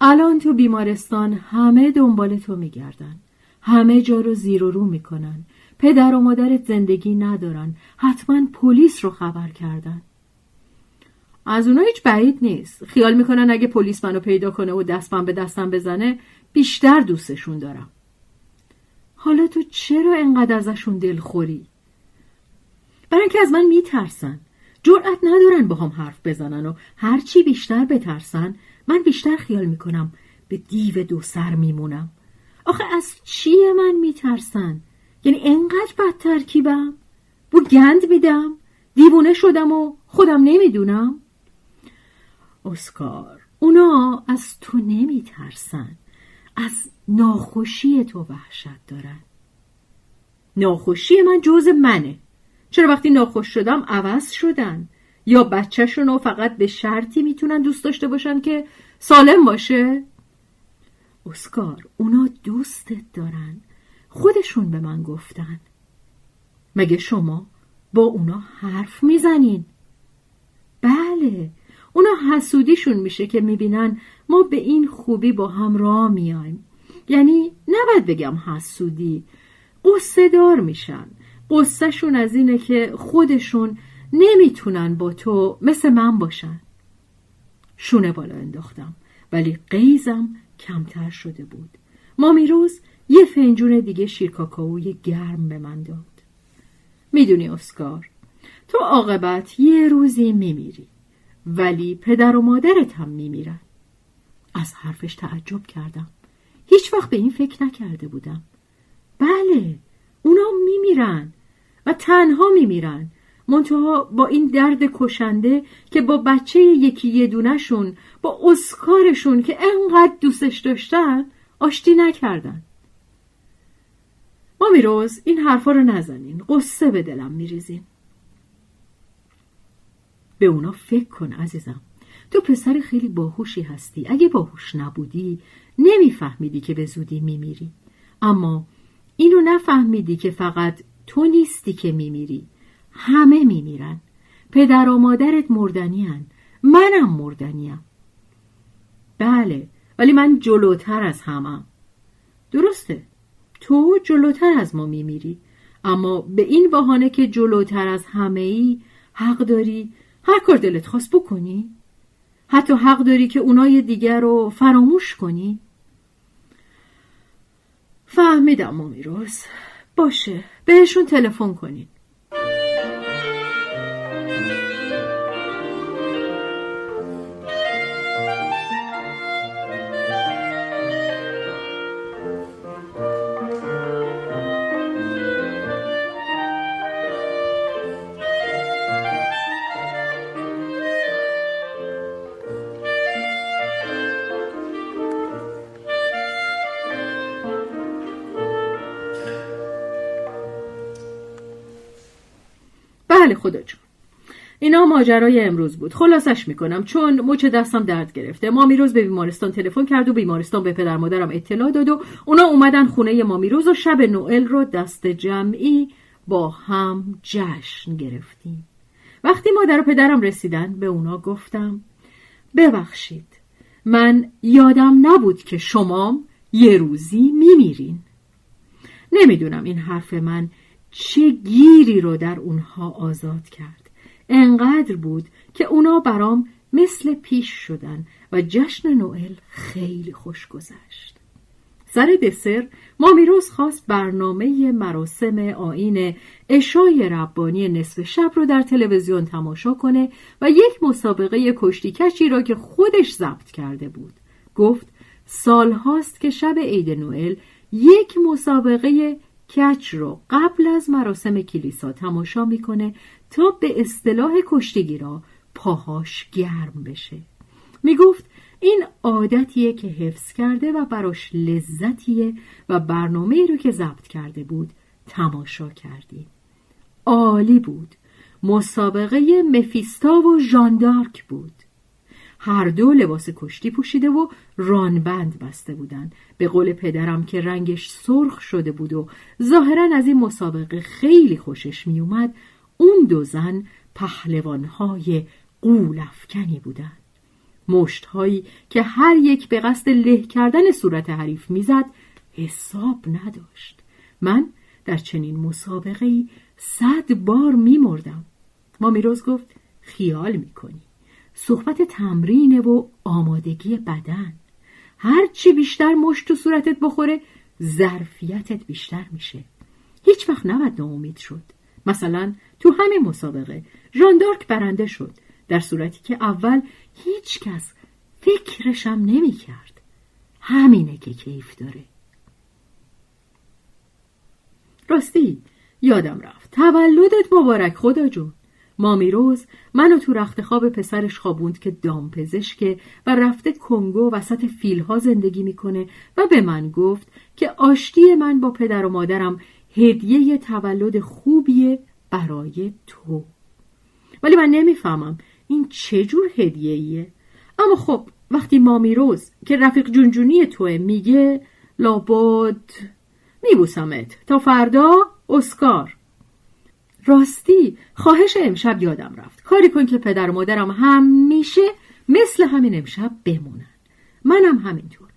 الان تو بیمارستان همه دنبال تو میگردن همه جا رو زیر و رو می‌کنن پدر و مادرت زندگی ندارن حتما پلیس رو خبر کردن. از اونا هیچ بعید نیست. خیال می‌کنن اگه پلیس منو پیدا کنه و دستم به دستم بزنه بیشتر دوستشون دارم حالا تو چرا انقدر ازشون دلخوری؟ برای اینکه از من میترسن جرأت ندارن با هم حرف بزنن و هرچی بیشتر بترسن من بیشتر خیال می‌کنم به دیو دو سر میمونم آخه از چیه من میترسن؟ یعنی انقدر بد ترکیبم؟ بو گند میدم؟ دیوونه شدم و خودم نمی‌دونم؟ اسکار اونا از تو نمیترسن از ناخوشی تو وحشت دارن. ناخوشی من جز منه. چرا وقتی ناخوش شدم عوض شدن؟ یا بچهشون رو فقط به شرطی می‌تونن دوست داشته باشن که سالم باشه؟ اسکار اونا دوستت دارن. خودشون به من گفتن. مگه شما با اونا حرف می‌زنین؟ بله. اونا حسودیشون میشه که می‌بینن ما به این خوبی با هم راه میایم. یعنی نباید بگم حسودی قصه دار میشن. قصهشون از اینه که خودشون نمی‌تونن با تو مثل من باشن. شونه بالا انداختم ولی قیزم کمتر شده بود. مامی روز یه فنجون دیگه شیر کاکائوی گرم به من داد. می‌دونی اسکار تو عاقبت یه روزی میمیری. ولی پدر و مادرت هم میمیرن. از حرفش تعجب کردم. هیچ وقت به این فکر نکرده بودم. بله اونا میمیرن و تنها میمیرن. منتها با این درد کشنده که با بچه یکی یه دونشون با اسکارشون که انقدر دوستش داشتن آشتی نکردن. ما میروز این حرفا رو نزنین. قصه به دلم میریزین. به اونا فکر کن عزیزم. تو پسر خیلی باهوشی هستی. اگه باهوش نبودی نمیفهمیدی که به زودی میمیری. اما اینو نفهمیدی که فقط تو نیستی که میمیری. همه میمیرن. پدر و مادرت مردنیان منم مردنیم بله ولی من جلوتر از همم. درسته. تو جلوتر از ما میمیری. اما به این بهانه که جلوتر از همه ای حق داری هر کار دلت خواست بکنی. حتی حق داری که اونای دیگر رو فراموش کنی. فهمیدم مامیروز باشه بهشون تلفن کنین جون اینا ماجرای امروز بود. خلاصش می‌کنم چون مچ دستم درد گرفته. مامیروز به بیمارستان تلفن کرد و بیمارستان به پدر مادرم اطلاع داد و اونا اومدن خونه مامیروز و شب نوئل رو دست جمعی با هم جشن گرفتیم. وقتی مادر و پدرم رسیدن به اونا گفتم ببخشید من یادم نبود که شمام یه روزی میمیرین. نمی‌دونم این حرف من چه گیری رو در اونها آزاد کرد. انقدر بود که اونا برام مثل پیش شدن و جشن نوئل خیلی خوش گذشت. سر دسر مامیروز خواست برنامه مراسم آین اشای ربانی نصف شب رو در تلویزیون تماشا کنه و یک مسابقه کشتی کشی را که خودش ضبط کرده بود. گفت سال هاست که شب عید نوئل یک مسابقه کچ رو قبل از مراسم کلیسا تماشا می‌کنه تا به اصطلاح کشتیگیرا پاهاش گرم بشه. می‌گفت این عادتیه که حفظ کرده و براش لذتیه و برنامه رو که ضبط کرده بود تماشا کردیم عالی بود. مسابقه مفیستا و ژاندارک بود. هر دو لباس کشتی پوشیده و رانبند بسته بودند. به قول پدرم که رنگش سرخ شده بود و ظاهرا از این مسابقه خیلی خوشش میومد اون دو زن پهلوانهای قولفکنی بودند. مشتهایی که هر یک به قصد له کردن صورت حریف می‌زد حساب نداشت. من در چنین مسابقه ای صد بار میمردم. مامیروز گفت خیال می‌کنی. صحبت تمرینه و آمادگی بدن. هرچی بیشتر مشت تو صورتت بخوره ظرفیتت بیشتر میشه. هیچ وقت نباید ناامید شد. مثلا تو همین مسابقه ژاندارک برنده شد در صورتی که اول هیچ کس فکرشم نمی کرد همینه که کیف داره. راستی یادم رفت. تولدت مبارک خدا جون. مامیروز منو تو رخت خواب پسرش خوابوند که دامپزشکه و رفته کنگو وسط فیلها زندگی می‌کنه و به من گفت که آشتی من با پدر و مادرم هدیه تولد خوبیه برای تو. ولی من نمی‌فهمم این چجور هدیه ایه اما خب وقتی مامیروز که رفیق جونجونی توه میگه لابد. میبوسمت. تا فردا اسکار. راستی خواهش امشب یادم رفت. کاری کن که پدر و مادرم همیشه مثل همین امشب بمونن. منم همینطور.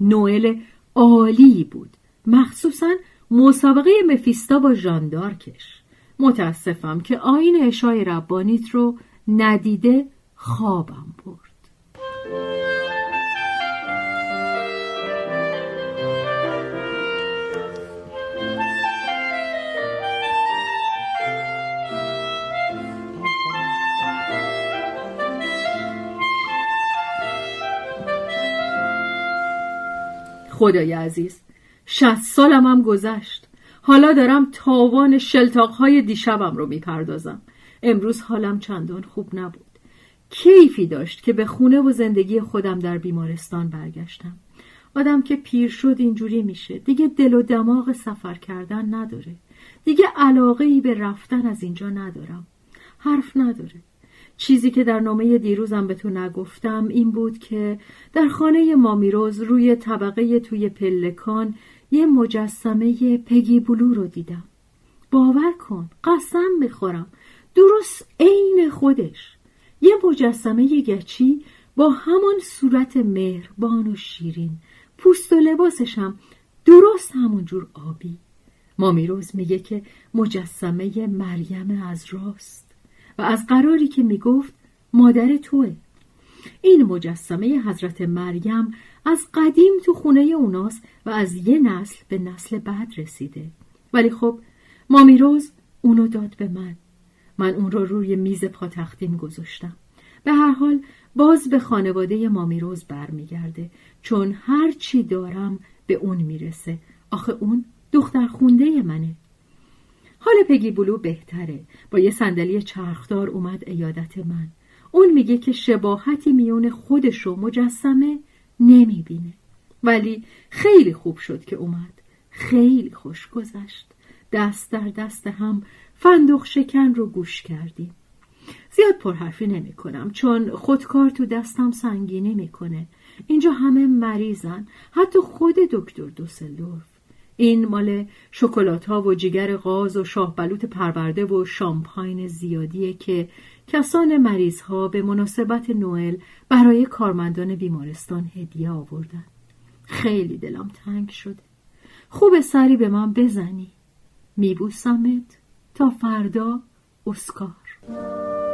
نوئل عالی بود. مخصوصا مسابقه مفیستا با ژاندارکش متاسفم که آین اشای ربانیت رو ندیده خوابم برد. خدای عزیز. شست سالم هم گذشت. حالا دارم تاوان شلتاقهای دیشبم رو می‌پردازم. امروز حالم چندان خوب نبود. کیفی داشت که به خونه و زندگی خودم در بیمارستان برگشتم. آدم که پیر شد اینجوری میشه. دیگه دل و دماغ سفر کردن نداره. دیگه علاقه ای به رفتن از اینجا ندارم. حرف نداره. چیزی که در نامه دیروزم به تو نگفتم این بود که در خانه مامیروز روی طبقه توی پلکان یه مجسمه پگی بلو رو دیدم. باور کن قسم می‌خورم. درست عین خودش. یه مجسمه گچی با همان صورت مهربان و شیرین. پوست و لباسشم درست همون جور آبی. مامیروز میگه که مجسمه مریم از راست. و از قراری که می‌گفت مادر توه. این مجسمه حضرت مریم از قدیم تو خونه اوناست و از یه نسل به نسل بعد رسیده. ولی خب مامیروز اونو داد به من. من اون رو روی میز پاتختیم گذاشتم. به هر حال باز به خانواده مامیروز برمیگرده. چون هر چی دارم به اون می‌رسه. آخه اون دختر خونده منه. حال پگی بلو بهتره. با یه صندلی چرخدار اومد ایادت من. اون میگه که شباهتی میون خودش و مجسمه نمی‌بینه. ولی خیلی خوب شد که اومد. خیلی خوش گذشت. دست در دست هم فندق شکن رو گوش کردیم. زیاد پرحرفی نمی کنم چون خودکار تو دستم سنگینی می‌کنه. اینجا همه مریضن. حتی خود دکتر دوسلدورف. این مال شکلات ها و جگر غاز و شاه بلوط پرورده و شامپاین زیادیه که کسان مریض ها به مناسبت نوئل برای کارمندان بیمارستان هدیه آوردن. خیلی دلم تنگ شده. خوب سری به من بزنی. میبوسمت تا فردا اسکار.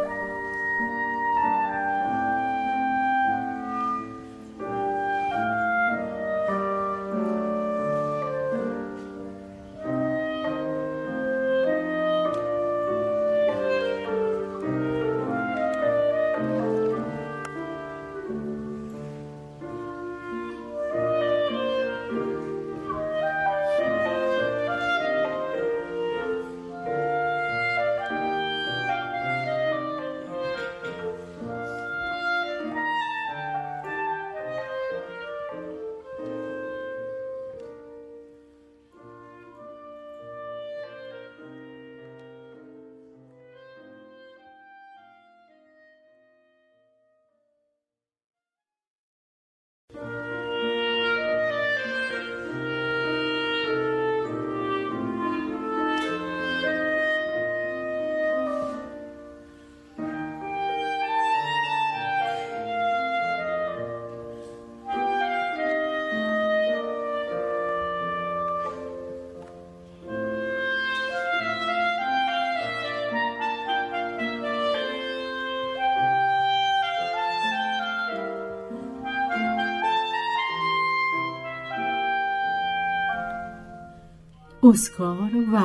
اسکار و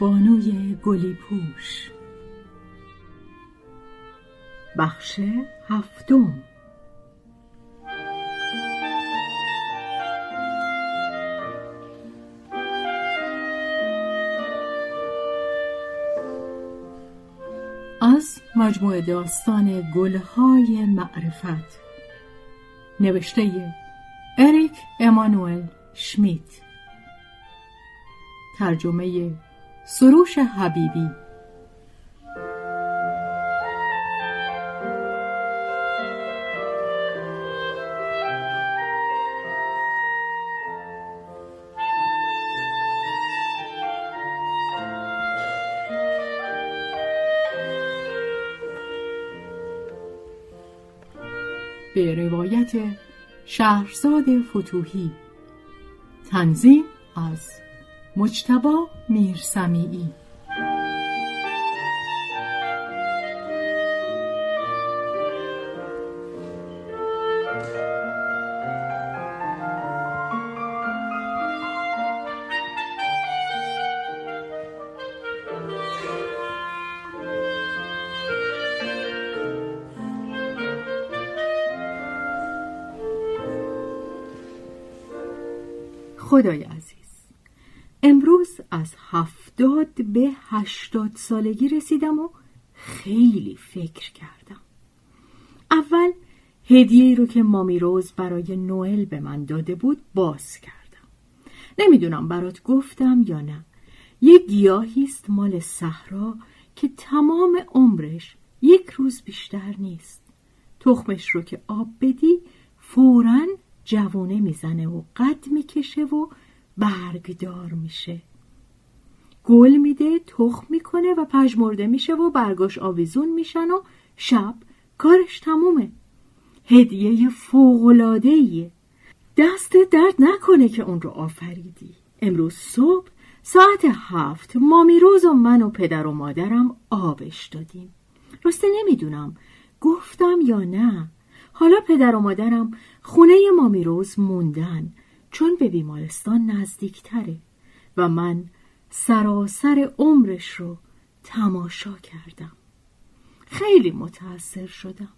بانوی گلی پوش بخش هفتم. از مجموعه داستان گلهای معرفت. نوشته اریک امانوئل شمیت. ترجمه سروش حبیبی. به روایت شهرزاد فتوهی. تنظیم از مجتبا خدای هشتاد سالگی رسیدم و خیلی فکر کردم. اول هدیه رو که مامی روز برای نوئل به من داده بود باز کردم. نمی‌دونم برات گفتم یا نه. یه گیاهی است مال صحرا که تمام عمرش یک روز بیشتر نیست. تخمش رو که آب بدی فوراً جوونه می‌زنه و قد می‌کشه و برگدار میشه. گل میده تخم می‌کنه و پژمرده میشه و برگاش آویزون میشن و شب کارش تمومه. هدیه فوقلادهیه دست درد نکنه که اون رو آفریدی. امروز صبح ساعت هفت مامی روز و من و پدر و مادرم آبش دادیم. راسته نمی‌دونم گفتم یا نه. حالا پدر و مادرم خونه مامی روز موندن چون به بیمارستان نزدیکتره و من سراسر عمرش رو تماشا کردم. خیلی متأثر شدم.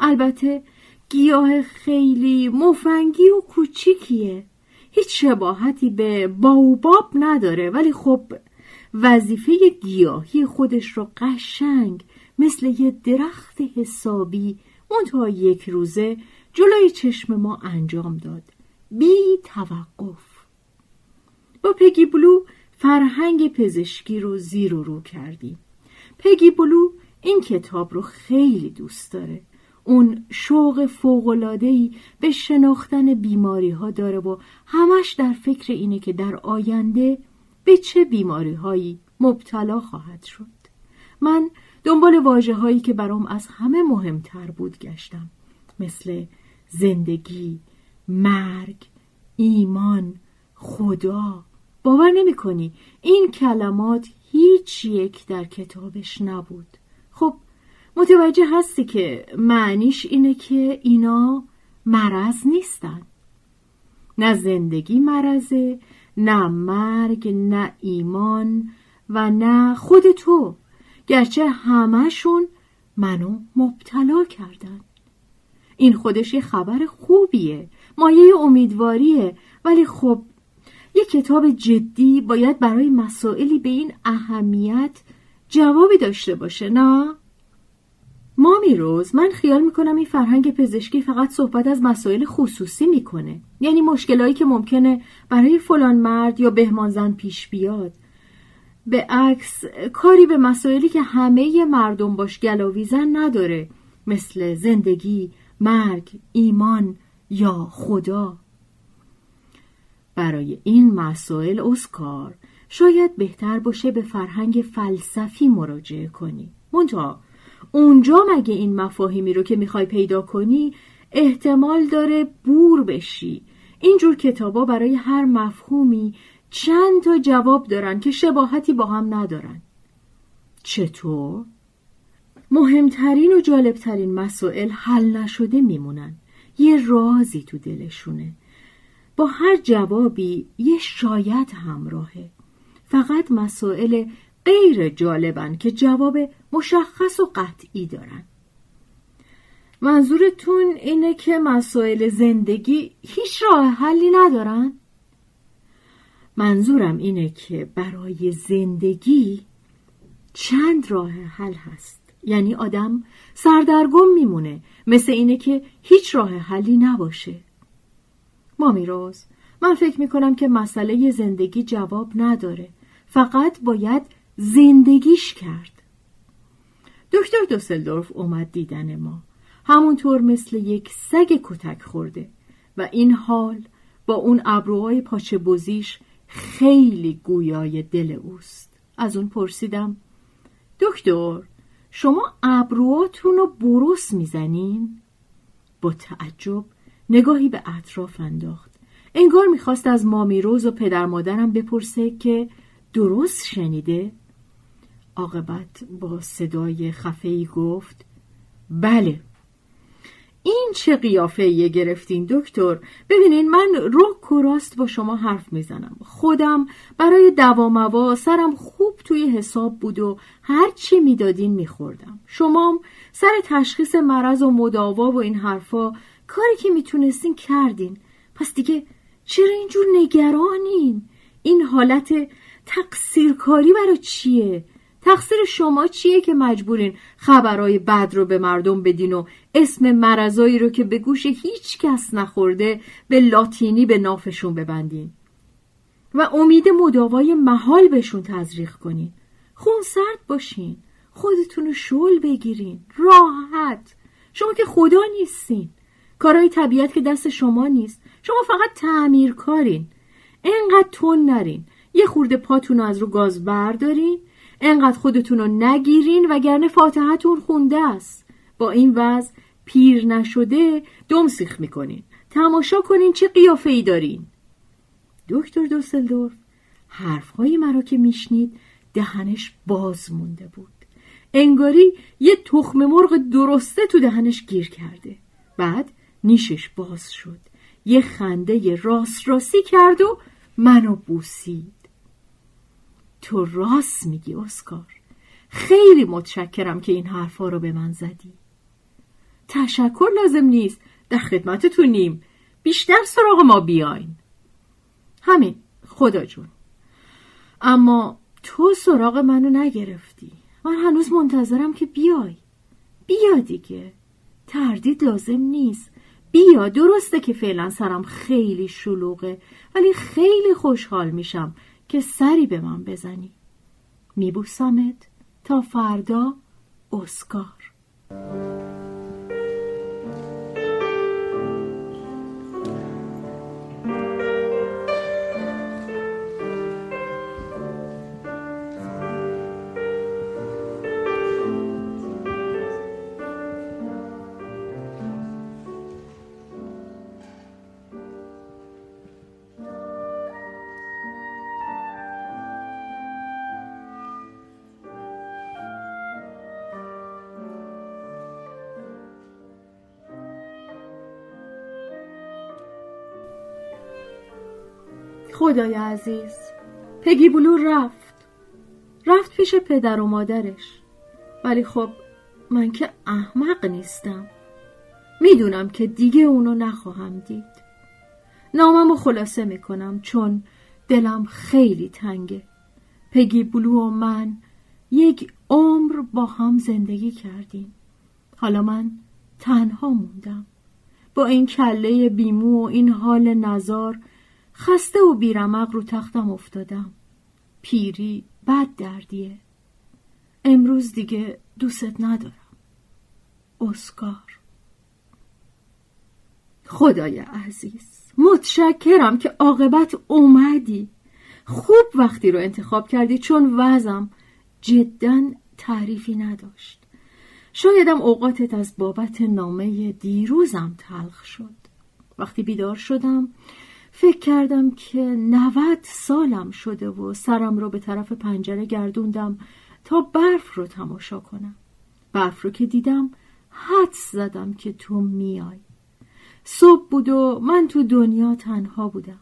البته گیاه خیلی مفنگی و کوچیکیه. هیچ شباهتی به باوباب نداره ولی خب وظیفه گیاهی خودش رو قشنگ مثل یه درخت حسابی منتها یک روزه جلوی چشم ما انجام داد. بی توقف. با پگی بلو فرهنگ پزشکی رو زیر و رو کردیم پگی بلو این کتاب رو خیلی دوست داره. اون شوق فوقلادهی به شناختن بیماری ها داره و همش در فکر اینه که در آینده به چه بیماری هایی مبتلا خواهد شد. من دنبال واجه هایی که برام از همه مهمتر بود گشتم. مثل زندگی مرگ ایمان خدا. باور نمی کنی. این کلمات هیچ یک در کتابش نبود. خب متوجه هستی که معنیش اینه که اینا مرض نیستن. نه زندگی مرزه نه مرگ نه ایمان و نه خود تو. گرچه همهشون منو مبتلا کردن. این خودش یه خبر خوبیه مایه امیدواریه. ولی خب یه کتاب جدی باید برای مسائلی به این اهمیت جوابی داشته باشه نه؟ مامی روز من خیال می‌کنم این فرهنگ پزشکی فقط صحبت از مسائل خصوصی می‌کنه. یعنی مشکلایی که ممکنه برای فلان مرد یا بهمان زن پیش بیاد. به عکس کاری به مسائلی که همه مردم باش گلاویزن نداره. مثل زندگی، مرگ، ایمان یا خدا. برای این مسائل اسکار شاید بهتر باشه به فرهنگ فلسفی مراجعه کنی. منتها اونجا مگه این مفاهیمی رو که می‌خوای پیدا کنی احتمال داره بور بشی. اینجور کتابا برای هر مفهومی چند تا جواب دارن که شباهتی با هم ندارن. چطور؟ مهمترین و جالبترین مسائل حل نشده میمونن. یه رازی تو دلشونه. هر جوابی یه شاید همراهه. فقط مسائل غیر جالبن که جواب مشخص و قطعی دارن. منظورتون اینه که مسائل زندگی هیچ راه حلی ندارن؟ منظورم اینه که برای زندگی چند راه حل هست. یعنی آدم سردرگم میمونه مثل اینه که هیچ راه حلی نباشه. مامی روز من فکر می‌کنم که مسئله زندگی جواب نداره. فقط باید زندگیش کرد. دکتر دوسلدورف اومد دیدن ما. همونطور مثل یک سگ کتک خورده و این حال با اون ابروهای پاچه بزیش خیلی گویای دل اوست. از اون پرسیدم دکتر شما ابروهاتون رو بروس می‌زنین؟ با تعجب نگاهی به اطراف انداخت. انگار می‌خواست از مامی روز و پدر مادرم بپرسه که درست شنیده؟ عاقبت با صدای خفهی گفت بله. این چه قیافه یه گرفتین دکتر؟ ببینین من رو و راست با شما حرف می‌زنم. خودم برای دواموا سرم خوب توی حساب بود و هر چی می‌دادین میخوردم. شمام سر تشخیص مرض و مداوا و این حرفا کاری که می‌تونستین کردین. پس دیگه چرا اینجور نگرانین؟ این حالت تقصیرکاری برای چیه؟ تقصیر شما چیه که مجبورین خبرهای بد رو به مردم بدین و اسم مرزایی رو که به گوش هیچ کس نخورده به لاتینی به نافشون ببندین؟ و امید مداوای محال بهشون تزریق کنین. خون سرد باشین. خودتون رو شل بگیرین. راحت. شما که خدا نیستین. کارهای طبیعت که دست شما نیست. شما فقط تعمیر کارین انقدر تون نرین. یه خورده پاتون رو از رو گاز بردارین. انقدر خودتون رو نگیرین وگرنه فاتحتون خونده است. با این وضع پیر نشده دم سیخ می‌کنین. تماشا کنین چه قیافه ای دارین. دکتر دوسلدورف حرفهای مرا که میشنید دهنش باز مونده بود. انگاری یه تخم مرغ درسته تو دهنش گیر کرده. بعد نیشش باز شد. یه خنده راست راستی کرد و منو بوسید. تو راست میگی اسکار. خیلی متشکرم که این حرفا رو به من زدی. تشکر لازم نیست. در خدمتتونیم. بیشتر سراغ ما بیاین. همین خدا جون. اما تو سراغ منو نگرفتی. من هنوز منتظرم که بیای. بیا دیگه. تردید لازم نیست. بیا درسته که فعلا سرم خیلی شلوغه ولی خیلی خوشحال میشم که سری به من بزنی. میبوسمت تا فردا اسکار. خدای عزیز. پگی بلو رفت. رفت پیش پدر و مادرش. ولی خب من که احمق نیستم. می‌دونم که دیگه اونو نخواهم دید. نامم رو خلاصه می‌کنم چون دلم خیلی تنگه. پگی بلو و من یک عمر با هم زندگی کردیم. حالا من تنها موندم. با این کله بیمو و این حال نزار خسته و بیرمق رو تختم افتادم. پیری بد دردیه. امروز دیگه دوست ندارم. اسکار. خدای عزیز متشکرم که عاقبت اومدی. خوب وقتی رو انتخاب کردی چون وزم جدا تعریفی نداشت. شایدم اوقاتت از بابت نامه دیروزم تلخ شد. وقتی بیدار شدم فکر کردم که نوت سالم شده و سرم رو به طرف پنجره گردوندم تا برف رو تماشا کنم. برف رو که دیدم حد زدم که تو میای. صبح بود و من تو دنیا تنها بودم.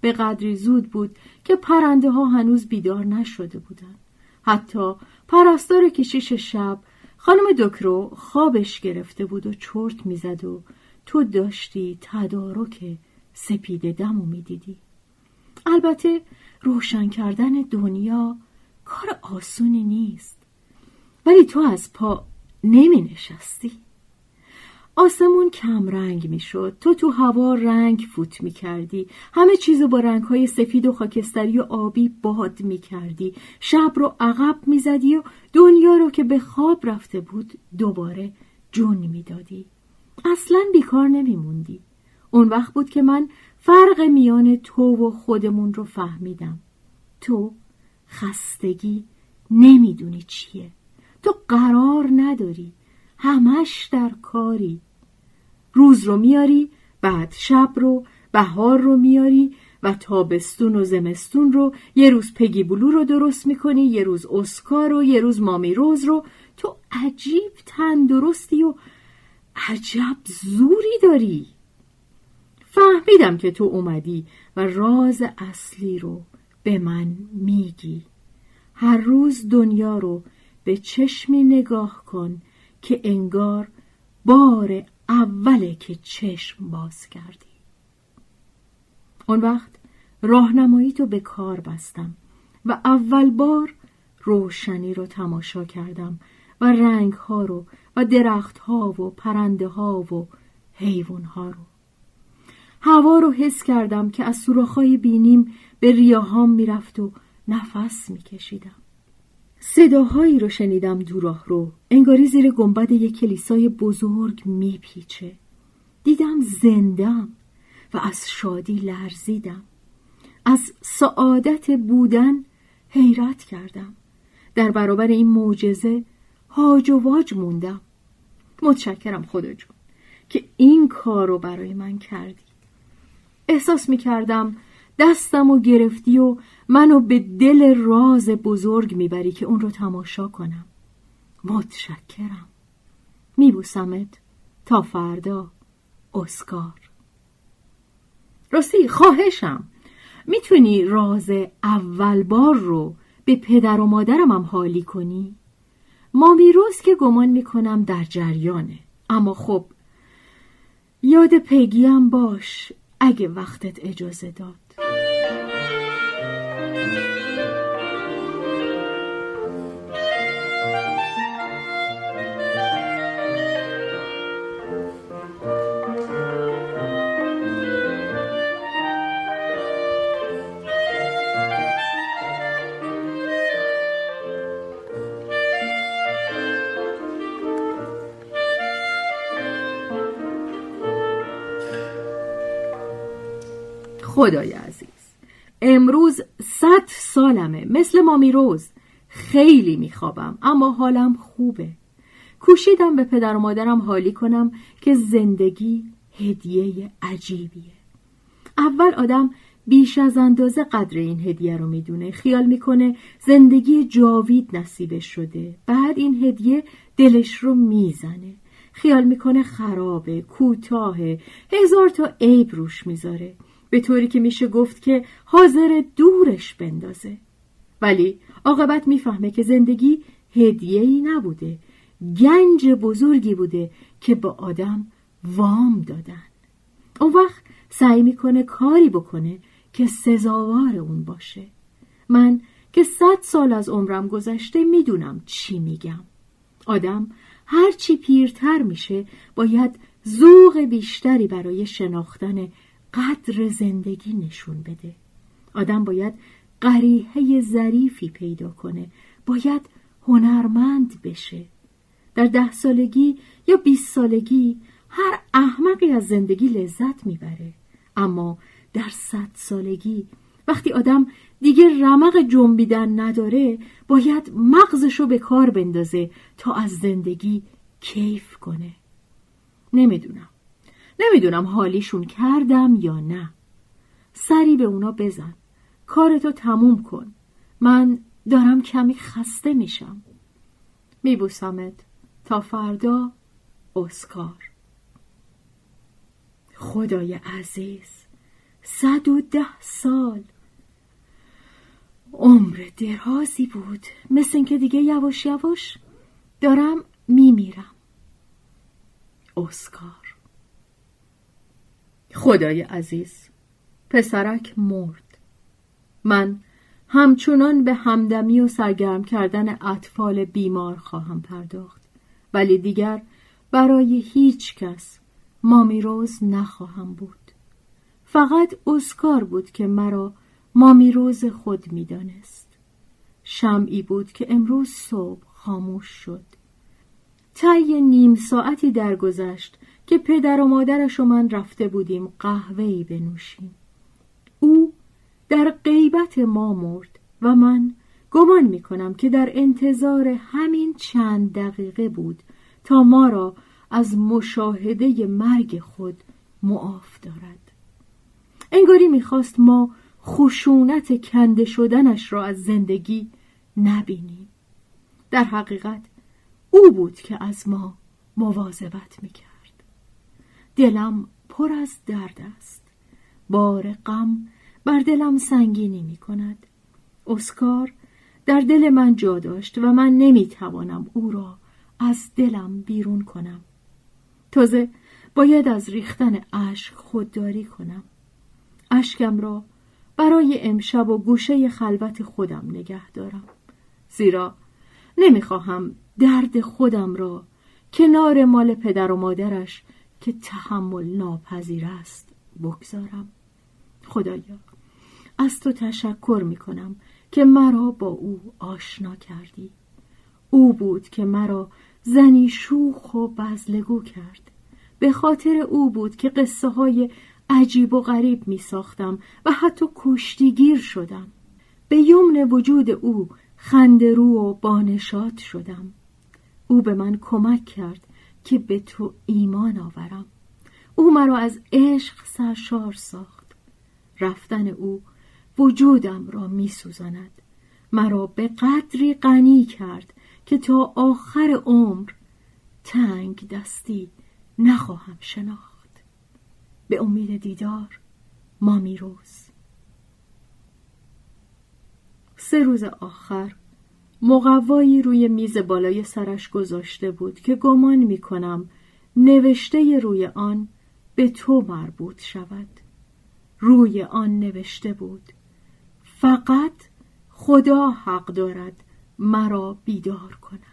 به قدری زود بود که پرنده ها هنوز بیدار نشده بودند. حتی پرستار کشیش شب خانم دکرو خوابش گرفته بود و چرت می‌زد و تو داشتی تدارک سپید دم و می‌دیدی. البته روشن کردن دنیا کار آسونی نیست. ولی تو از پا نمی نشستی آسمون کم رنگ می شد تو تو هوا رنگ فوت می کردی همه چیزو با رنگ های سفید و خاکستری و آبی باد می کردی شب رو عقب می زدی و دنیا رو که به خواب رفته بود دوباره جون می دادی اصلا بیکار نمی موندی اون وقت بود که من فرق میان تو و خودمون رو فهمیدم. تو خستگی نمی‌دونی چیه. تو قرار نداری. همش در کاری. روز رو میاری بعد شب رو بهار رو میاری و تابستون و زمستون رو. یه روز پگی بلو رو درست می‌کنی یه روز اسکار و یه روز مامی روز رو. تو عجیب تندرستی و عجب زوری داری. فهمیدم که تو اومدی و راز اصلی رو به من میگی. هر روز دنیا رو به چشمی نگاه کن که انگار بار اوله که چشم باز کردی. اون وقت راهنمایی تو به کار بستم و اول بار روشنی رو تماشا کردم و رنگ ها رو و درخت ها و پرنده ها و حیوان ها رو. هوا رو حس کردم که از سوراخ‌های بینیم به ریاهام می‌رفت و نفس میکشیدم. صداهایی رو شنیدم دوراه رو. انگاری زیر گنبد یک کلیسای بزرگ میپیچه. دیدم زندم و از شادی لرزیدم. از سعادت بودن حیرت کردم. در برابر این معجزه هاج و واج موندم. متشکرم خدا جون که این کار رو برای من کردی. احساس می کردم دستم و گرفتی و منو به دل راز بزرگ می‌بری که اون رو تماشا کنم. متشکرم. میبوسمت تا فردا اسکار. راستی خواهشم. می‌تونی راز اول بار رو به پدر و مادرم هم حالی کنی؟ مامی روز که گمان می‌کنم در جریانه. اما خب یاد پیگیم باش. اگه وقتت اجازه داد. خدای عزیز. امروز صد سالمه. مثل مامی روز. خیلی میخوابم اما حالم خوبه. کوشیدم به پدر و مادرم حالی کنم که زندگی هدیه عجیبیه. اول آدم بیش از اندازه قدر این هدیه رو می‌دونه. خیال می‌کنه زندگی جاوید نصیبش شده. بعد این هدیه دلش رو می‌زنه. خیال می‌کنه خرابه کوتاهه. هزار تا عیب روش می‌ذاره. به طوری که میشه گفت که حاضر دورش بندازه. ولی عاقبت می‌فهمه که زندگی هدیه‌ای نبوده. گنج بزرگی بوده که به آدم وام دادن. اون وقت سعی می‌کنه کاری بکنه که سزاوار اون باشه. من که صد سال از عمرم گذشته می‌دونم چی میگم. آدم هرچی پیرتر میشه باید ذوق بیشتری برای شناختن قدر زندگی نشون بده. آدم باید قریحه ظریفی پیدا کنه. باید هنرمند بشه. در ده سالگی یا بیست سالگی هر احمقی از زندگی لذت می‌بره. اما در صد سالگی وقتی آدم دیگه رمق جنبیدن نداره باید مغزشو به کار بندازه تا از زندگی کیف کنه. نمی‌دونم. نمی‌دونم حالیشون کردم یا نه. سری به اونا بزن. کارتو تموم کن. من دارم کمی خسته میشم. میبوسمت. تا فردا اسکار. خدای عزیز صد و ده سال. عمر درازی بود. مثل اینکه دیگه یواش یواش دارم میمیرم. اسکار. خدای عزیز پسرک مرد. من همچنان به همدمی و سرگرم کردن اطفال بیمار خواهم پرداخت ولی دیگر برای هیچ کس مامی روز نخواهم بود. فقط اسکار بود که مرا مامی روز خود می‌دانست. شمعی بود که امروز صبح خاموش شد. طی نیم ساعتی درگذشت که پدر و مادرش و من رفته بودیم قهوه‌ای بنوشیم. او در غیبت ما مرد و من گمان می کنم که در انتظار همین چند دقیقه بود تا ما را از مشاهده مرگ خود معاف دارد. انگاری می‌خواست ما خشونت کنده شدنش را از زندگی نبینیم. در حقیقت او بود که از ما مواظبت می‌کرد. دلم پر از درد است. بار غم بر دلم سنگینی می کند. اسکار در دل من جا داشت و من نمی‌توانم او را از دلم بیرون کنم. تازه باید از ریختن اشک خودداری کنم. اشکم را برای امشب و گوشه خلوت خودم نگه دارم. زیرا نمی‌خواهم درد خودم را کنار مال پدر و مادرش که تحمل ناپذیر است. بگذارم. خدایا از تو تشکر می کنم که مرا با او آشنا کردی. او بود که مرا زنی شوخ و بزلگو کرد. به خاطر او بود که قصه های عجیب و غریب می ساختم و حتی کشتیگیر شدم. به یمن وجود او خندرو و بانشات شدم. او به من کمک کرد که به تو ایمان آورم. او مرا از عشق سرشار ساخت. رفتن او وجودم را می سوزند. مرا به قدری غنی کرد که تا آخر عمر تنگ دستی نخواهم شناخت. به امید دیدار مامی روز سه روز آخر مقوایی روی میز بالای سرش گذاشته بود که گمان می کنم نوشته روی آن به تو مربوط شود. روی آن نوشته بود فقط خدا حق دارد مرا بیدار کند.